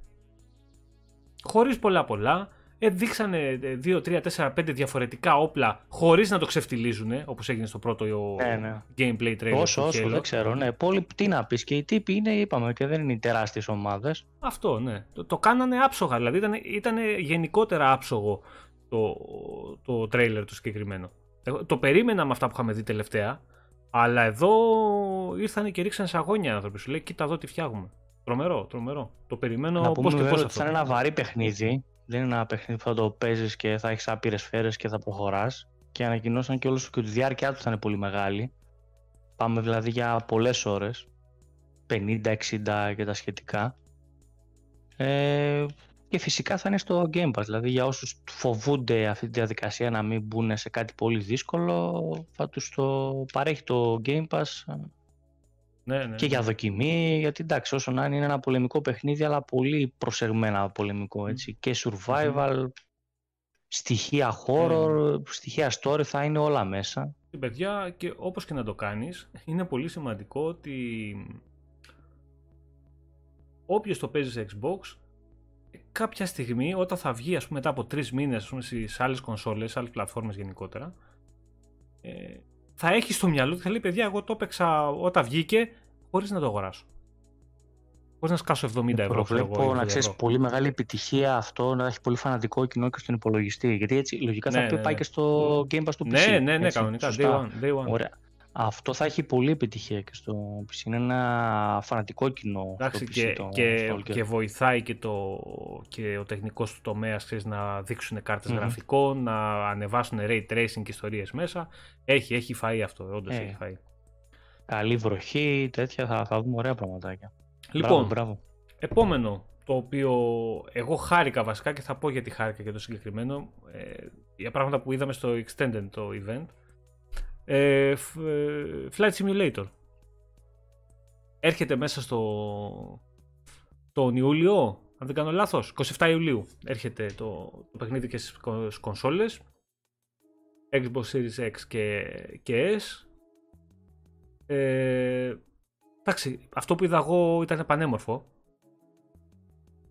χωρίς πολλά πολλά, ε, δείξανε 2, 3, 4, 5 διαφορετικά όπλα χωρίς να το ξεφτιλίζουν, όπως έγινε στο πρώτο ναι, ναι. gameplay trailer. Όσο, όσο, δεν ξέρω. Ναι. Πολύ, τι να πεις και οι τύποι είναι, είπαμε, και δεν είναι οι τεράστιες ομάδες. Αυτό, ναι. Το, το κάνανε άψογα, δηλαδή ήταν, ήταν γενικότερα άψογο το, το trailer το συγκεκριμένο. το περίμενα με αυτά που είχαμε δει τελευταία, αλλά εδώ ήρθαν και ρίξαν σε αγώνια άνθρωποι. Σου λέει, κοίτα εδώ τι φτιάχνουμε. Τρομερό, τρομερό. Το περιμένω πώς και πώς αυτό. Θα είναι ένα βαρύ παιχνίδι. Δεν είναι ένα παιχνίδι που θα το παίζεις και θα έχεις άπειρες σφαίρες και θα προχωράς. Και ανακοινώσαν και όλο και τη διάρκεια τους θα είναι πολύ μεγάλη. Πάμε δηλαδή για πολλές ώρες. 50, 60 και τα σχετικά. Ε, και φυσικά θα είναι στο Game Pass. Δηλαδή για όσους φοβούνται αυτή τη διαδικασία να μην μπουν σε κάτι πολύ δύσκολο, θα τους το παρέχει το Game Pass ναι, ναι, και για ναι. δοκιμή. Γιατί εντάξει, όσο να είναι, είναι ένα πολεμικό παιχνίδι, αλλά πολύ προσεγμένα πολεμικό. Έτσι. Και survival, στοιχεία horror, στοιχεία story θα είναι όλα μέσα. Παιδιά, και όπως και να το κάνεις, είναι πολύ σημαντικό ότι όποιος το παίζει σε Xbox κάποια στιγμή όταν θα βγει ας πούμε, μετά από τρεις μήνες σε άλλες κονσόλες, σε άλλες πλατφόρμες γενικότερα ε, θα έχει στο μυαλό του θα λέει παιδιά εγώ το έπαιξα όταν βγήκε χωρίς να το αγοράσω. Χωρίς να σκάσω 70 ευρώ. Προβλέπω να ξέρεις πολύ μεγάλη επιτυχία αυτό να έχει πολύ φανατικό κοινό και στον υπολογιστή. Γιατί έτσι λογικά θα ναι, ναι πάει ναι. και στο Game Pass του PC. Ναι, ναι, ναι, κανονικά. Day one, day one. Ωραία. Αυτό θα έχει πολύ επιτυχία και στο PC. Είναι ένα φανατικό κοινό. Εντάξει, και, το, και, και, βοηθάει και, το, και ο τεχνικός του τομέας να δείξουν κάρτες γραφικών, να ανεβάσουν ray tracing και ιστορίες μέσα. Έχει, έχει φάει αυτό, όντως ε, έχει φάει. Καλή βροχή, τέτοια θα, θα δούμε ωραία πραγματάκια. Λοιπόν, μπράβο, επόμενο το οποίο εγώ χάρηκα βασικά και θα πω γιατί χάρηκα και το συγκεκριμένο ε, για πράγματα που είδαμε στο Extended το event ε, ε, Flight Simulator. Έρχεται μέσα στο τον Ιούλιο, αν δεν κάνω λάθος, 27 Ιουλίου έρχεται το, το παιχνίδι και στις κονσόλες. Xbox Series X και, και S. Ε, εντάξει, αυτό που είδα εγώ ήταν πανέμορφο.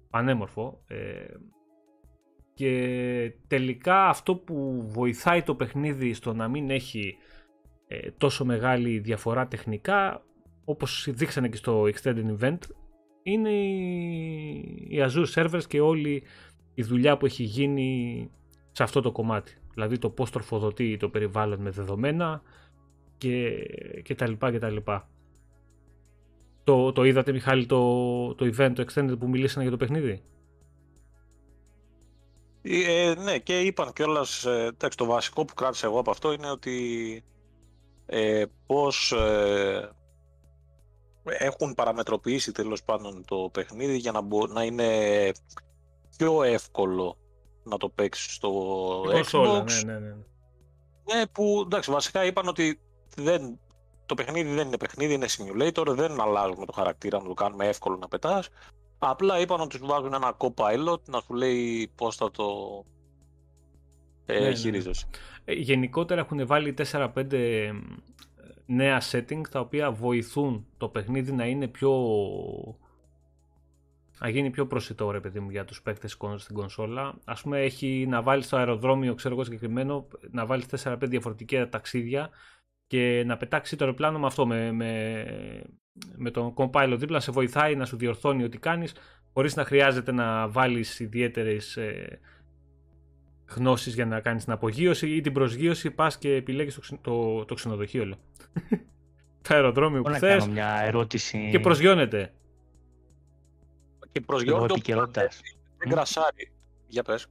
Πανέμορφο. Ε, και τελικά αυτό που βοηθάει το παιχνίδι στο να μην έχει ε, τόσο μεγάλη διαφορά τεχνικά όπως δείξανε και στο Extended Event είναι οι Azure Servers και όλη η δουλειά που έχει γίνει σε αυτό το κομμάτι. Δηλαδή το πώς τροφοδοτεί το περιβάλλον με δεδομένα και, και τα λοιπά και τα λοιπά. Το, το είδατε Μιχάλη το, το event, το Extended που μιλήσανε για το παιχνίδι; Ε, ναι και είπαν κιόλας, ε, το βασικό που κράτησα εγώ από αυτό είναι ότι ε, πώς ε, έχουν παραμετροποιήσει τέλος πάντων το παιχνίδι για να, να είναι πιο εύκολο να το παίξεις στο Xbox. Ναι, ναι, ναι. Ναι, που εντάξει, βασικά είπαν ότι δεν, το παιχνίδι δεν είναι παιχνίδι, είναι simulator, δεν αλλάζουμε το χαρακτήρα να το κάνουμε εύκολο να πετάς. Απλά είπαν ότι σου βάζουν ένα co-pilot να σου λέει πώς θα το ε, ναι, ναι. Ε, γενικότερα έχουν βάλει 4-5 ε, νέα settings τα οποία βοηθούν το παιχνίδι να είναι πιο να γίνει πιο προσιτό ρε παιδί μου για τους παίκτες στην κονσόλα. Ας πούμε έχει να βάλει στο αεροδρόμιο, ξέρω εγώ συγκεκριμένο, να βάλεις 4-5 διαφορετικά ταξίδια και να πετάξει το αεροπλάνο με αυτό, με, με, με τον compilot δίπλα, σε βοηθάει να σου διορθώνει ό,τι κάνεις, χωρίς να χρειάζεται να βάλεις ιδιαίτερες ε, γνώσεις για να κάνεις την απογείωση ή την προσγείωση πας και επιλέγεις το, το, το ξενοδοχείο λέω. το αεροδρόμιο που θες μια ερώτηση... και προσγειώνεται. Και προσγειώνεται δεν κρασάρει. Για πες.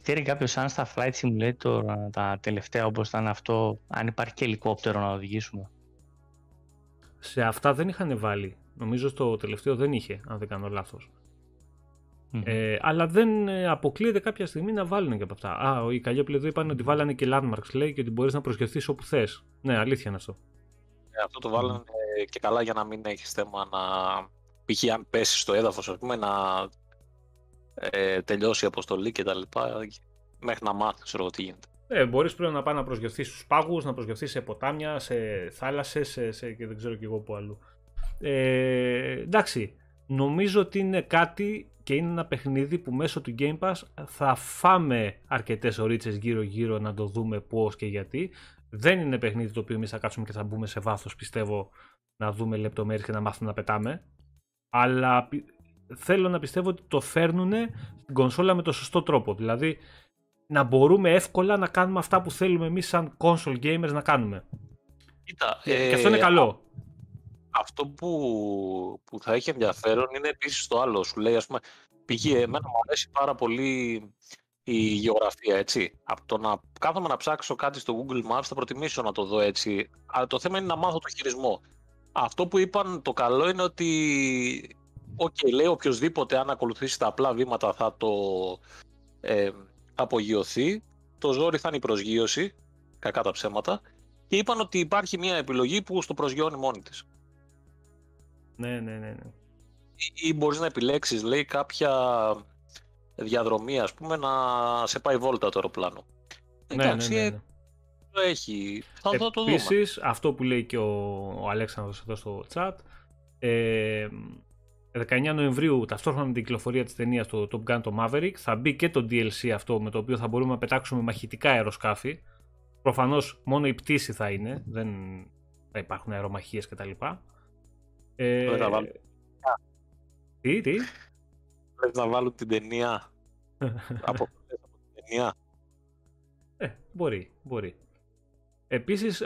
Θέλει κάποιος αν στα flight simulator τα τελευταία όπως ήταν αυτό, αν υπάρχει και ελικόπτερο να οδηγήσουμε; Σε αυτά δεν είχαν βάλει. Νομίζω στο τελευταίο δεν είχε, αν δεν κάνω λάθος. Ε, αλλά δεν ε, αποκλείεται κάποια στιγμή να βάλουν και από αυτά. Α, οι Καλλιόπουλοι εδώ είπαν ότι βάλανε και landmarks λέει και ότι μπορείς να προσγειωθείς όπου θες. Ναι, αλήθεια είναι αυτό. Ε, αυτό το βάλανε και καλά για να μην έχεις θέμα να. π.χ. αν πέσεις στο έδαφος, ας πούμε, να ε, τελειώσει η αποστολή κτλ. Μέχρι να μάθεις, ξέρω τι γίνεται. Ε, μπορείς πλέον να πάει να προσγειωθείς στους πάγους, να προσγειωθείς σε ποτάμια, σε θάλασσες σε, σε, και δεν ξέρω κι εγώ που αλλού. Ε, εντάξει, νομίζω ότι είναι κάτι και είναι ένα παιχνίδι που μέσω του Game Pass θα φάμε αρκετές ωρίτσε γύρω-γύρω να το δούμε πώς και γιατί. Δεν είναι παιχνίδι το οποίο εμείς θα κάτσουμε και θα μπούμε σε βάθος, πιστεύω, να δούμε λεπτομέρειες και να μάθουμε να πετάμε. Αλλά θέλω να πιστεύω ότι το φέρνουν στην κονσόλα με το σωστό τρόπο. Δηλαδή, να μπορούμε εύκολα να κάνουμε αυτά που θέλουμε εμείς σαν console gamers να κάνουμε. Κοίτα, και αυτό είναι καλό. Αυτό που, που θα έχει ενδιαφέρον είναι επίσης το άλλο. Σου λέει, ας πούμε, πηγή, εμένα μου αρέσει πάρα πολύ η γεωγραφία, έτσι. Από το να κάθομαι να ψάξω κάτι στο Google Maps θα προτιμήσω να το δω έτσι. Αλλά το θέμα είναι να μάθω το χειρισμό. Αυτό που είπαν το καλό είναι ότι OK, okay, λέει οποιοδήποτε αν ακολουθήσει τα απλά βήματα θα το ε, απογειωθεί. Το ζόρι θα είναι η προσγείωση, κακά τα ψέματα. Και είπαν ότι υπάρχει μια επιλογή που στο προσγειώνει μόνη της. Ναι, ναι, ναι. ναι. Ή, ή μπορείς να επιλέξεις, λέει, κάποια διαδρομή, ας πούμε, να σε πάει βόλτα το αεροπλάνο. Ναι, Εντάξει, ναι, ναι, ναι. Το έχει. Θα, θα το δούμε. Επίσης, αυτό που λέει και ο, ο Αλέξανδρος εδώ στο chat, ε, 19 Νοεμβρίου, ταυτόχρονα με την κυκλοφορία της ταινίας το Top Gun το Maverick, θα μπει και το DLC αυτό με το οποίο θα μπορούμε να πετάξουμε μαχητικά αεροσκάφη. Προφανώς μόνο η πτήση θα είναι, δεν θα υπάρχουν αερομαχίες κτλ. Ε, θα βάλουν... Τι, τι; Πρέπει να βάλουν την ταινία από, την ταινία. Ε, μπορεί, μπορεί. Επίσης,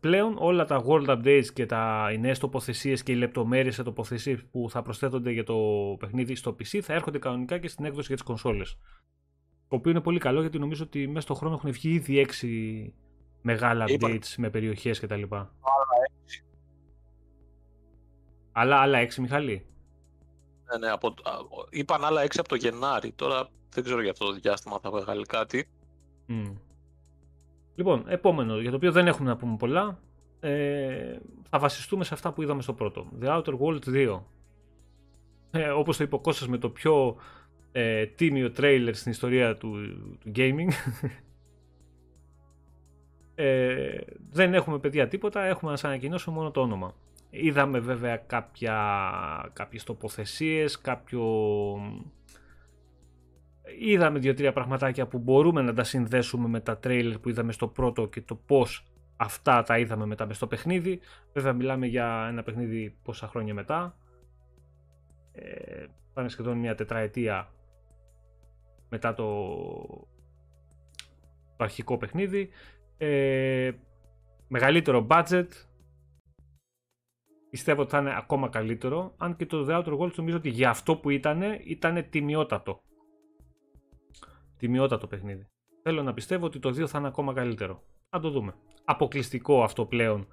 πλέον όλα τα world updates και τα, οι νέες τοποθεσίες και οι λεπτομέρειες σε τοποθεσίες που θα προσθέτονται για το παιχνίδι στο PC θα έρχονται κανονικά και στην έκδοση για τις κονσόλες. Το οποίο είναι πολύ καλό γιατί νομίζω ότι μέσα στον χρόνο έχουν βγει ήδη 6 μεγάλα updates με περιοχές κτλ. Άλλα 6. Άλλα, άλλα 6, Μιχαλή. Ναι, ναι, από, είπαν άλλα 6 από το Γενάρη. Τώρα δεν ξέρω για αυτό το διάστημα θα βγάλει κάτι. Mm. Λοιπόν, επόμενο, για το οποίο δεν έχουμε να πούμε πολλά, ε, θα βασιστούμε σε αυτά που είδαμε στο πρώτο. The Outer World 2. Ε, όπως το είπε ο Κώστας με το πιο ε, τίμιο τρέιλερ στην ιστορία του, του gaming. ε, δεν έχουμε παιδιά τίποτα, έχουμε να σας ανακοινώσω μόνο το όνομα. Είδαμε βέβαια κάποια, κάποιες τοποθεσίες, κάποιο είδαμε δύο-τρία πραγματάκια που μπορούμε να τα συνδέσουμε με τα τρέιλερ που είδαμε στο πρώτο και το πώς αυτά τα είδαμε μετά μες στο παιχνίδι. Βέβαια μιλάμε για ένα παιχνίδι πόσα χρόνια μετά. Ε, πάνε σχεδόν μια τετραετία μετά το, το αρχικό παιχνίδι. Ε, μεγαλύτερο budget. Πιστεύω ότι θα είναι ακόμα καλύτερο. Αν και το The Outer Worlds νομίζω ότι για αυτό που ήταν, ήταν τιμιότατο τιμιότατο παιχνίδι. Θέλω να πιστεύω ότι το 2 θα είναι ακόμα καλύτερο. Θα το δούμε. Αποκλειστικό αυτό πλέον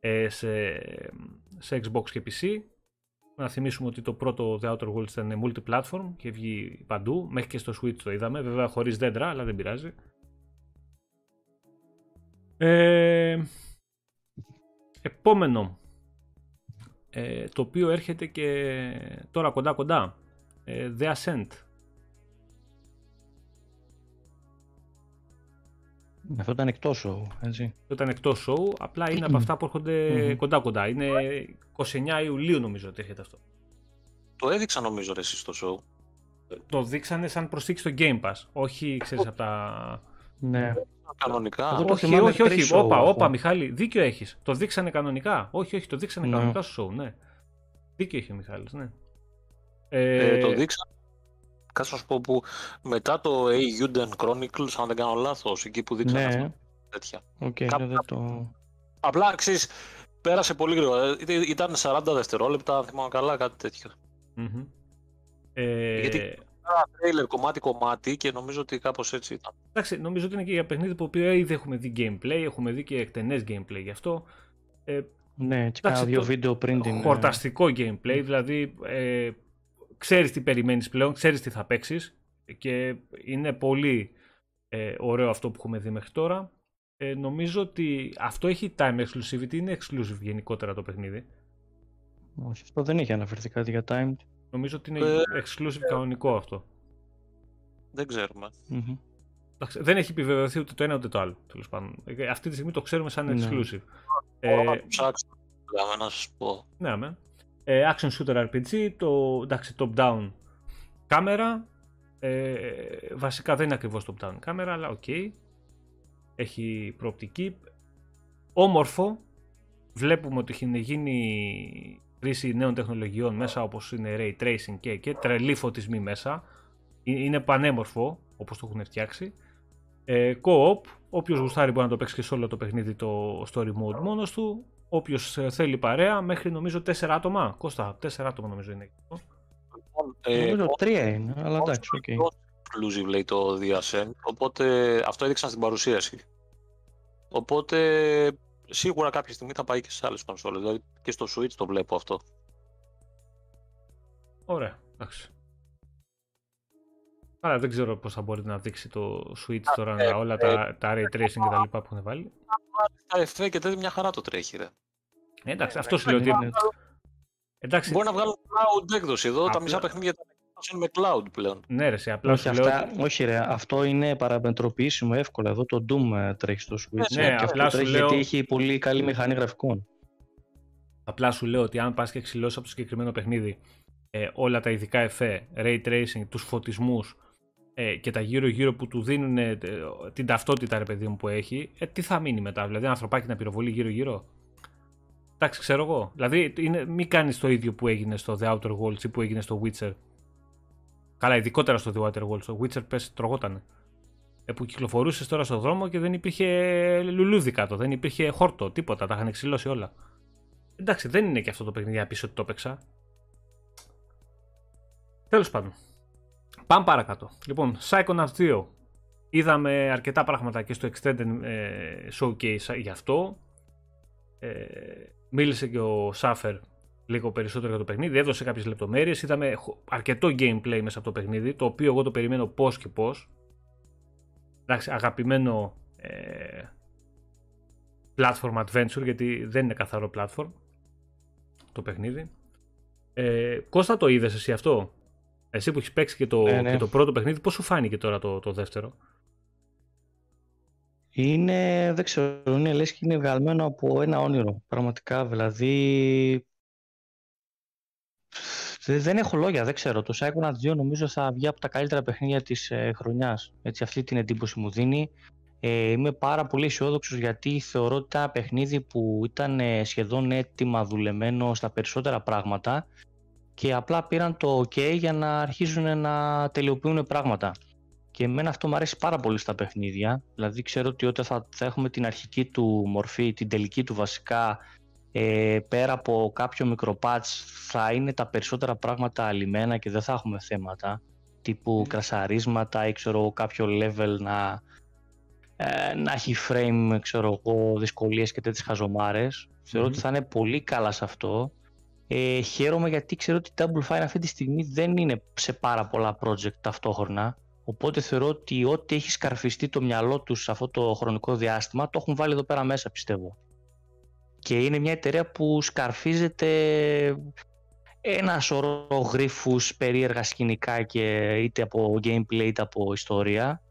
ε, σε, σε Xbox και PC. Να θυμίσουμε ότι το πρώτο The Outer Worlds ήταν multi-platform και βγει παντού. Μέχρι και στο Switch το είδαμε. Βέβαια χωρίς δέντρα, αλλά δεν πειράζει. Ε, επόμενο. Ε, το οποίο έρχεται και τώρα κοντά κοντά. Ε, The Ascent. Αυτό ήταν εκτός show, έτσι. Αυτό ήταν εκτός show, απλά είναι από αυτά που έρχονται κοντά-κοντά. Είναι 29 Ιουλίου νομίζω ότι έρχεται αυτό. Το έδειξα νομίζω ρε, εσύ στο show. Το δείξανε σαν προσθήκη στο Game Pass, όχι ξέρεις από τα... Ναι. Κανονικά. όχι, όχι, όχι. Όπα, όπα, Μιχάλη, δίκιο έχεις. Το δείξανε κανονικά. Όχι, όχι, το δείξανε ναι. κανονικά στο show, ναι. Δίκιο έχει ο Μιχάλης, ναι. Ε, ε, το δείξανε κάτσε να σου πω που μετά το A. Uden Chronicles, αν δεν κάνω λάθος, εκεί που δείξανε ναι. τέτοια. Okay, Κάπου... το... Απλά, ξέρεις, πέρασε πολύ γρήγορα. Ήταν 40 δευτερόλεπτα, αν θυμάμαι καλά, κάτι τέτοιο. Mm-hmm. Ε... Γιατί ένα τρέιλερ κομμάτι-κομμάτι και νομίζω ότι κάπως έτσι ήταν. Εντάξει, νομίζω ότι είναι και για παιχνίδι που ήδη έχουμε δει gameplay, έχουμε δει και εκτενές gameplay γι' αυτό. Ε, ναι, και κάνα δύο βίντεο πριν την... Χορταστικό gameplay, δηλαδή ε, ξέρεις τι περιμένεις πλέον, ξέρεις τι θα παίξεις και είναι πολύ ε, ωραίο αυτό που έχουμε δει μέχρι τώρα. Ε, νομίζω ότι αυτό έχει time exclusivity, είναι exclusive γενικότερα το παιχνίδι. Όχι, αυτό δεν έχει αναφερθεί κάτι για time. Νομίζω ότι είναι ε, exclusive κανονικό αυτό. Δεν ξέρουμε. Mm-hmm. Δεν έχει επιβεβαιωθεί ούτε το ένα ούτε το άλλο. Τέλος πάντων. Ε, αυτή τη στιγμή το ξέρουμε σαν ναι. exclusive. Ναι. Ε, ψάξω να σας πω. Ναι, με. Ε, action shooter RPG, το εντάξει, top-down κάμερα. Ε, βασικά δεν είναι ακριβώς top-down κάμερα, αλλά OK. Okay. Έχει προοπτική. Όμορφο. Βλέπουμε ότι έχει γίνει χρήση νέων τεχνολογιών μέσα όπως είναι ray tracing και, και τρελοί φωτισμοί μέσα. Ε, είναι πανέμορφο όπως το έχουν φτιάξει. Ε, co-op, όποιος γουστάρει μπορεί να το παίξει και σε όλο το παιχνίδι το story mode μόνος του. Όποιος ε, θέλει παρέα, μέχρι νομίζω 4 άτομα. Κώστα, 4 άτομα νομίζω είναι. Λοιπόν, ε, νομίζω 3 είναι, αλλά εντάξει, OK. Okay. Exclusive λέει το DSN, οπότε αυτό έδειξαν στην παρουσίαση. Οπότε σίγουρα κάποια στιγμή θα πάει και σε άλλες κονσόλες, δηλαδή και στο Switch το βλέπω αυτό. Ωραία, εντάξει. Άρα δεν ξέρω πώς θα μπορείτε να δείξει το Switch τώρα ε, όλα ε, τα, τα Ray Tracing και τα λοιπά που έχουν βάλει. Τα FA και τέτοια μια χαρά το τρέχει ρε. Ε, εντάξει, αυτό σου λέω ότι... Εντάξει. Μπορεί να βγάλω cloud έκδοση εδώ, τα μισά παιχνίδια είναι με cloud πλέον. Ναι, ρε, απλά όχι, αυτά, όχι, ρε, αυτό είναι παραμετροποιήσιμο εύκολα. Εδώ το Doom ε, τρέχει στο Switch. Ναι, και απλά αυτό τρέχει λέω... γιατί έχει πολύ καλή μηχανή γραφικών. Απλά σου λέω ότι αν πας και ξυλώσεις από το συγκεκριμένο παιχνίδι ε, όλα τα ειδικά εφέ, ray tracing, τους φωτισμούς ε, και τα γύρω-γύρω που του δίνουν ε, την ταυτότητα ρε παιδί μου που έχει, ε, τι θα μείνει μετά, δηλαδή ένα ανθρωπάκι να πυροβολεί γύρω-γύρω; Εντάξει, ξέρω εγώ. Δηλαδή, είναι, μην κάνεις το ίδιο που έγινε στο The Outer Worlds ή που έγινε στο Witcher. Καλά, ειδικότερα στο The Outer Worlds. Το Witcher πες τρογότανε. Ε, που κυκλοφορούσες τώρα στο δρόμο και δεν υπήρχε λουλούδι κάτω, δεν υπήρχε χόρτο, τίποτα. Τα είχαν ξυλώσει όλα. Εντάξει, δεν είναι και αυτό το παιχνίδι να πεις ότι το έπαιξα. Τέλος πάντων. Πάμε παρακάτω. Λοιπόν, Psychonauts 2. Είδαμε αρκετά πράγματα και στο Extended ε, Showcase γι' αυτό. Ε, μίλησε και ο Σάφερ λίγο περισσότερο για το παιχνίδι, έδωσε κάποιες λεπτομέρειες, είδαμε αρκετό gameplay μέσα από το παιχνίδι, το οποίο εγώ το περιμένω πώς και πώς. Εντάξει, αγαπημένο ε, platform adventure, γιατί δεν είναι καθαρό platform το παιχνίδι. Ε, Κώστα το είδες εσύ αυτό, εσύ που έχεις παίξει και το, ναι, ναι. το πρώτο παιχνίδι, πώς σου φάνηκε τώρα το, το δεύτερο; Είναι, δεν ξέρω, είναι λες και είναι βγαλμένο από ένα όνειρο. Πραγματικά, δηλαδή... Δεν έχω λόγια, δεν ξέρω. Το Psychonauts 2 νομίζω θα βγει από τα καλύτερα παιχνίδια της ε, χρονιάς. Έτσι, αυτή την εντύπωση μου δίνει. Ε, είμαι πάρα πολύ αισιόδοξος γιατί θεωρώ ότι ήταν ένα παιχνίδι που ήταν ε, σχεδόν έτοιμα δουλεμένο στα περισσότερα πράγματα και απλά πήραν το OK για να αρχίσουν να τελειοποιούν πράγματα. Και εμένα αυτό μου αρέσει πάρα πολύ στα παιχνίδια. Δηλαδή ξέρω ότι όταν θα, θα έχουμε την αρχική του μορφή, την τελική του βασικά, ε, πέρα από κάποιο μικρό patch θα είναι τα περισσότερα πράγματα αλλημένα και δεν θα έχουμε θέματα τύπου κρασαρίσματα ή ξέρω κάποιο level να, ε, να έχει frame ξέρω εγώ δυσκολίες και τέτοιες χαζομάρες. Θεωρώ ότι θα είναι πολύ καλά σε αυτό ε, χαίρομαι γιατί ξέρω ότι η Double Fine αυτή τη στιγμή δεν είναι σε πάρα πολλά project ταυτόχρονα. Οπότε θεωρώ ότι ό,τι έχει σκαρφιστεί το μυαλό τους σε αυτό το χρονικό διάστημα το έχουν βάλει εδώ πέρα μέσα πιστεύω. Και είναι μια εταιρεία που σκαρφίζεται ένα σωρό γρίφους περίεργα σκηνικά και είτε από gameplay είτε από ιστορία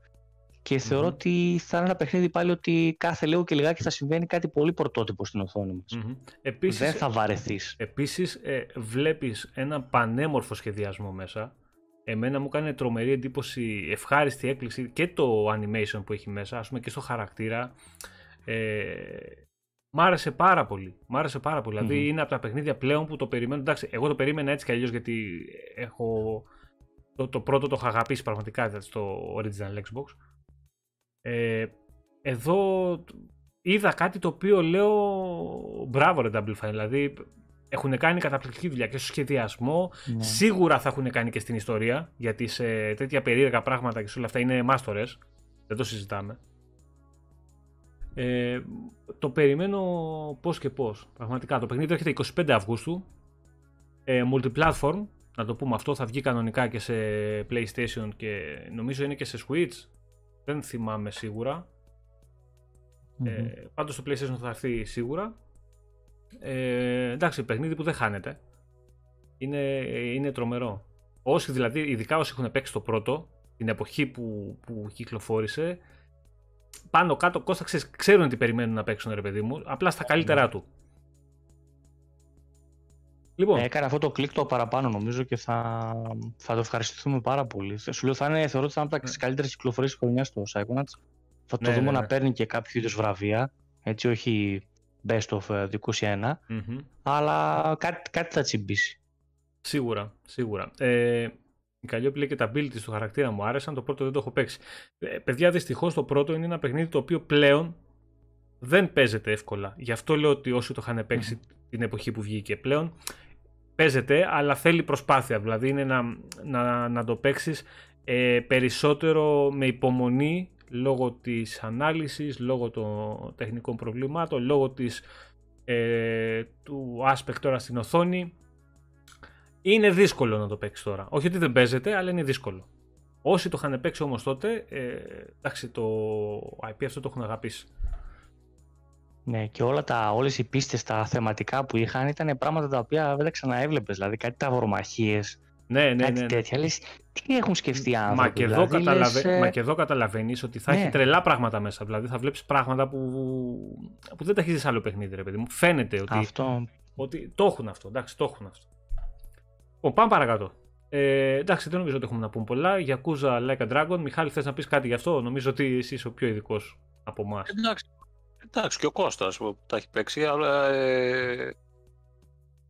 και θεωρώ ότι θα είναι ένα παιχνίδι πάλι ότι κάθε λίγο και λιγάκι θα συμβαίνει κάτι πολύ πρωτότυπο στην οθόνη μας. Επίσης, Δεν θα βαρεθείς. Επίσης ε, βλέπεις ένα πανέμορφο σχεδιασμό μέσα. Εμένα μου κάνει τρομερή εντύπωση, ευχάριστη έκπληξη και το animation που έχει μέσα, ας πούμε και στο χαρακτήρα. Ε, Μ' άρεσε πάρα πολύ. Μ' άρεσε πάρα πολύ. Δηλαδή είναι από τα παιχνίδια πλέον που το περιμένω. Εντάξει, εγώ το περίμενα έτσι κι αλλιώς γιατί έχω. Το, το πρώτο το έχω αγαπήσει πραγματικά δηλαδή, στο original Xbox. Ε, εδώ είδα κάτι το οποίο λέω μπράβο ρε Double Fine, δηλαδή έχουν κάνει καταπληκτική δουλειά και στο σχεδιασμό, ναι. σίγουρα θα έχουν κάνει και στην ιστορία, γιατί σε τέτοια περίεργα πράγματα και σε όλα αυτά είναι μάστορες, δεν το συζητάμε. Ε, το περιμένω πώς και πώς, πραγματικά. Το παιχνίδι έρχεται 25 Αυγούστου, ε, multiplatform, να το πούμε αυτό, θα βγει κανονικά και σε PlayStation και νομίζω είναι και σε Switch, δεν θυμάμαι Ε, πάντως το PlayStation θα έρθει σίγουρα. Ε, εντάξει, παιχνίδι που δεν χάνεται. Είναι, είναι τρομερό. Όσοι δηλαδή, ειδικά όσοι έχουν παίξει το πρώτο, την εποχή που, που κυκλοφόρησε, πάνω κάτω Κώστα ξέρουν τι περιμένουν να παίξουν ρε παιδί μου, απλά στα καλύτερά του. Λοιπόν. Έκανε αυτό το κλικ το παραπάνω νομίζω και θα, θα το ευχαριστηθούμε πάρα πολύ. Σου λέω, θα είναι, θεωρώ ότι θα είναι από τι ναι. καλύτερες κυκλοφορίες της χρονιάς στο Psychonauts. Θα το ναι, δούμε ναι, να παίρνει και κάποιο είδους βραβεία. Έτσι, όχι best of 21. Αλλά κάτι, κάτι θα τσιμπήσει. Σίγουρα, σίγουρα. Ε, Η Καλλιόπη λέει και τα abilities του χαρακτήρα μου άρεσαν, το πρώτο δεν το έχω παίξει. Ε, παιδιά, δυστυχώς το πρώτο είναι ένα παιχνίδι το οποίο πλέον δεν παίζεται εύκολα. Γι' αυτό λέω ότι όσοι το είχαν παίξει την εποχή που βγήκε πλέον, παίζεται, αλλά θέλει προσπάθεια. Δηλαδή είναι να, να, να το παίξεις ε, περισσότερο με υπομονή λόγω της ανάλυσης, λόγω των τεχνικών προβλημάτων, λόγω της, ε, του aspect τώρα στην οθόνη. Είναι δύσκολο να το παίξεις τώρα. Όχι ότι δεν παίζεται, αλλά είναι δύσκολο. Όσοι το είχαν παίξει όμως τότε, ε, εντάξει, το IP αυτό το έχουν αγαπήσει. Ναι, και όλα τα, όλες οι πίστες, τα θεματικά που είχαν ήταν πράγματα τα οποία δεν τα ξαναέβλεπες. Δηλαδή κάτι τα βορμαχίες, ναι, ναι, κάτι ναι, ναι. τέτοια. Λες, τι έχουν σκεφτεί οι άνθρωποι. Μα και, εδώ δηλαδή, καταλαβα... λες, ε, Μα και εδώ καταλαβαίνεις ότι θα ναι. έχει τρελά πράγματα μέσα. Δηλαδή θα βλέπεις πράγματα που, που δεν τα έχεις δει σε άλλο παιχνίδι, ρε παιδί μου. Φαίνεται ότι, Αυτό. ότι το έχουν αυτό. Εντάξει, το έχουν αυτό. Λοιπόν, πάμε παρακάτω. Ε, εντάξει, δεν νομίζω ότι έχουμε να πούμε πολλά. Yakuza Like a Dragon. Μιχάλη, θες να πεις κάτι γι' αυτό; Νομίζω ότι εσύ είσαι ο πιο ειδικός από εμάς. Εντάξει, εντάξει, και ο Κώστας που τα έχει παίξει, αλλά ε,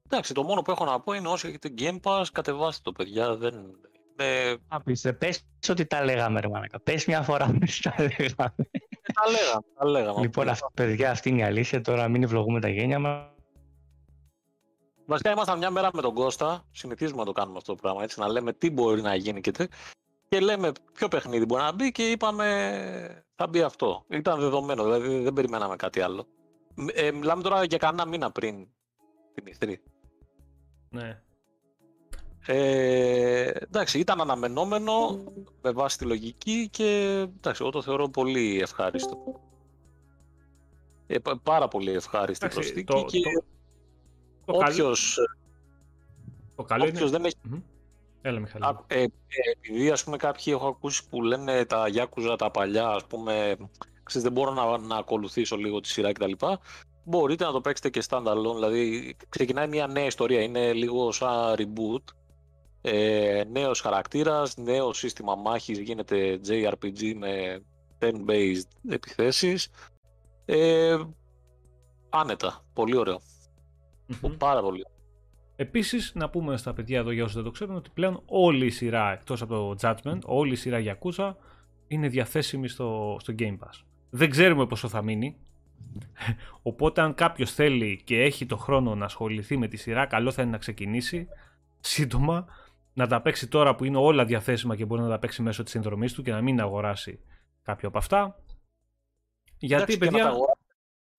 εντάξει, το μόνο που έχω να πω είναι όσοι έχετε Game Pass, κατεβάστε το παιδιά, δεν... Ε, Άπιστε, πες ότι τα λέγαμε ρε μάνα. Πες μια φορά ότι τα λέγαμε. τα λέγαμε, τα λέγαμε. λοιπόν, αυτά, παιδιά, αυτή είναι η αλήθεια. Τώρα μην ευλογούμε τα γένια μας. Βασικά ήμασταν μια μέρα με τον Κώστα, συνηθίζουμε να το κάνουμε αυτό το πράγμα, έτσι, να λέμε τι μπορεί να γίνει και τι. Και λέμε ποιο παιχνίδι μπορεί να μπει και είπαμε θα μπει αυτό. Ήταν δεδομένο, δηλαδή δεν περιμέναμε κάτι άλλο. Ε, μιλάμε τώρα για κανένα μήνα πριν την E3. Ναι. Ε, εντάξει, ήταν αναμενόμενο με βάση τη λογική και εντάξει, εγώ το θεωρώ πολύ ευχάριστο. Ε, πα- πάρα πολύ ευχάριστη Εντάξει, προσθήκη το- και το- Το καλό, όποιος, το καλό είναι... όποιος δεν έχει Μμμ. Έλα, Μιχάλη. Α, ε, ε, επειδή ας πούμε κάποιοι έχω ακούσει που λένε τα Yakuza τα παλιά, ας πούμε, ξέρεις, δεν μπορώ να, να ακολουθήσω λίγο τη σειρά κτλ. Μπορείτε να το παίξετε και standalone, δηλαδή ξεκινάει μια νέα ιστορία, είναι λίγο σαν reboot. Ε, νέος χαρακτήρας, νέο σύστημα μάχης, γίνεται JRPG με turn-based επιθέσεις. Ε, άνετα, πολύ ωραίο, Μμμ. πάρα πολύ ωραίο. Επίσης, να πούμε στα παιδιά εδώ για όσους δεν το ξέρουν ότι πλέον όλη η σειρά εκτός από το Judgment, όλη η σειρά Yakuza είναι διαθέσιμη στο, στο Game Pass. Δεν ξέρουμε πόσο θα μείνει. Οπότε αν κάποιος θέλει και έχει το χρόνο να ασχοληθεί με τη σειρά, καλό θα είναι να ξεκινήσει σύντομα, να τα παίξει τώρα που είναι όλα διαθέσιμα και μπορεί να τα παίξει μέσω της συνδρομής του και να μην αγοράσει κάποιο από αυτά. Γιατί, Εντάξει, και να παιδιά... τα αγοράσετε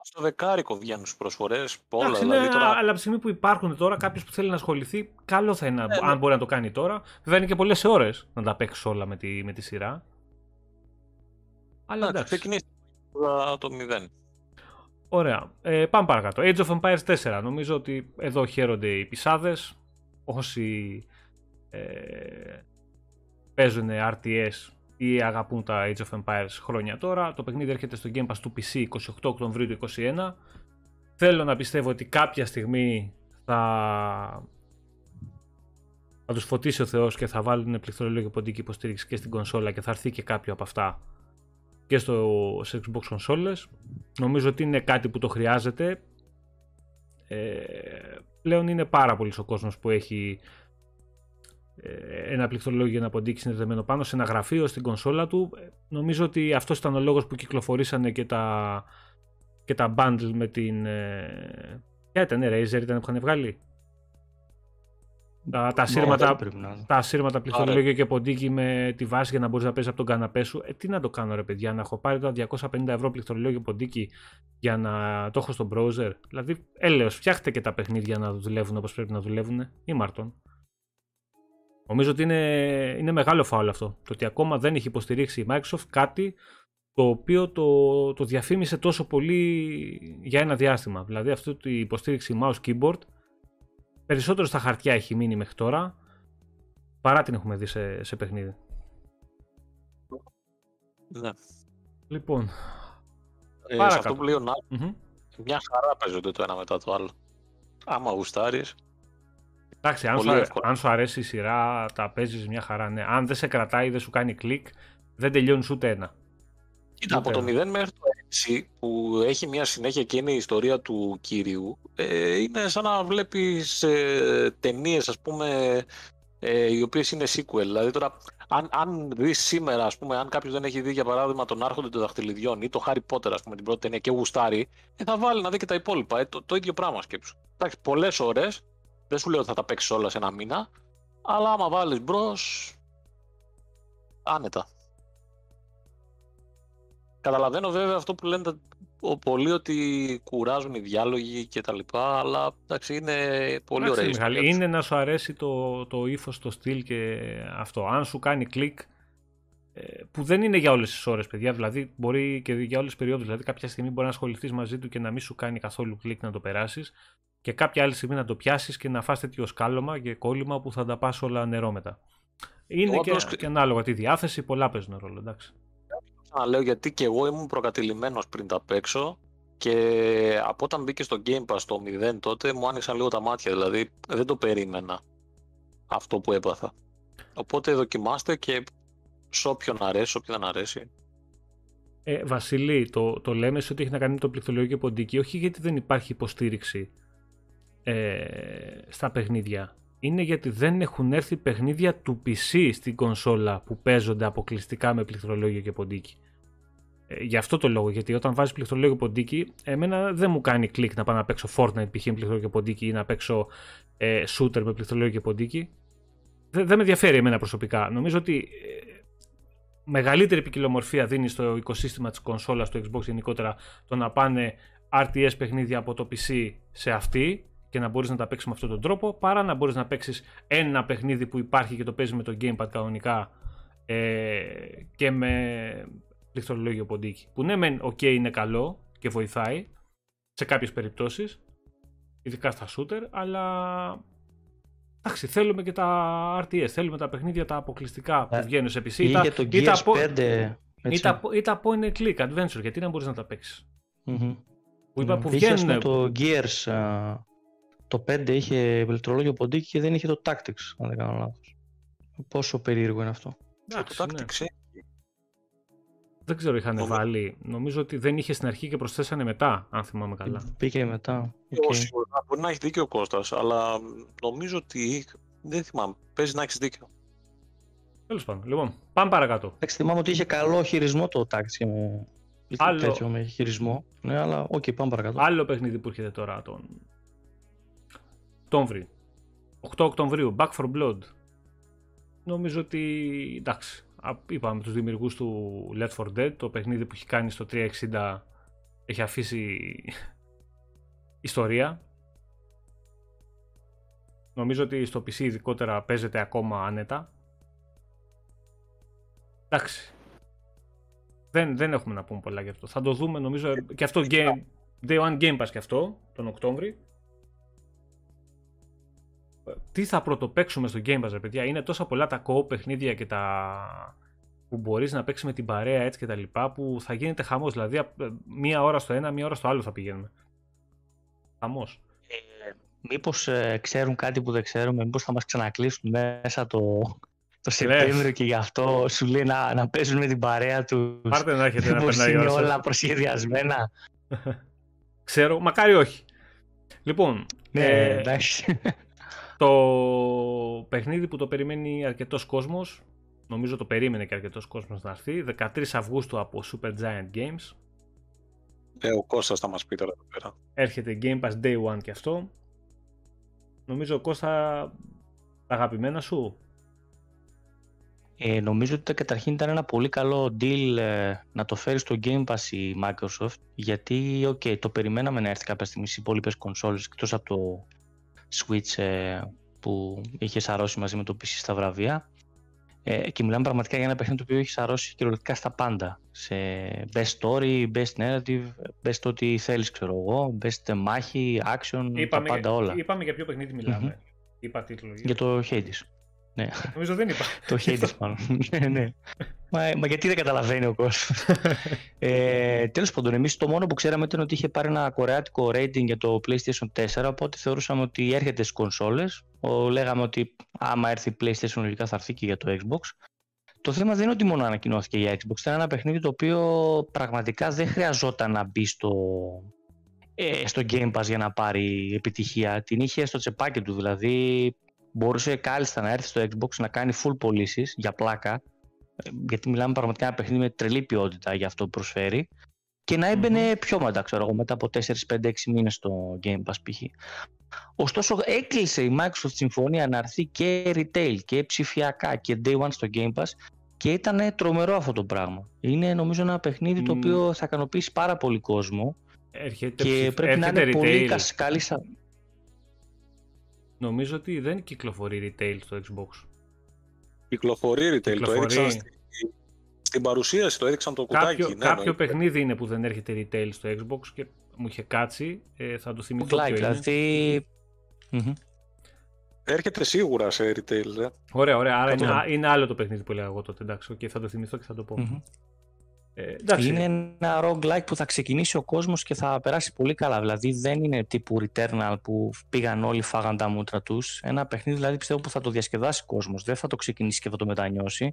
στο δεκάρικο βγαίνουν στις προσφορές, όλα Εντάξει, δηλαδή. ναι, τώρα... αλλά από τη στιγμή που υπάρχουν τώρα, κάποιος που θέλει να ασχοληθεί, καλό θα είναι, Ναι, αν ναι. μπορεί να το κάνει τώρα. Βέβαια είναι και πολλές ώρες να τα παίξεις όλα με τη, με τη σειρά. Αλλά Εντάξει, εντάξει. ξεκινήστε τώρα το 0. Ωραία. Ε, πάμε παρακάτω. Age of Empires 4. Νομίζω ότι εδώ χαίρονται οι πισάδες. Όσοι ε, παίζουν RTS ή αγαπούν τα Age of Empires χρόνια τώρα. Το παιχνίδι έρχεται στο Game Pass του PC 28 Οκτωβρίου του 2021. Θέλω να πιστεύω ότι κάποια στιγμή θα, θα τους φωτίσει ο Θεός και θα βάλουν πληκτρολόγιο ποντική υποστήριξη και στην κονσόλα και θα έρθει και κάποιο από αυτά και στο σε Xbox consoles. Νομίζω ότι είναι κάτι που το χρειάζεται. Ε, πλέον είναι πάρα πολύς ο κόσμος που έχει ε, ένα πληκτρολόγιο να ποντίκι συνδεδεμένο πάνω σε ένα γραφείο στην κονσόλα του. Ε, Νομίζω ότι αυτός ήταν ο λόγος που κυκλοφορήσανε και τα, και τα bundle με την... Ε, ποια ήταν, Razer ήταν που είχαν βγάλει. Τα, τα, σύρματα, δεν πρέπει να είναι. τα σύρματα πληκτρολόγιο και ποντίκι με τη βάση για να μπορείς να παίζεις από τον καναπέ σου. Ε, τι να το κάνω, ρε παιδιά, να έχω πάρει τώρα 250 ευρώ πληκτρολόγιο ποντίκι για να το έχω στο browser; Δηλαδή, έλεος, φτιάχτε και τα παιχνίδια να δουλεύουν όπως πρέπει να δουλεύουν. Ή Μάρτον. Νομίζω ότι είναι, είναι μεγάλο φάουλ αυτό. Το ότι ακόμα δεν έχει υποστηρίξει η Microsoft κάτι το οποίο το, το διαφήμισε τόσο πολύ για ένα διάστημα. Δηλαδή αυτό η υποστήριξη mouse keyboard περισσότερο στα χαρτιά έχει μείνει μέχρι τώρα παρά την έχουμε δει σε, σε παιχνίδι. Ναι. Λοιπόν, Ε, σε Παρακάτω. αυτό που λέει ο Νάκης, μμμ. μια χαρά παίζονται το ένα μετά το άλλο. Άμα γουστάρεις, εντάξει, αν σου, Πολύ αρέ- εύκολα. αν σου αρέσει η σειρά, τα παίζεις μια χαρά. Ναι. Αν δεν σε κρατάει, δεν σου κάνει κλικ, δεν τελειώνεις ούτε ένα. Κοίτα, από Ούτε το 0 μέχρι το 6 που έχει μια συνέχεια και είναι η ιστορία του κύριου, ε, είναι σαν να βλέπεις ε, ταινίες, ας πούμε, ε, οι οποίες είναι sequel. Δηλαδή τώρα, αν, αν δεις σήμερα, ας πούμε, αν κάποιος δεν έχει δει για παράδειγμα τον Άρχοντα των Δαχτυλιδιών ή το Harry Potter, ας πούμε, την πρώτη ταινία και γουστάρει, ε, θα βάλει να δει και τα υπόλοιπα. Ε, το, το ίδιο πράγμα σκέψου. Εντάξει, πολλές ώρες, δεν σου λέω ότι θα τα παίξεις όλα σε ένα μήνα, αλλά άμα βάλεις μπρος. άνετα. Καταλαβαίνω βέβαια αυτό που λένε ο, πολλοί ότι κουράζουν οι διάλογοι και τα λοιπά, αλλά εντάξει είναι πολύ ωραία ιστορία. Είναι να σου αρέσει το, το ύφος, το στυλ και αυτό. Αν σου κάνει κλικ, ε, που δεν είναι για όλες τις ώρες παιδιά, δηλαδή μπορεί και για όλες τις περιόδους, δηλαδή κάποια στιγμή μπορεί να ασχοληθείς μαζί του και να μην σου κάνει καθόλου κλικ να το περάσεις και κάποια άλλη στιγμή να το πιάσεις και να φας τέτοιο σκάλωμα και κόλλημα που θα τα πας όλα νερό μετά. Είναι και, και ανάλογα τη διάθεση, πολλά παίζουν ρόλο, εντάξει λέω γιατί και εγώ ήμουν προκατηλημένος πριν τα παίξω και από όταν μπήκε στο Game Pass το 0 τότε μου άνοιξαν λίγο τα μάτια, δηλαδή δεν το περίμενα αυτό που έπαθα. Οπότε δοκιμάστε και σε όποιον αρέσει, όποιον δεν αρέσει. Ε, Βασίλη, το, το λέμε σε ότι έχει να κάνει με το πληκτρολογικό ποντίκι, όχι γιατί δεν υπάρχει υποστήριξη ε, στα παιχνίδια. Είναι γιατί δεν έχουν έρθει παιχνίδια του PC στην κονσόλα που παίζονται αποκλειστικά με πληκτρολόγιο και ποντίκι. Ε, γι' αυτό το λόγο, γιατί όταν βάζεις πληκτρολόγιο ποντίκι, εμένα δεν μου κάνει κλικ να πάω να παίξω Fortnite π.χ. με πληκτρολόγιο και ποντίκι ή να παίξω ε, shooter με πληκτρολόγιο και ποντίκι. Δεν, δεν με ενδιαφέρει εμένα προσωπικά. Νομίζω ότι ε, μεγαλύτερη ποικιλομορφία δίνει στο οικοσύστημα της κονσόλας, του Xbox γενικότερα, το να πάνε RTS παιχνίδια από το PC σε αυτή και να μπορείς να τα παίξεις με αυτόν τον τρόπο, παρά να μπορείς να παίξεις ένα παιχνίδι που υπάρχει και το παίζει με το gamepad κανονικά ε, και με πληκτρολόγιο ποντίκι. Που ναι, μεν, ok, είναι καλό και βοηθάει σε κάποιες περιπτώσεις, ειδικά στα shooter, αλλά Εντάξει, θέλουμε και τα RTS, θέλουμε τα παιχνίδια τα αποκλειστικά που ε, βγαίνουν σε PC. Ή, τα, το ή, τα, 5, ή, τα, ή τα point click adventure, γιατί να μπορείς να τα παίξεις. Mm-hmm. Που είπα, που βγαίνουν... το Gears, το 5 είχε πληκτρολόγιο ποντίκι και δεν είχε το Tactics, αν δεν κάνω λάθος. Πόσο περίεργο είναι αυτό. Εντάξει, το Tactics ναι. Δεν ξέρω, είχαν βάλει. Νομίζω ότι δεν είχε στην αρχή και προσθέσανε μετά, αν θυμάμαι καλά. Πήγε μετά. Okay. Σίγουρα, μπορεί να έχει δίκιο ο Κώστας, αλλά νομίζω ότι. Δεν θυμάμαι. Παίζει να έχεις δίκιο. Τέλος πάντων. Λοιπόν, πάμε παρακάτω. Εντάξει, θυμάμαι ότι είχε καλό χειρισμό το τάξη με. Άλλο... τέτοιο με χειρισμό. Ναι, αλλά ok, okay, πάμε παρακάτω. Άλλο παιχνίδι που έρχεται τώρα τον. Οκτώβρη. 8 Οκτωβρίου. Back for Blood. Νομίζω ότι. εντάξει είπαμε τους δημιουργούς του Left 4 Dead, το παιχνίδι που έχει κάνει στο 360 έχει αφήσει ιστορία. Νομίζω ότι στο PC ειδικότερα παίζεται ακόμα άνετα. Εντάξει. Δεν, δεν έχουμε να πούμε πολλά γι' αυτό. Θα το δούμε νομίζω και αυτό game, Day One Game Pass και αυτό τον Οκτώβρη τι θα πρωτοπαίξουμε στο Game Pass, παιδιά; Είναι τόσα πολλά τα co παιχνίδια και τα που μπορείς να παίξεις με την παρέα έτσι και τα λοιπά που θα γίνεται χαμός. Δηλαδή ε, μία ώρα στο ένα, μία ώρα στο άλλο θα πηγαίνουμε. Χαμός. Ε, μήπως ε, ξέρουν κάτι που δεν ξέρουμε, μήπως θα μας ξανακλείσουν μέσα το, το Σεπτέμβριο και γι' αυτό σου λέει να, να παίζουν με την παρέα τους. Πάρτε να έχετε να περνάει είναι όλα προσχεδιασμένα. Ξέρω, μακάρι όχι. Λοιπόν, ναι, ε, εντάξει. Το παιχνίδι που το περιμένει αρκετός κόσμος, νομίζω το περίμενε και αρκετός κόσμος να έρθει, 13 Αυγούστου από Super Giant Games. Ε, ο Κώστας θα μας πει τώρα εδώ πέρα. Έρχεται Game Pass Day One και αυτό. Νομίζω ο Κώστα, τα αγαπημένα σου; Ε, νομίζω ότι καταρχήν ήταν ένα πολύ καλό deal ε, να το φέρει στο Game Pass η Microsoft γιατί okay, το περιμέναμε να έρθει κάποια στιγμή στις υπόλοιπες κονσόλες εκτός από το Switch ε, που είχε σαρώσει μαζί με το PC στα βραβεία. Ε, και μιλάμε πραγματικά για ένα παιχνίδι το οποίο έχει σαρώσει κυριολεκτικά στα πάντα. Σε best story, best narrative, best ό,τι θέλεις, ξέρω εγώ, best μάχη, action, είπαμε, τα πάντα όλα. Είπαμε για ποιο παιχνίδι μιλάμε. Mm-hmm. Είπα τίτλο. Για το Hades. Ναι. Νομίζω δεν είπα. το Hades μάλλον. ναι, ναι. Μα, μα, γιατί δεν καταλαβαίνει ο κόσμος. ε, Τέλος πάντων, εμείς το μόνο που ξέραμε ήταν ότι είχε πάρει ένα κορεάτικο rating για το PlayStation 4, οπότε θεωρούσαμε ότι έρχεται στις κονσόλες. Λέγαμε ότι άμα έρθει η PlayStation λογικά θα έρθει και για το Xbox. Το θέμα δεν είναι ότι μόνο ανακοινώθηκε για Xbox. Ήταν ένα παιχνίδι το οποίο πραγματικά δεν χρειαζόταν να μπει στο, ε, στο Game Pass για να πάρει επιτυχία. Την είχε στο τσεπάκι του. Δηλαδή μπορούσε κάλλιστα να έρθει στο Xbox να κάνει full πωλήσει για πλάκα, ε, γιατί μιλάμε πραγματικά ένα παιχνίδι με τρελή ποιότητα για αυτό που προσφέρει, και να έμπαινε πιο μετά, ξέρω εγώ, μετά από 4, 5, 6 μήνες στο Game Pass π.χ. Ωστόσο έκλεισε η Microsoft συμφωνία να έρθει και retail και ψηφιακά και day one στο Game Pass και ήταν τρομερό αυτό το πράγμα. Είναι νομίζω ένα παιχνίδι το οποίο θα ικανοποιήσει πάρα πολύ κόσμο έρχεται και πρέπει να είναι retail. πολύ καλή Νομίζω ότι δεν κυκλοφορεί retail στο Xbox. Κυκλοφορεί retail, κυκλοφορεί. το έδειξαν στην παρουσίαση, το έδειξαν το κουτάκι. Κάποιο, ναι, κάποιο παιχνίδι είναι που δεν έρχεται retail στο Xbox και μου είχε κάτσει, ε, θα το θυμηθώ ποιο δηλαδή... Έρχεται σίγουρα σε retail, δε. Ωραία, ωραία. Άρα είναι, είναι, άλλο το παιχνίδι που έλεγα εγώ τότε. Εντάξει, okay, θα το θυμηθώ και θα το πω. Mm-hmm. Ε, είναι ένα roguelike που θα ξεκινήσει ο κόσμος και θα περάσει πολύ καλά. Δηλαδή δεν είναι τύπου Returnal που πήγαν όλοι, φάγαν τα μούτρα τους. Ένα παιχνίδι δηλαδή πιστεύω που θα το διασκεδάσει ο κόσμος. Δεν θα το ξεκινήσει και θα το μετανιώσει.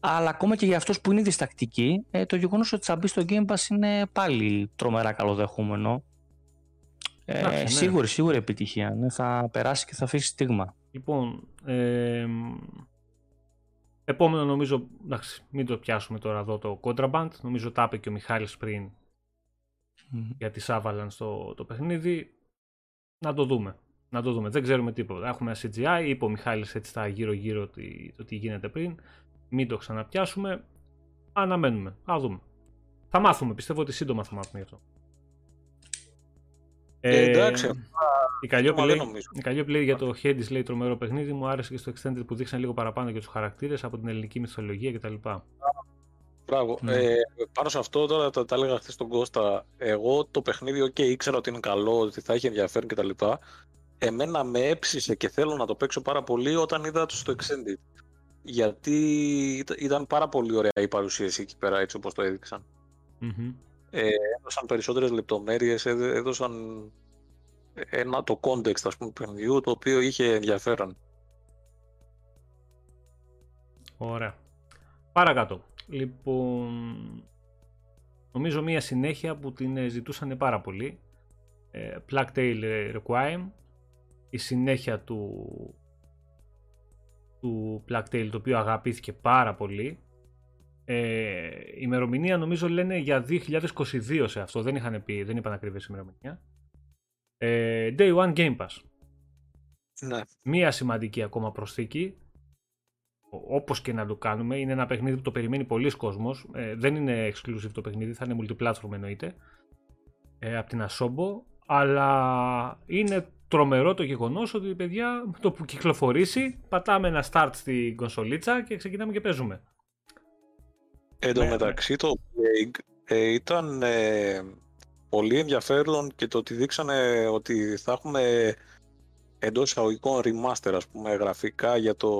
Αλλά ακόμα και για αυτούς που είναι διστακτικοί, ε, το γεγονός ότι θα μπει στο Game Pass είναι πάλι τρομερά καλοδεχούμενο. Ε, ναι. Σίγουρη, σίγουρη επιτυχία. Ναι, θα περάσει και θα αφήσει στίγμα. Λοιπόν, ε, επόμενο νομίζω, εντάξει, μην το πιάσουμε τώρα εδώ το Contraband. Νομίζω τα είπε και ο Μιχάλης πριν mm-hmm. για τη Avalanche το, το παιχνίδι. Να το δούμε. Να το δούμε. Δεν ξέρουμε τίποτα. Έχουμε ένα CGI, είπε ο Μιχάλης έτσι στα γύρω-γύρω το τι γίνεται πριν. Μην το ξαναπιάσουμε. Αναμένουμε. Α δούμε. Θα μάθουμε. Πιστεύω ότι σύντομα θα μάθουμε γι' αυτό. Ε, εντάξει. Η Καλλιόπη λέει, για το Hades λέει τρομερό παιχνίδι. Μου άρεσε και στο Extended που δείξαν λίγο παραπάνω για τους χαρακτήρες από την ελληνική μυθολογία κτλ. Μπράβο. Ναι. Ε, πάνω σε αυτό τώρα τα, τα έλεγα χθες στον Κώστα. Εγώ το παιχνίδι, OK, ήξερα ότι είναι καλό, ότι θα έχει ενδιαφέρον κτλ. Εμένα με έψησε και θέλω να το παίξω πάρα πολύ όταν είδα το στο Extended γιατί ήταν πάρα πολύ ωραία η παρουσίαση εκεί πέρα έτσι όπως το έδειξαν. Mm-hmm. Ε, έδωσαν περισσότερες λεπτομέρειες, έδωσαν ένα, το context ας πούμε παιχνιδιού το οποίο είχε ενδιαφέρον. Ωραία. Παρακάτω. Λοιπόν, νομίζω μία συνέχεια που την ζητούσαν πάρα πολύ. Ε, Tail Requiem, η συνέχεια του του Blacktail το οποίο αγαπήθηκε πάρα πολύ. Ε, η ημερομηνία νομίζω λένε για 2022 σε αυτό, δεν είχαν πει, δεν είπαν ακριβές ημερομηνία. Ε, Day One Game Pass. Ναι. Μία σημαντική ακόμα προσθήκη, όπως και να το κάνουμε, είναι ένα παιχνίδι που το περιμένει πολλοί κόσμος, ε, δεν είναι exclusive το παιχνίδι, θα είναι multiplatform εννοείται, ε, από την Asobo, αλλά είναι τρομερό το γεγονός ότι παιδιά με το που κυκλοφορήσει πατάμε ένα start στην κονσολίτσα και ξεκινάμε και παίζουμε. Εν τω ναι, μεταξύ το Plague ε, ήταν ε, πολύ ενδιαφέρον και το ότι δείξανε ότι θα έχουμε εντός εισαγωγικών remaster ας πούμε γραφικά για το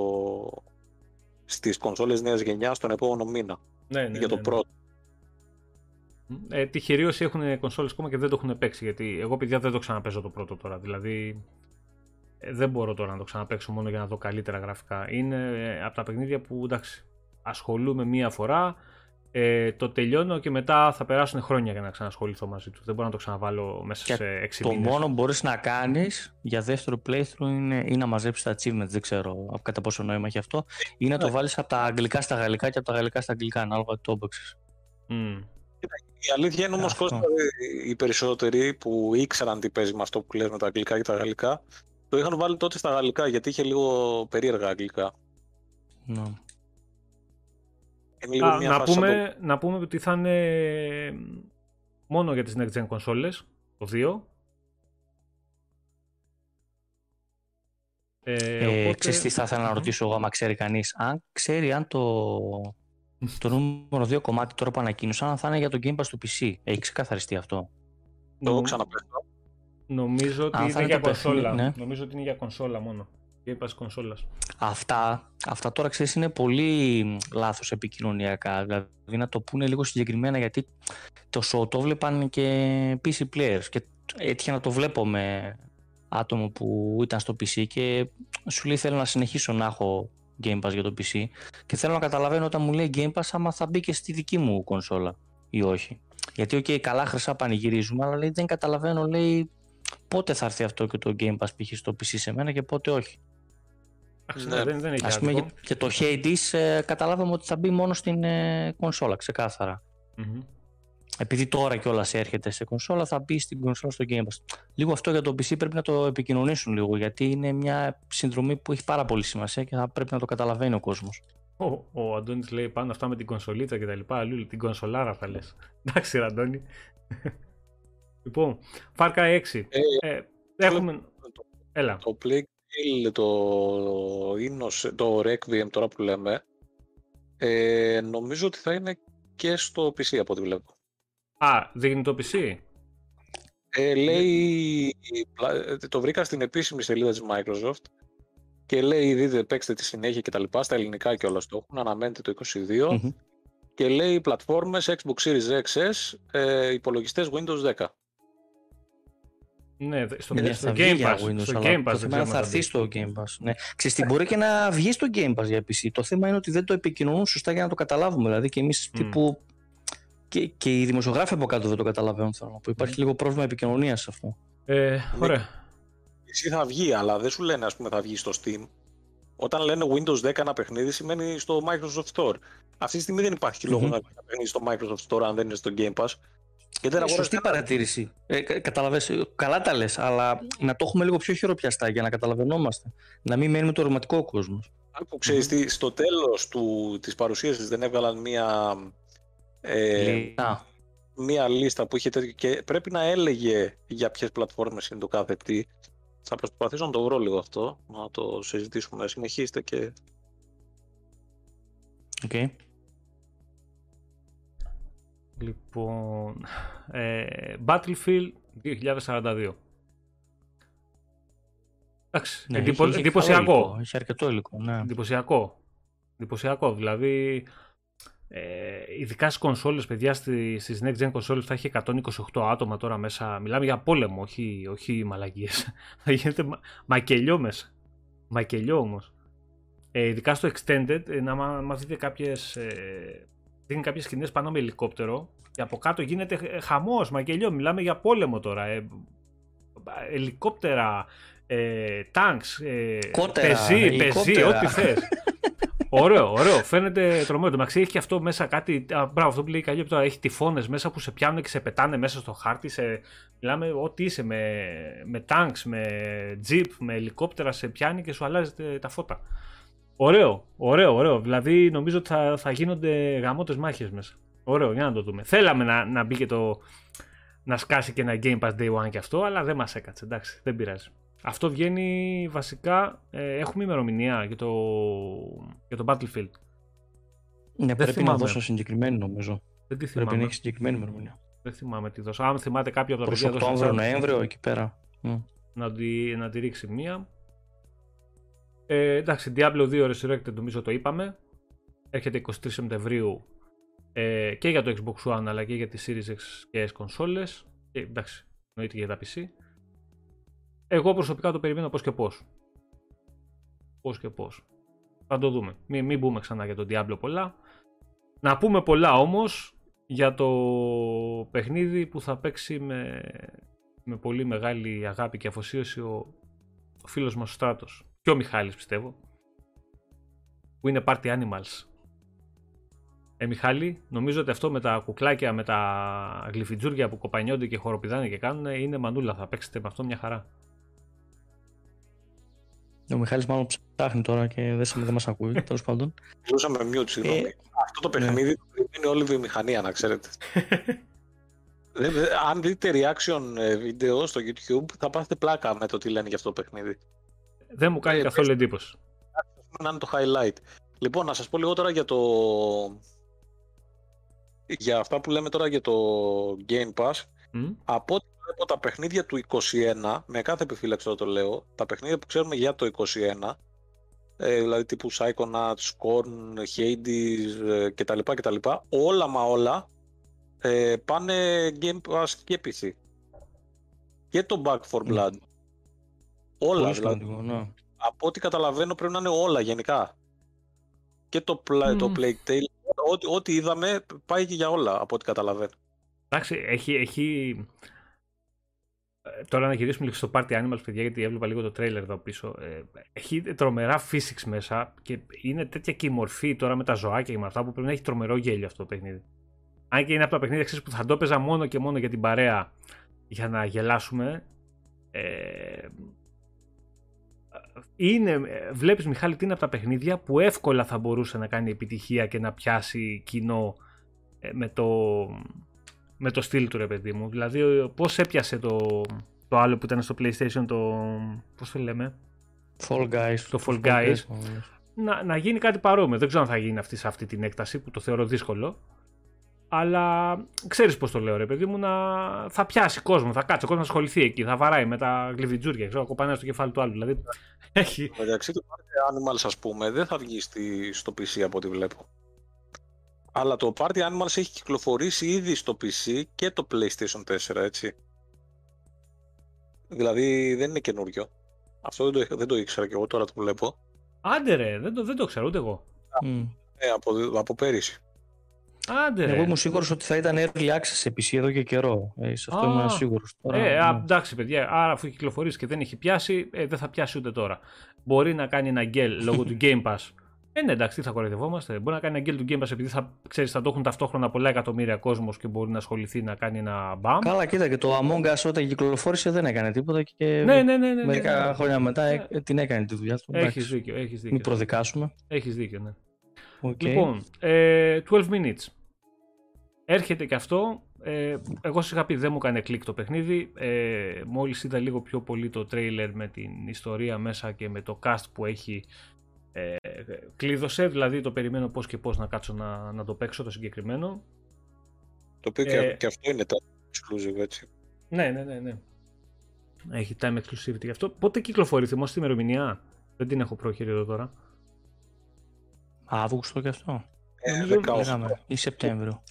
στις κονσόλες νέας γενιάς τον επόμενο μήνα. Ναι, ναι, για το ναι, πρώτο. Ε, τυχεροί έχουν κονσόλες ακόμα και δεν το έχουν παίξει. Γιατί εγώ, παιδιά, δεν το ξαναπέζω το πρώτο τώρα. Δηλαδή, ε, δεν μπορώ τώρα να το ξαναπέξω μόνο για να δω καλύτερα γραφικά. Είναι ε, από τα παιχνίδια που εντάξει, ασχολούμαι μία φορά, ε, το τελειώνω και μετά θα περάσουν χρόνια για να ξανασχοληθώ μαζί τους. Δεν μπορώ να το ξαναβάλω μέσα και σε 6 Το μόνο που μπορείς να κάνεις για δεύτερο playthrough είναι ή να μαζέψεις τα achievements. Δεν ξέρω κατά πόσο νόημα έχει αυτό. Ή να το ναι. βάλεις από τα αγγλικά στα γαλλικά και από τα γαλλικά στα αγγλικά, ανάλογα το έπαιξε. Mm. Η αλήθεια είναι όμως Κώστα, οι περισσότεροι που ήξεραν τι παίζει με αυτό που λέμε τα αγγλικά και τα γαλλικά, το είχαν βάλει τότε στα γαλλικά γιατί είχε λίγο περίεργα αγγλικά. Ναι. Α, να, πούμε, να πούμε ότι θα είναι μόνο για τις next gen κονσόλες, το 2. Ε, ε, οπότε... Ξέρεις τι θα ήθελα να ρωτήσω εγώ, άμα ξέρει κανείς. Αν ξέρει αν το, το νούμερο 2 κομμάτι τώρα που ανακοίνωσαν θα είναι για το Game Pass του PC. Έχει ξεκαθαριστεί αυτό. Το ξαναπέσω. Νομίζω ότι είναι για κονσόλα. Ναι. Νομίζω ότι είναι για κονσόλα μόνο. Game Pass κονσόλας. Αυτά, αυτά τώρα ξέρεις είναι πολύ λάθος επικοινωνιακά. Δηλαδή να το πούνε λίγο συγκεκριμένα γιατί το show το βλέπαν και PC players και έτυχε να το βλέπω με άτομο που ήταν στο PC και σου λέει θέλω να συνεχίσω να έχω Game Pass για το PC και θέλω να καταλαβαίνω όταν μου λέει Game Pass άμα θα μπει και στη δική μου κονσόλα ή όχι. Γιατί, OK, καλά χρυσά πανηγυρίζουμε, αλλά λέει, δεν καταλαβαίνω, λέει, πότε θα έρθει αυτό και το Game Pass π.χ. στο PC σε μένα και πότε όχι. Ναι. Δεν, δεν έχει Ας πούμε, και το Hades ε, καταλάβαμε ότι θα μπει μόνο στην ε, κονσόλα, ξεκάθαρα. Mm-hmm. Επειδή τώρα κιόλας έρχεται σε κονσόλα, θα μπει στην κονσόλα στο Game Pass. Λίγο αυτό για το PC πρέπει να το επικοινωνήσουν λίγο, γιατί είναι μια συνδρομή που έχει πάρα πολύ σημασία και θα πρέπει να το καταλαβαίνει ο κόσμος. Ο, ο Αντώνης λέει πάνω αυτά με την κονσολίτσα και τα λοιπά. Αλλού την κονσολάρα θα λες. Εντάξει, Αντώνη. λοιπόν, Far Cry 6. Ε, ε, έχουμε. Το, Έλα. Το Plague Tale, το, το Requiem τώρα που λέμε, ε, νομίζω ότι θα είναι και στο PC από ό,τι βλέπω. Α, δείχνει το PC. Ε, λέει, το βρήκα στην επίσημη σελίδα της Microsoft και λέει δείτε παίξτε τη συνέχεια και τα λοιπά, στα ελληνικά και όλα στο έχουν, αναμένεται το 22 και λέει πλατφόρμες Xbox Series XS, ε, υπολογιστές Windows 10. Ναι, στο, ναι, στο Game Pass. Windows, στο Game Pass το θα έρθει στο Game Pass. Ναι. Ξέρεις μπορεί και να βγει στο Game Pass για PC. Το θέμα είναι ότι δεν το επικοινωνούν σωστά για να το καταλάβουμε. Δηλαδή και εμείς mm. τύπου και, και οι δημοσιογράφοι από κάτω δεν το καταλαβαίνουν. Θέλω να πω. Υπάρχει mm. λίγο πρόβλημα επικοινωνίας σε αυτό. Ε, ωραία. Εσύ θα βγει, αλλά δεν σου λένε ας πούμε θα βγει στο Steam. Όταν λένε Windows 10 ένα παιχνίδι σημαίνει στο Microsoft Store. Αυτή τη στιγμή δεν υπάρχει mm-hmm. λόγο να παιχνίδι στο Microsoft Store αν δεν είναι στο Game Pass. Και δεν ε, σωστή παρατήρηση. Ε, καταλαβες, καλά τα λες, αλλά να το έχουμε λίγο πιο χειροπιαστά για να καταλαβαίνόμαστε. Να μην μένουμε το ρηματικό κόσμος. Άκου, ξέρεις τι, στο τέλος του, της παρουσίασης δεν έβγαλαν μία, ε, μία λίστα που είχε τέτοιο και πρέπει να έλεγε για ποιες πλατφόρμες είναι το κάθε τι. Θα προσπαθήσω να το βρω λίγο αυτό, να το συζητήσουμε. Συνεχίστε και... Okay. Λοιπόν, ε, Battlefield 2042. Εντάξει, ναι, εντυπω, έχει, εντυπωσιακό. Έχει, αρκετό υλικό, ναι. Εντυπωσιακό. Εντυπωσιακό, δηλαδή ε, ειδικά στις κονσόλες, παιδιά, στι στις next gen κονσόλες θα έχει 128 άτομα τώρα μέσα. Μιλάμε για πόλεμο, όχι, όχι μαλαγίες. θα γίνεται μα, μακελιό μέσα. Μακελιό όμως. Ε, ειδικά στο extended, ε, να μας δείτε κάποιες ε, δίνει κάποιες σκηνές πάνω με ελικόπτερο και από κάτω γίνεται χαμός, μακελιό. Μιλάμε για πόλεμο τώρα. Ε, ελικόπτερα, ε, τάγκς, ε, πεζί, πεζί, ό,τι θες. ωραίο, ωραίο. Φαίνεται τρομερό. Το έχει και αυτό μέσα κάτι. Α, μπράβο, αυτό που λέει καλή τώρα. Έχει τυφώνες μέσα που σε πιάνουν και σε πετάνε μέσα στο χάρτη. Σε, μιλάμε ό,τι είσαι με, με τάγκς, με τζιπ, με ελικόπτερα. Σε πιάνει και σου αλλάζει τα φώτα. Ωραίο, ωραίο, ωραίο. Δηλαδή νομίζω ότι θα, θα γίνονται γαμότες μάχες μέσα. Ωραίο, για να το δούμε. Θέλαμε να, να μπει και το. να σκάσει και ένα Game Pass Day One και αυτό, αλλά δεν μας έκατσε. Εντάξει, δεν πειράζει. Αυτό βγαίνει βασικά. Ε, έχουμε ημερομηνία για το, για το Battlefield. Ναι, πρέπει θυμάμαι. να δώσω συγκεκριμένη νομίζω. Δεν τη θυμάμαι. Πρέπει να έχει συγκεκριμένη ημερομηνία. Δεν θυμάμαι τι δώσω. Αν θυμάται κάποιο από τα παιδιά. Προς Οκτώβριο, Νοέμβριο, εκεί πέρα. Να τη, να τη ρίξει μία. Ε, εντάξει, Diablo 2 Resurrected νομίζω το είπαμε. Έρχεται 23 Σεπτεμβρίου ε, και για το Xbox One αλλά και για τις Series X και S κονσόλες. Και, εντάξει, εννοείται για τα PC. Εγώ προσωπικά το περιμένω πώς και πώς. Πώς και πώς. Θα το δούμε. Μην, μην μπούμε ξανά για τον Diablo πολλά. Να πούμε πολλά όμως για το παιχνίδι που θα παίξει με, με πολύ μεγάλη αγάπη και αφοσίωση ο, ο φίλος μας ο Στράτος και ο Μιχάλης πιστεύω, που είναι Party Animals. Ε, Μιχάλη, νομίζω ότι αυτό με τα κουκλάκια, με τα γλυφιτζούρια που κοπανιόνται και χοροπηδάνε και κάνουν είναι μανούλα. Θα παίξετε με αυτό μια χαρά. Ο Μιχάλης μάλλον ψάχνει τώρα και δεν, δεν μας ακούει, τέλος πάντων. Μιλούσαμε με mute, συγγνώμη. Ε, αυτό το παιχνίδι ναι. το περιμένει όλη η βιομηχανία, να ξέρετε. Αν δείτε reaction ε, βίντεο στο YouTube, θα πάθετε πλάκα με το τι λένε για αυτό το παιχνίδι. Δεν μου κάνει ε, καθόλου εντύπωση. Να είναι το highlight. Λοιπόν, να σας πω λίγο τώρα για το... Για αυτά που λέμε τώρα για το Game Pass. Από ό,τι βλέπω τα παιχνίδια του 21, με κάθε επιφύλαξη τώρα το λέω, τα παιχνίδια που ξέρουμε για το 21, ε, δηλαδή τύπου Psychonauts, Scorn, Hades ε, κτλ, κτλ. Όλα μα όλα ε, πάνε Game Pass και PC. Και το Back for Blood. Όλα δηλαδή. Ναι. Από ό,τι καταλαβαίνω πρέπει να είναι όλα γενικά. Και το, mm. το Plague Tale, ό,τι, ό,τι είδαμε πάει και για όλα από ό,τι καταλαβαίνω. Εντάξει, έχει, έχει... τώρα να γυρίσουμε λίγο στο Party Animals, παιδιά, γιατί έβλεπα λίγο το τρέιλερ εδώ πίσω. Ε, έχει τρομερά physics μέσα και είναι τέτοια και η μορφή τώρα με τα ζωάκια και με αυτά που πρέπει να έχει τρομερό γέλιο αυτό το παιχνίδι. Αν και είναι από τα παιχνίδια ξέρεις, που θα το έπαιζα μόνο και μόνο για την παρέα για να γελάσουμε. Ε, είναι, βλέπεις Μιχάλη τι είναι από τα παιχνίδια που εύκολα θα μπορούσε να κάνει επιτυχία και να πιάσει κοινό ε, με το, με το στυλ του ρε παιδί μου. Δηλαδή πώς έπιασε το, το άλλο που ήταν στο PlayStation το... πώς το λέμε; Fall Guys. Το Fall Guys. Να, να γίνει κάτι παρόμοιο. Δεν ξέρω αν θα γίνει αυτή σε αυτή την έκταση που το θεωρώ δύσκολο. Αλλά ξέρεις πώς το λέω, ρε παιδί μου, να... θα πιάσει κόσμο, θα κάτσει ο κόσμος να ασχοληθεί εκεί, θα βαράει με τα γλυβιτζούρια, ξέρω, κοπανάει στο κεφάλι του άλλου. Δηλαδή, έχει... Μεταξύ του Party Animals, ας πούμε, δεν θα βγει στη... στο PC από ό,τι βλέπω. Αλλά το Party Animals έχει κυκλοφορήσει ήδη στο PC και το PlayStation 4, έτσι. Δηλαδή δεν είναι καινούριο. Αυτό δεν το, δεν το ήξερα και εγώ τώρα το βλέπω. Άντε ρε, δεν το, δεν το ξέρω ούτε εγώ. Mm. Ε, από, από πέρυσι. Άντε, Εγώ ήμουν σίγουρος ότι θα ήταν early access σε PC εδώ και καιρό. Ε, σε αυτό ήμουν σίγουρος. Ε, ναι. εντάξει, παιδιά. Άρα, αφού έχει κυκλοφορήσει και δεν έχει πιάσει, ε, δεν θα πιάσει ούτε τώρα. Μπορεί να κάνει ένα γκέλ λόγω του Game Pass. Ε, ναι, εντάξει, τι θα κοροϊδευόμαστε. Μπορεί να κάνει ένα γκέλ του Game Pass επειδή θα, ξέρεις, θα το έχουν ταυτόχρονα πολλά εκατομμύρια κόσμος και μπορεί να ασχοληθεί να κάνει ένα μπαμ. Καλά, κοίτα και το Among Us όταν κυκλοφόρησε δεν έκανε τίποτα και ναι, ναι, ναι, ναι, μερικά ναι, ναι. χρόνια μετά ε, την έκανε τη δουλειά του. Έχεις δίκιο, έχεις δίκιο. Μην προδικάσουμε. Έχεις δίκιο, ναι. Okay. Λοιπόν, ε, 12 minutes. Έρχεται και αυτό. Ε, εγώ σας είχα πει δεν μου έκανε κλικ το παιχνίδι. Ε, μόλις είδα λίγο πιο πολύ το τρέιλερ με την ιστορία μέσα και με το cast που έχει ε, κλείδωσε. Δηλαδή το περιμένω πώς και πώς να κάτσω να, να το παίξω το συγκεκριμένο. Το οποίο ε, και αυτό είναι το exclusive έτσι. Ναι, ναι, ναι. ναι. Έχει time exclusivity γι' αυτό. Πότε κυκλοφορεί, θυμόσαι την ημερομηνία; Δεν την έχω πρόχειρη εδώ τώρα. Αύγουστο και αυτό. Ε, ή Σεπτέμβριο.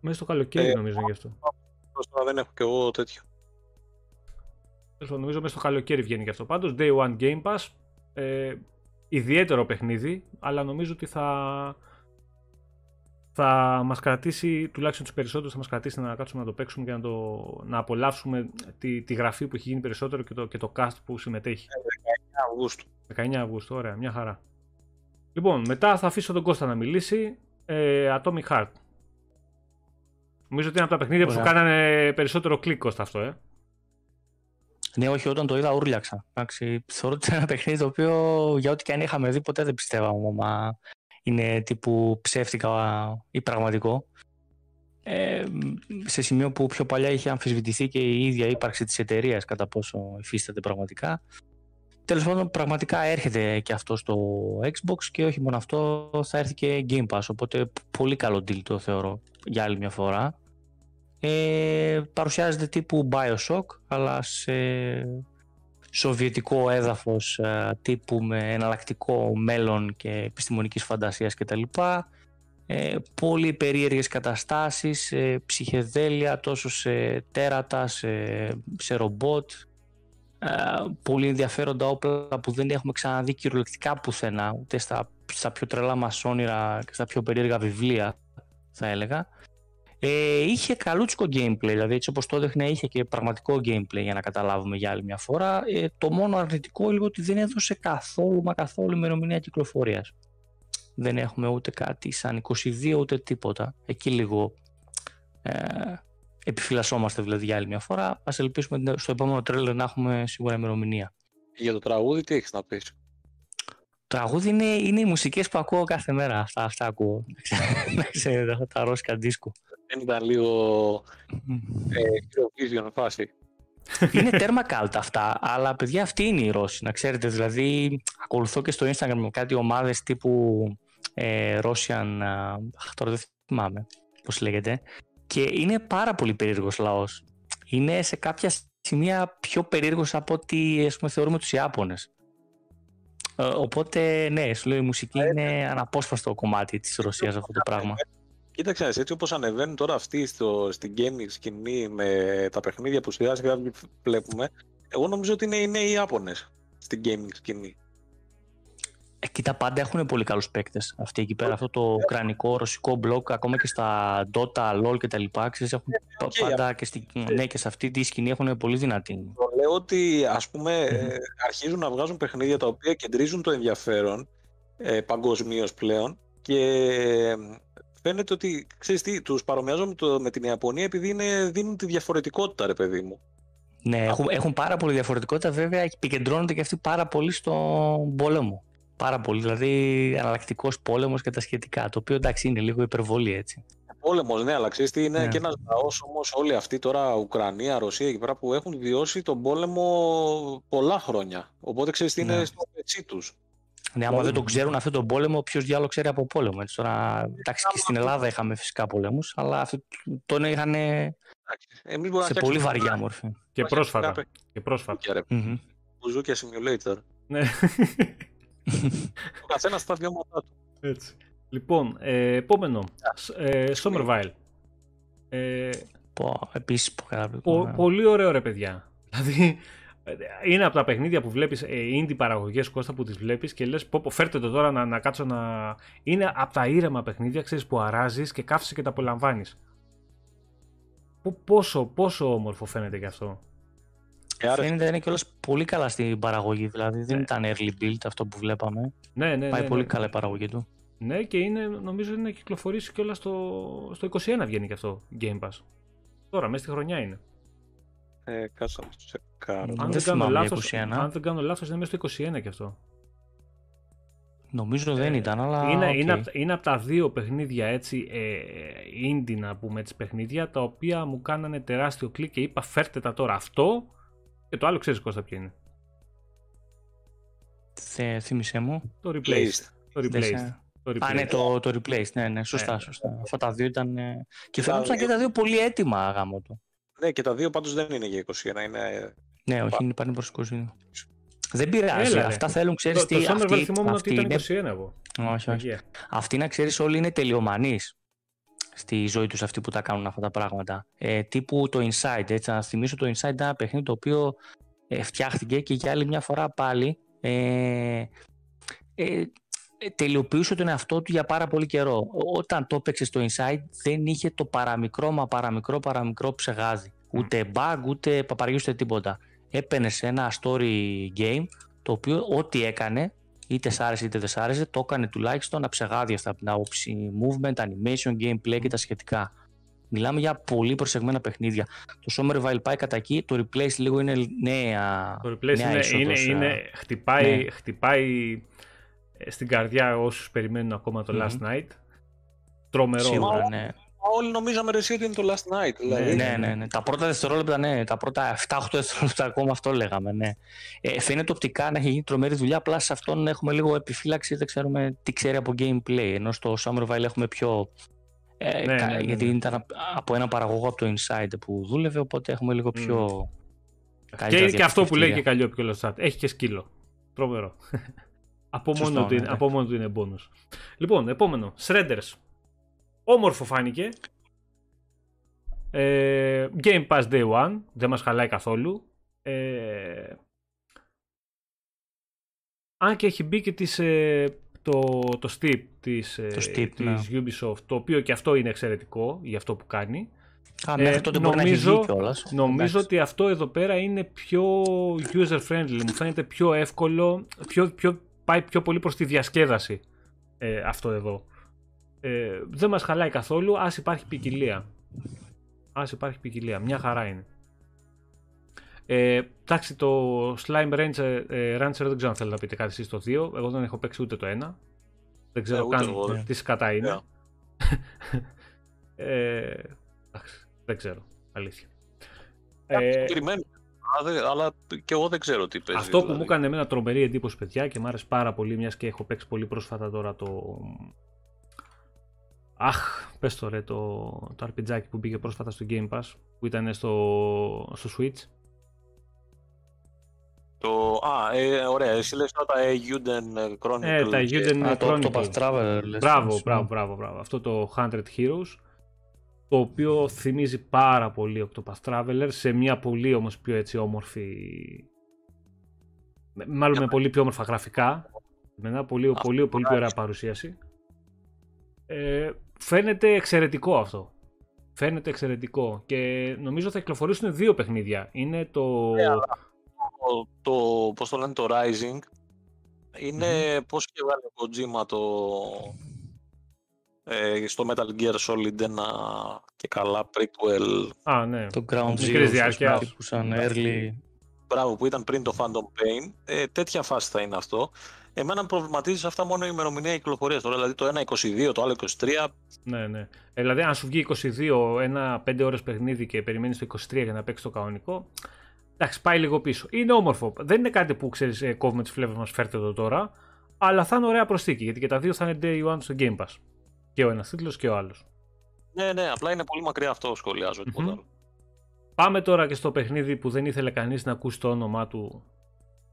Μέσα στο καλοκαίρι ε, νομίζω γι' αυτό. Τώρα δεν έχω και εγώ τέτοιο. Νομίζω μέσα στο καλοκαίρι βγαίνει γι' αυτό. Πάντως Day One Game Pass. Ε, ιδιαίτερο παιχνίδι, αλλά νομίζω ότι θα, θα μας κρατήσει, τουλάχιστον τους περισσότερους θα μας κρατήσει να κάτσουμε να το παίξουμε και να, το, να απολαύσουμε τη, τη γραφή που έχει γίνει περισσότερο και το, και το cast που συμμετέχει. 19 Αυγούστου. 19 Αυγούστου, ωραία, μια χαρά. Λοιπόν, μετά θα αφήσω τον Κώστα να μιλήσει. Ε, Atomic Heart. Νομίζω ότι είναι από τα παιχνίδια που σου κάνανε περισσότερο κλικ Κώστα αυτό, ε. Ναι, όχι, όταν το είδα ούρλιαξα. Εντάξει, θεωρώ ότι είναι ένα παιχνίδι το οποίο για ό,τι και αν είχαμε δει ποτέ δεν πιστεύαμε μα είναι τύπου ψεύτικα ή πραγματικό. Ε, σε σημείο που πιο παλιά είχε αμφισβητηθεί και η ίδια ύπαρξη της εταιρείας κατά πόσο υφίσταται πραγματικά. Τέλος πάντων, πραγματικά έρχεται και αυτό στο Xbox και όχι μόνο αυτό, θα έρθει και Game Pass. Οπότε πολύ καλό deal το θεωρώ για άλλη μια φορά. Ε, παρουσιάζεται τύπου Bioshock, αλλά σε σοβιετικό έδαφος ε, τύπου με εναλλακτικό μέλλον και επιστημονικής φαντασίας κτλ. Ε, πολύ περίεργες καταστάσεις, ε, ψυχεδέλεια τόσο σε τέρατα, σε, σε ρομπότ, ε, πολύ ενδιαφέροντα όπλα που δεν έχουμε ξαναδεί κυριολεκτικά πουθενά, ούτε στα, στα πιο τρελά μας όνειρα και στα πιο περίεργα βιβλία θα έλεγα. Ε, είχε καλούτσικο gameplay, δηλαδή έτσι όπως το έδειχνε είχε και πραγματικό gameplay για να καταλάβουμε για άλλη μια φορά. Ε, το μόνο αρνητικό λίγο ότι δεν έδωσε καθόλου μα καθόλου ημερομηνία κυκλοφορίας. Δεν έχουμε ούτε κάτι σαν 22 ούτε τίποτα. Εκεί λίγο ε, επιφυλασσόμαστε δηλαδή για άλλη μια φορά. Α ελπίσουμε στο επόμενο τρέλερ να έχουμε σίγουρα ημερομηνία. Για το τραγούδι τι έχεις να πεις; Τραγούδι είναι, είναι οι μουσικές που ακούω κάθε μέρα. Αυτά, αυτά ακούω. Να ξέρετε, τα ρώσικα δίσκο. Δεν ήταν λίγο ε, Eurovision φάση. είναι τέρμα κάλτα αυτά, αλλά παιδιά αυτή είναι η Ρώση, να ξέρετε. Δηλαδή, ακολουθώ και στο Instagram με κάτι ομάδες τύπου ε, Russian, αχ, τώρα δεν θυμάμαι πώς λέγεται, και είναι πάρα πολύ περίεργος λαός. Είναι σε κάποια σημεία πιο περίεργος από ό,τι πούμε, θεωρούμε τους Ιάπωνες. Ε, οπότε, ναι, σου λέω η μουσική ε, είναι ναι. αναπόσπαστο κομμάτι της Ρωσίας αυτό το πράγμα. Κοίταξε, έτσι όπως ανεβαίνουν τώρα αυτοί στο, στην gaming σκηνή με τα παιχνίδια που σιγά σιγά βλέπουμε, εγώ νομίζω ότι είναι, είναι οι Ιάπωνες στην gaming σκηνή. Εκεί τα πάντα έχουν πολύ καλούς παίκτες. Αυτοί εκεί πέρα, αυτό το ουκρανικό, ρωσικό μπλοκ, ακόμα και στα Dota, LOL κτλ. Έχουν και πάντα και, στη, ναι, και σε αυτή τη σκηνή έχουν πολύ δυνατή. Το λέω ότι ας πούμε αρχίζουν να βγάζουν παιχνίδια τα οποία κεντρίζουν το ενδιαφέρον ε, παγκοσμίως πλέον και φαίνεται ότι ξέρεις τι, τους παρομοιάζω με, το, με την Ιαπωνία επειδή είναι, δίνουν τη διαφορετικότητα ρε παιδί μου. Ναι, έχουν, έχουν πάρα πολύ διαφορετικότητα βέβαια επικεντρώνονται και αυτοί πάρα πολύ στον πόλεμο. Πάρα πολύ, δηλαδή εναλλακτικός πόλεμος και τα σχετικά. Το οποίο εντάξει είναι λίγο υπερβολή έτσι. Πόλεμο, ναι, αλλά ξέρεις τι είναι ναι. και ένας λαός όμως όλοι αυτοί τώρα, Ουκρανία, Ρωσία εκεί πέρα που έχουν βιώσει τον πόλεμο πολλά χρόνια. Οπότε ξέρεις τι είναι ναι. στο πετσί τους. Ναι, άμα δεν το ξέρουν αυτό τον πόλεμο, ποιος διάλογο ξέρει από πόλεμο. Έτσι, τώρα, εντάξει, και στην Ελλάδα είχαμε φυσικά πολέμους, αλλά αυτό τον είχαν σε πολύ βαριά μορφή. Και πρόσφατα. Και πρόσφατα. Μπουζούκια simulator. Ναι. Ο καθένας στα βιώματά του. Έτσι. Λοιπόν, ε, επόμενο. Ε, Somerville. Ε, επίσης, πο, πολύ ωραίο ρε παιδιά. Δηλαδή, είναι από τα παιχνίδια που βλέπεις, ε, indie παραγωγές Κώστα που τις βλέπεις και λες πω, πω φέρτε το τώρα να, να κάτσω να... Είναι από τα ήρεμα παιχνίδια, ξέρεις, που αράζεις και κάθεσαι και τα απολαμβάνεις. Πόσο, πόσο όμορφο φαίνεται και αυτό. Ε, Φαίνεται είναι κιόλας πολύ καλά στην παραγωγή, δηλαδή δεν ναι. ήταν early build αυτό που βλέπαμε. Ναι, ναι, Πάει ναι, πολύ ναι. καλά η παραγωγή του. Ναι, και είναι, νομίζω είναι να κυκλοφορήσει κιόλας στο, στο 21 βγαίνει και αυτό Game Pass. Τώρα, μέσα στη χρονιά είναι. Ε, κάτσε να τσεκάρω. Αν, δεν κάνω λάθος, αν δεν κάνω λάθος, είναι μέσα στο 21 κι αυτό. Νομίζω δεν ε, ήταν, αλλά. Είναι, okay. είναι, είναι από τα δύο παιχνίδια έτσι, ε, indie να πούμε έτσι παιχνίδια, τα οποία μου κάνανε τεράστιο κλικ και είπα φέρτε τα τώρα αυτό και το άλλο ξέρεις Κώστα ποιο είναι. Θε, θύμισέ μου. Το Replaced. Το Replaced. Το replaced. Α, ναι, το, το Replaced, ναι, ναι, σωστά, ναι. σωστά. Αυτά τα δύο ήταν... Και φαίνονταν και τα δύο πολύ έτοιμα γάμο του. Ναι, και τα δύο πάντως δεν είναι για 21, είναι... Ναι, όχι, είναι πάνε προς 21. Δεν πειράζει, Έλα, αυτά θέλουν, ξέρεις το, τι... Το Summer θυμόμουν ότι ήταν 21 εγώ. Όχι, όχι. Yeah. Αυτοί να ξέρεις όλοι είναι τελειομανείς στη ζωή τους αυτοί που τα κάνουν αυτά τα πράγματα. Ε, τύπου το Inside, έτσι, να θυμίσω το Inside ένα παιχνίδι το οποίο ε, φτιάχτηκε και για άλλη μια φορά πάλι ε, ε, τελειοποιούσε τον εαυτό του για πάρα πολύ καιρό. Όταν το έπαιξε στο Inside δεν είχε το παραμικρό μα παραμικρό παραμικρό ψεγάδι. Ούτε bug, ούτε παπαριού, ούτε τίποτα. Έπαινε σε ένα story game το οποίο ό,τι έκανε είτε σ' άρεσε είτε δεν σ' άρεσε, το έκανε τουλάχιστον αψεγάδια από την άποψη movement, animation, gameplay και τα σχετικά. Μιλάμε για πολύ προσεγμένα παιχνίδια. Το Somerville πάει κατά εκεί, το Replace λίγο είναι νέα. Το Replace νέα είναι, είναι, είναι, χτυπάει, ναι. χτυπάει ε, στην καρδιά όσους περιμένουν ακόμα το mm-hmm. Last Night. Τρομερό. Σίγουρα, ναι όλοι νομίζαμε ρε, ότι είναι το last night. Δηλαδή. Ναι, ναι, ναι. Τα πρώτα δευτερόλεπτα, ναι. Τα πρώτα 7-8 δευτερόλεπτα ακόμα αυτό λέγαμε. Ναι. Ε, φαίνεται οπτικά να έχει γίνει τρομερή δουλειά. Απλά σε αυτόν έχουμε λίγο επιφύλαξη. Δεν ξέρουμε τι ξέρει από gameplay. Ενώ στο Summerville έχουμε πιο. Ε, ναι, ναι, ναι, γιατί ναι. ήταν από ένα παραγωγό από το Inside που δούλευε. Οπότε έχουμε λίγο πιο. Mm. Και, και αυτό που λέει και καλλιό πιο Έχει και σκύλο. Τρομερό. από, μόνο του, ναι, από μόνο του είναι bonus. Λοιπόν, επόμενο. Shredders. Όμορφο φάνηκε. Ε, Game Pass Day One. Δεν μας χαλάει καθόλου. Ε, αν και έχει μπει και τις, ε, το, το Steep της, ε, το Steep, της ναι. Ubisoft, το οποίο και αυτό είναι εξαιρετικό για αυτό που κάνει. Α, μέχρι τότε νομίζω, μπορεί να κιόλας. Νομίζω ότι αυτό εδώ πέρα είναι πιο user friendly. Μου φαίνεται πιο εύκολο, πιο, πιο, πάει πιο πολύ προς τη διασκέδαση ε, αυτό εδώ ε, δεν μας χαλάει καθόλου, ας υπάρχει ποικιλία. Ας υπάρχει ποικιλία, μια χαρά είναι. Ε, εντάξει, το Slime Rancher, ε, Rancher δεν ξέρω αν θέλετε να πείτε κάτι εσείς το 2. Εγώ δεν έχω παίξει ούτε το 1. Δεν ξέρω ε, καν εγώ, τι σκατά είναι. ε, εντάξει, δεν ξέρω, αλήθεια. Ε, περιμένω, αλλά και εγώ δεν ξέρω τι παίζει. Αυτό δηλαδή. που μου έκανε εμένα τρομερή εντύπωση, παιδιά, και μου άρεσε πάρα πολύ, μιας και έχω παίξει πολύ πρόσφατα τώρα το Αχ, πες το ρε, το, το RPG που μπήκε πρόσφατα στο Game Pass, που ήταν στο, στο Switch. Το, α, ε, ωραία, εσύ λες τώρα τα Euden Chronicles. Ε, τα Euden Chronicles. Το, το Path Traveler. Μπράβο, μπράβο, μπράβο, μπράβο. Αυτό το 100 Heroes, το οποίο θυμίζει πάρα πολύ το Path Traveler, σε μια πολύ όμως πιο έτσι όμορφη... Μάλλον με πολύ πιο όμορφα γραφικά. Με ένα πολύ, πολύ, πολύ, ωραία παρουσίαση. Ε, φαίνεται εξαιρετικό αυτό. Φαίνεται εξαιρετικό και νομίζω θα κυκλοφορήσουν δύο παιχνίδια. Είναι το... Yeah, το, το, πώς το λένε, το Rising είναι mm-hmm. πώς και βάλει ο Kojima το, ε, στο Metal Gear Solid ένα και καλά prequel. Α, ναι. Το Ground Zero που σαν early. Μπράβο, που ήταν πριν το Phantom Pain. Ε, τέτοια φάση θα είναι αυτό. Εμένα προβληματίζεις σε αυτά μόνο η ημερομηνία κυκλοφορίας τώρα. Δηλαδή το ένα 22, το άλλο 23. Ναι, ναι. Ε, δηλαδή, αν σου βγει 22, ένα 5 ώρες παιχνίδι και περιμένεις το 23 για να παίξεις το κανονικό. Εντάξει, πάει λίγο πίσω. Είναι όμορφο. Δεν είναι κάτι που ξέρεις, ε, κόβουμε τις φλέβες μας, φέρτε εδώ τώρα. Αλλά θα είναι ωραία προσθήκη γιατί και τα δύο θα είναι day one στο Game Pass. Και ο ένας τίτλος και ο άλλος. Ναι, ναι, απλά είναι πολύ μακριά αυτό σχολιάζω. Mm-hmm. Άλλο. Πάμε τώρα και στο παιχνίδι που δεν ήθελε κανείς να ακούσει το όνομά του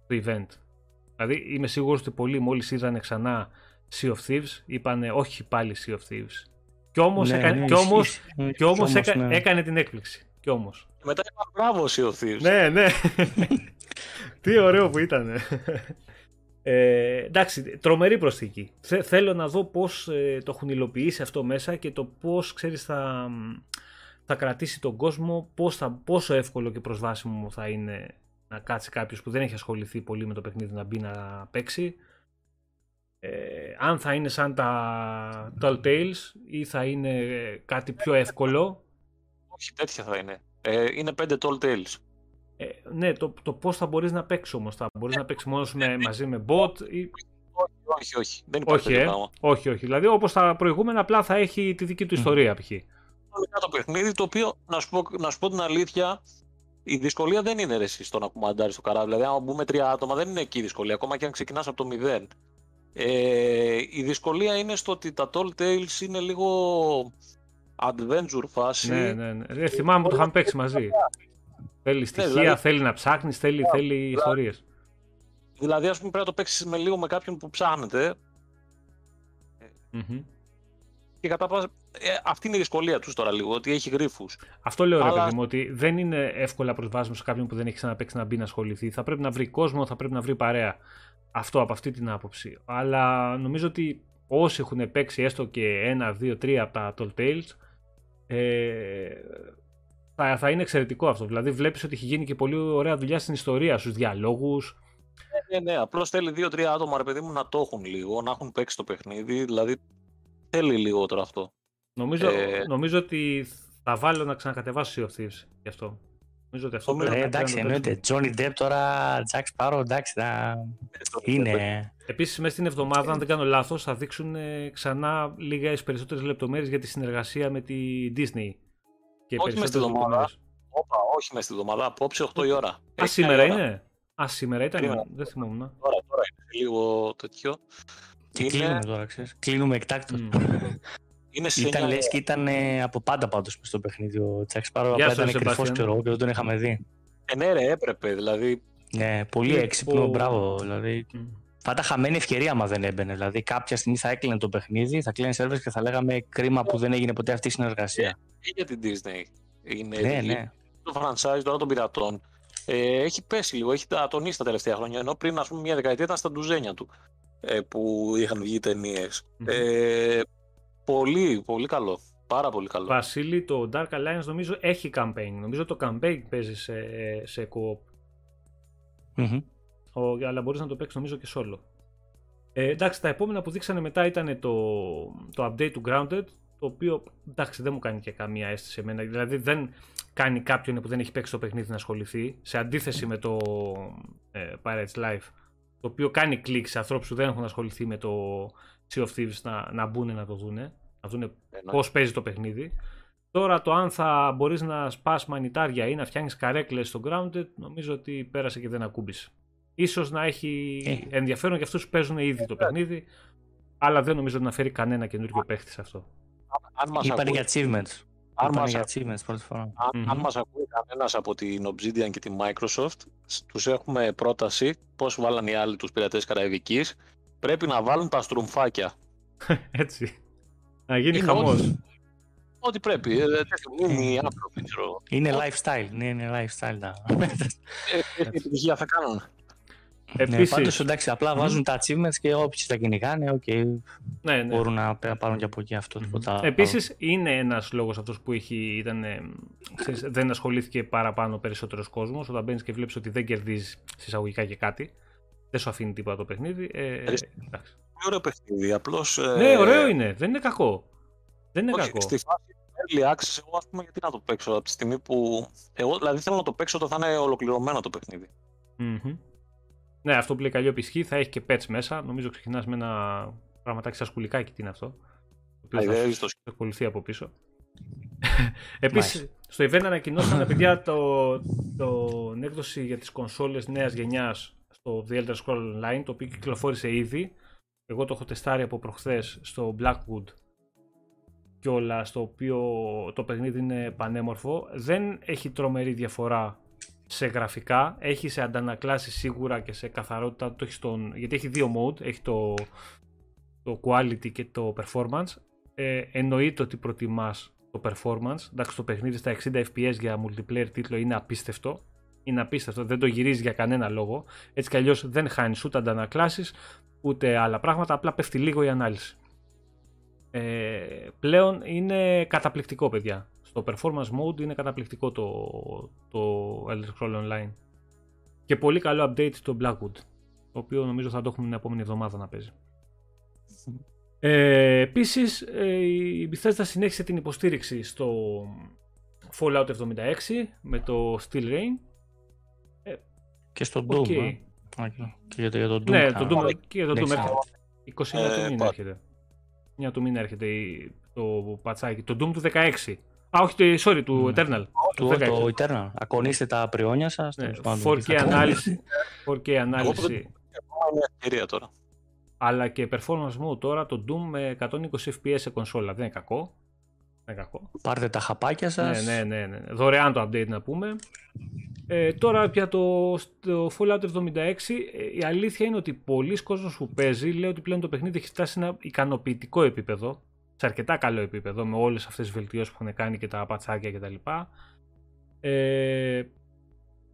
στο event. Δηλαδή είμαι σίγουρος ότι πολλοί μόλις είδαν ξανά Sea of Thieves είπαν όχι πάλι Sea of Thieves. Κι όμως ναι, έκανε, ναι, όμως, όμως έκα, ναι. έκανε την έκπληξη. Κι όμως. Και μετά είπα μπράβο Sea of Thieves. Ναι, ναι. Τι ωραίο που ήταν. Ε, εντάξει, τρομερή προσθήκη. Θέλω να δω πώς ε, το έχουν υλοποιήσει αυτό μέσα και το πώς, ξέρεις, θα, θα κρατήσει τον κόσμο, πώς θα, πόσο εύκολο και προσβάσιμο θα είναι να κάτσει κάποιος που δεν έχει ασχοληθεί πολύ με το παιχνίδι να μπει να παίξει. Ε, αν θα είναι σαν τα Telltales ή θα είναι κάτι πιο εύκολο. Όχι, τέτοια θα είναι. Ε, είναι πέντε Telltales. Ε, ναι, το, το πώς θα μπορείς να παίξεις όμως. Θα μπορείς να παίξεις μόνος με, μαζί με bot ή. Όχι, όχι, όχι. Δεν υπάρχει όχι, ε, όχι, όχι. Δηλαδή όπως τα προηγούμενα, απλά θα έχει τη δική του ιστορία π.χ. Είναι το παιχνίδι το οποίο, να σου, πω, να σου πω την αλήθεια, η δυσκολία δεν είναι ρε, στο να κουμαντάρεις το καράβι. Δηλαδή, αν μπούμε τρία άτομα, δεν είναι εκεί η δυσκολία. Ακόμα και αν ξεκινάς από το μηδέν. Ε, η δυσκολία είναι στο ότι τα Tall Tales είναι λίγο adventure φάση. Ναι, ναι, ναι. Ε, θυμάμαι που το είχαμε παίξει μαζί. Θέλει ναι, στοιχεία, δηλαδή... θέλει να ψάχνεις, θέλει, yeah, θέλει δηλαδή... ιστορίες. Δηλαδή, ας πούμε, πρέπει να το παίξεις με λίγο με κάποιον που ψάχνετε. Mm-hmm. Και κατά πάσα. Ε, αυτή είναι η δυσκολία τους τώρα λίγο, ότι έχει γρήφου. Αυτό λέω, Αλλά... ρε παιδί μου, ότι δεν είναι εύκολα προσβάσιμο σε κάποιον που δεν έχει ξαναπέξει να μπει να ασχοληθεί. Θα πρέπει να βρει κόσμο, θα πρέπει να βρει παρέα. Αυτό από αυτή την άποψη. Αλλά νομίζω ότι όσοι έχουν παίξει έστω και ένα, δύο, τρία από τα Tall Tales, ε, θα, θα είναι εξαιρετικό αυτό. Δηλαδή, βλέπεις ότι έχει γίνει και πολύ ωραία δουλειά στην ιστορία, στους διαλόγους. Ναι, ναι, ναι. Απλώς θέλει δύο-τρία άτομα, ρε παιδί μου, να το έχουν λίγο, να έχουν παίξει το παιχνίδι. Δηλαδή, θέλει λίγο τώρα αυτό. Νομίζω, ε... νομίζω ότι θα βάλω να ξανακατεβάσω Sea of Thieves γι' αυτό. Νομίζω ότι αυτό πρέπει ε, εντάξει, εννοείται. Johnny Depp τώρα, Jack Sparrow, εντάξει, θα... είναι. Επίσης, μέσα στην εβδομάδα, αν δεν κάνω λάθος, θα δείξουν ξανά λίγε περισσότερες λεπτομέρειες για τη συνεργασία με τη Disney και όχι μες στη εβδομάδα. Όπα, όχι μες στη εβδομάδα, απόψε 8 η ώρα. Α, σήμερα είναι. Α, σήμερα ήταν. Κλείνω. Δεν θυμόμουν. Τώρα, τώρα είναι λίγο τέτοιο. Και είναι... κλείνουμε τώρα, ξέρεις. Κλείνουμε εκτάκτο. Mm. Είναι σε ήταν λες και ήταν από πάντα πάντως στο παιχνίδι ο Τσάκ Σπάρο. Απλά ήταν κρυφός και εγώ και δεν τον είχαμε δει. Ε, ναι ρε, έπρεπε, δηλαδή. Ναι, πολύ έξυπνο, μπράβο. Δηλαδή, mm. θα ήταν χαμένη ευκαιρία άμα δεν έμπαινε. Δηλαδή, κάποια στιγμή θα έκλεινε το παιχνίδι, θα κλείνει σερβέρς και θα λέγαμε κρίμα που δεν έγινε ποτέ αυτή η συνεργασία για την Disney. Είναι ναι, ναι. Το franchise τώρα των πειρατών ε, έχει πέσει λίγο, έχει ατονίσει τα τελευταία χρόνια. Ενώ πριν, ας πούμε, μια δεκαετία ήταν στα ντουζένια του ε, που είχαν βγει ταινίες. Mm-hmm. Ε, πολύ, πολύ καλό. Πάρα πολύ καλό. Βασίλη, το Dark Alliance νομίζω έχει campaign. Νομίζω το campaign παίζει σε, σε co-op. Mm-hmm. Ο, αλλά μπορείς να το παίξεις νομίζω και solo. Ε, εντάξει, τα επόμενα που δείξανε μετά ήταν το, το update του Grounded, το οποίο εντάξει δεν μου κάνει και καμία αίσθηση εμένα. Δηλαδή δεν κάνει κάποιον που δεν έχει παίξει το παιχνίδι να ασχοληθεί. Σε αντίθεση με το ε, Pirates Life, το οποίο κάνει κλικ σε ανθρώπους που δεν έχουν ασχοληθεί με το Sea of Thieves να, να μπουν να το δούνε, να δούνε πώς παίζει το παιχνίδι. Τώρα το αν θα μπορείς να σπάς μανιτάρια ή να φτιάχνεις καρέκλες στο Grounded, νομίζω ότι πέρασε και δεν ακούμπησε. Ίσως να έχει ε. ενδιαφέρον για αυτούς που παίζουν ήδη το παιχνίδι, αλλά δεν νομίζω να φέρει κανένα καινούριο παίχτη σε αυτό αν μας Είπανε ακούει... για achievements. Αν μας, για achievements πρώτη φορά. Αν, mm-hmm. αν μας ακούει κανένας από την Obsidian και τη Microsoft, τους έχουμε πρόταση, πώς βάλαν οι άλλοι τους πειρατές Καραϊβικής, πρέπει να βάλουν τα στρουμφάκια. Έτσι. Να γίνει χαμός. Ό,τι πρέπει. Ε, είναι άνθρωποι, Είναι lifestyle. Ναι, είναι lifestyle. Ε, επιτυχία θα κάνουν. Ναι, Επίσης... Ναι, πάντως εντάξει, απλά βάζουν τα achievements και όποιοι τα κυνηγάνε, okay, ναι, ναι. μπορούν να πάρουν και από εκεί αυτό. Mm-hmm. Επίσης είναι ένας λόγος αυτός που έχει, ήταν, ξέρεις, δεν ασχολήθηκε παραπάνω περισσότερος κόσμος, όταν μπαίνεις και βλέπεις ότι δεν κερδίζεις συσσαγωγικά και κάτι, δεν σου αφήνει τίποτα το παιχνίδι. Ε, εντάξει. Ωραίο παιχνίδι, απλώς... Ναι, ωραίο είναι, δεν είναι κακό. Δεν είναι Όχι, κακό. Στη φάση early access, εγώ ας πούμε γιατί να το παίξω από τη στιγμή που... Εγώ δηλαδή θέλω να το παίξω όταν θα είναι ολοκληρωμένο το παιχνίδι. Mm-hmm. Ναι, αυτό που λέει καλή οπισχή θα έχει και patch μέσα. Νομίζω ξεκινάς με ένα πραγματάκι σαν σκουλικάκι. Τι είναι αυτό. Το οποίο θα ακολουθεί από πίσω. Επίσης, στο event ανακοινώσαν παιδιά το, το έκδοση για τις κονσόλες νέας γενιάς στο The Elder Scrolls Online, το οποίο κυκλοφόρησε ήδη. Εγώ το έχω τεστάρει από προχθές στο Blackwood και όλα, στο οποίο το παιχνίδι είναι πανέμορφο. Δεν έχει τρομερή διαφορά σε γραφικά, έχει σε αντανακλάσει σίγουρα και σε καθαρότητα, το έχει στον, γιατί έχει δύο mode, έχει το, το quality και το performance. Ε, εννοείται ότι προτιμάς το performance, εντάξει το παιχνίδι στα 60 fps για multiplayer τίτλο είναι απίστευτο, είναι απίστευτο, δεν το γυρίζεις για κανένα λόγο, έτσι κι αλλιώς δεν χάνεις ούτε αντανακλάσεις, ούτε άλλα πράγματα, απλά πέφτει λίγο η ανάλυση. Ε, πλέον είναι καταπληκτικό παιδιά στο performance mode είναι καταπληκτικό το, το Elder Scrolls Online. Και πολύ καλό update στο Blackwood, το οποίο νομίζω θα το έχουμε την επόμενη εβδομάδα να παίζει. Ε, επίσης, ε, η Bethesda συνέχισε την υποστήριξη στο Fallout 76 με το Steel Rain. Ε, και στο Doom. Okay. Ε. Και για το, Doom. Ναι, το Doom, και για το Doom έρχεται. 29 ε, του μήνα έρχεται. Μια του μήνα έρχεται το πατσάκι. Το Doom του 16. Α, όχι, sorry, του ναι. Eternal. Του, το, το Eternal. Ακονίστε τα πριόνια σας. Ναι, 4K ανάλυση. 4K ανάλυση. ευκαιρία τώρα. Αλλά και performance μου τώρα το Doom με 120 FPS σε κονσόλα. Δεν είναι κακό. Δεν είναι κακό. Πάρτε τα χαπάκια σας. Ναι, ναι, ναι, ναι. Δωρεάν το update να πούμε. Ε, τώρα πια το, το Fallout 76 ε, η αλήθεια είναι ότι πολλοί κόσμος που παίζει λέει ότι πλέον το παιχνίδι έχει φτάσει σε ένα ικανοποιητικό επίπεδο σε αρκετά καλό επίπεδο με όλες αυτές τις βελτιώσεις που έχουν κάνει και τα πατσάκια κτλ. Ε,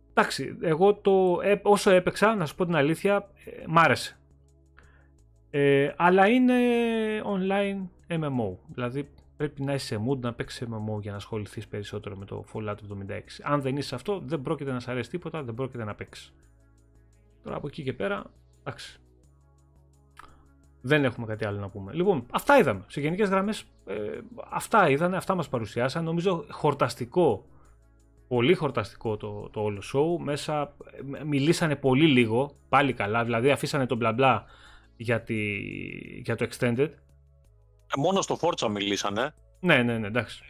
εντάξει, εγώ το, όσο έπαιξα, να σου πω την αλήθεια, ε, μ' άρεσε. Ε, αλλά είναι online MMO, δηλαδή πρέπει να είσαι σε mood να παίξεις MMO για να ασχοληθείς περισσότερο με το Fallout 76. Αν δεν είσαι αυτό, δεν πρόκειται να σε αρέσει τίποτα, δεν πρόκειται να παίξεις. Τώρα από εκεί και πέρα, εντάξει, δεν έχουμε κάτι άλλο να πούμε. Λοιπόν, αυτά είδαμε. Σε γενικές γραμμές, ε, αυτά είδανε, αυτά μας παρουσιάσαν. Νομίζω χορταστικό, πολύ χορταστικό το, το όλο show. Μέσα ε, μιλήσανε πολύ λίγο, πάλι καλά. Δηλαδή, αφήσανε τον μπλα μπλα για, για το Extended. Ε, μόνο στο Forza μιλήσανε. Ναι, ναι, ναι, εντάξει.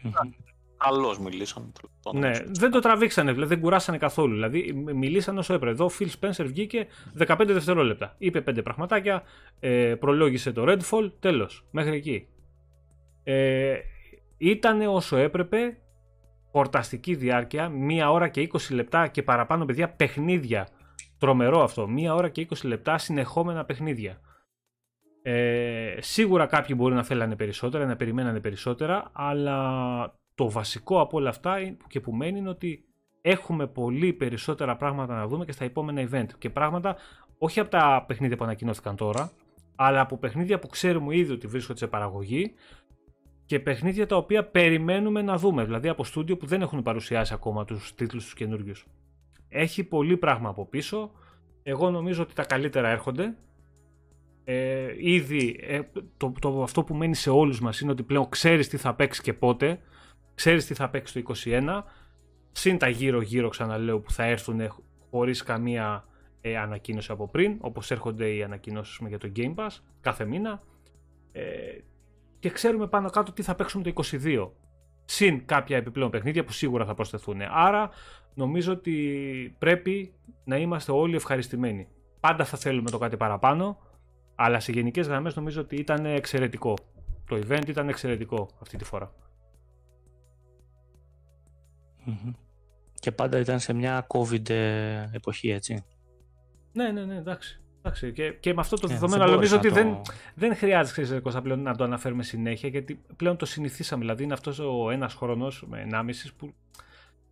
Καλώς μιλήσαν. Ναι, δεν το τραβήξανε, δηλαδή δεν κουράσανε καθόλου. Δηλαδή μιλήσαν όσο έπρεπε. Εδώ ο Phil Spencer βγήκε 15 δευτερόλεπτα. Είπε πέντε πραγματάκια, ε, προλόγησε το Redfall, τέλος. Μέχρι εκεί. Ε, ήταν όσο έπρεπε, χορταστική διάρκεια, μία ώρα και 20 λεπτά και παραπάνω παιδιά παιχνίδια. Τρομερό αυτό. Μία ώρα και 20 λεπτά συνεχόμενα παιχνίδια. Ε, σίγουρα κάποιοι μπορεί να θέλανε περισσότερα, να περιμένανε περισσότερα, αλλά το βασικό από όλα αυτά και που μένει είναι ότι έχουμε πολύ περισσότερα πράγματα να δούμε και στα επόμενα event. Και πράγματα όχι από τα παιχνίδια που ανακοινώθηκαν τώρα, αλλά από παιχνίδια που ξέρουμε ήδη ότι βρίσκονται σε παραγωγή και παιχνίδια τα οποία περιμένουμε να δούμε. Δηλαδή από στούντιο που δεν έχουν παρουσιάσει ακόμα τους τίτλους τους καινούριους. Έχει πολύ πράγμα από πίσω. Εγώ νομίζω ότι τα καλύτερα έρχονται. Ε, ήδη ε, το, το, αυτό που μένει σε όλους μας είναι ότι πλέον ξέρεις τι θα παίξεις και πότε ξέρεις τι θα παίξει το 21, συν τα γύρω-γύρω ξαναλέω που θα έρθουν χωρίς καμία ε, ανακοίνωση από πριν, όπως έρχονται οι ανακοινώσεις για το Game Pass κάθε μήνα ε, και ξέρουμε πάνω κάτω τι θα παίξουμε το 22 συν κάποια επιπλέον παιχνίδια που σίγουρα θα προσθεθούν. Άρα νομίζω ότι πρέπει να είμαστε όλοι ευχαριστημένοι. Πάντα θα θέλουμε το κάτι παραπάνω, αλλά σε γενικές γραμμές νομίζω ότι ήταν εξαιρετικό. Το event ήταν εξαιρετικό αυτή τη φορά. Και πάντα ήταν σε μια COVID ε, εποχή, έτσι. Ναι, ναι, ναι, εντάξει. εντάξει. Και, και με αυτό το ε, δεδομένο νομίζω ότι δεν, δεν χρειάζεται ξέρεις, πλέον να το αναφέρουμε συνέχεια γιατί πλέον το συνηθίσαμε. Δηλαδή είναι αυτός ο ένας χρόνος με ενάμιση που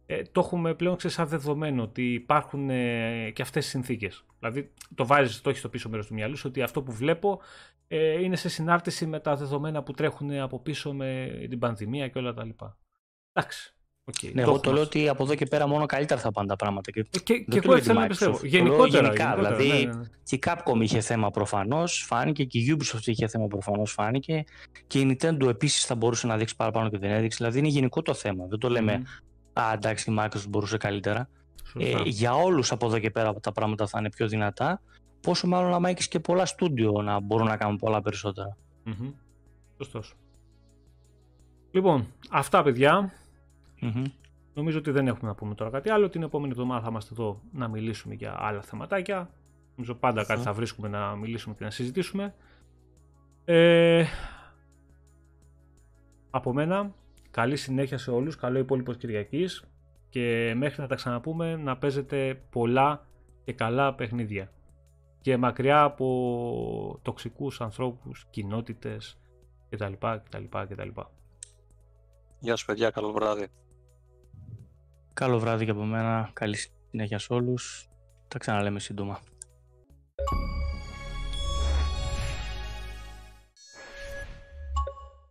ε, το έχουμε πλέον ξέρεις σαν δεδομένο ότι υπάρχουν ε, και αυτές οι συνθήκες. Δηλαδή το βάζεις, το έχεις στο πίσω μέρος του μυαλού ότι αυτό που βλέπω ε, είναι σε συνάρτηση με τα δεδομένα που τρέχουν από πίσω με την πανδημία και όλα τα λοιπά. Εντάξει. Okay, ναι, εγώ το λέω ότι από εδώ και πέρα μόνο καλύτερα θα πάνε τα πράγματα. Και, και, και εγώ θέλω να πιστεύω. Γενικότερα. Γενικά, δηλαδή ναι, ναι, ναι. και η Capcom είχε θέμα προφανώς, φάνηκε και η Ubisoft είχε θέμα προφανώς, φάνηκε. Και η Nintendo επίσης θα μπορούσε να δείξει παραπάνω και δεν έδειξε. Δηλαδή είναι γενικό το θέμα. Δεν το λέμε, mm. Α, εντάξει, η Microsoft μπορούσε καλύτερα. Ε, για όλους από εδώ και πέρα τα πράγματα θα είναι πιο δυνατά. Πόσο μάλλον άμα έχεις και πολλά στούντιο να μπορούν να κάνουν πολλά περισσότερα. Mm-hmm. Σωστός. Λοιπόν, αυτά παιδιά. Νομίζω ότι δεν έχουμε να πούμε τώρα κάτι άλλο. Την επόμενη εβδομάδα θα είμαστε εδώ να μιλήσουμε για άλλα θεματάκια. Νομίζω πάντα κάτι θα βρίσκουμε να μιλήσουμε και να συζητήσουμε. Ε, από μένα, καλή συνέχεια σε όλους, καλό υπόλοιπο Κυριακής και μέχρι να τα ξαναπούμε να παίζετε πολλά και καλά παιχνίδια και μακριά από τοξικούς ανθρώπους, κοινότητες κτλ. κτλ, κτλ. Γεια σου παιδιά, καλό βράδυ. Καλό βράδυ και από μένα, καλή συνέχεια σε όλους. Τα ξαναλέμε σύντομα.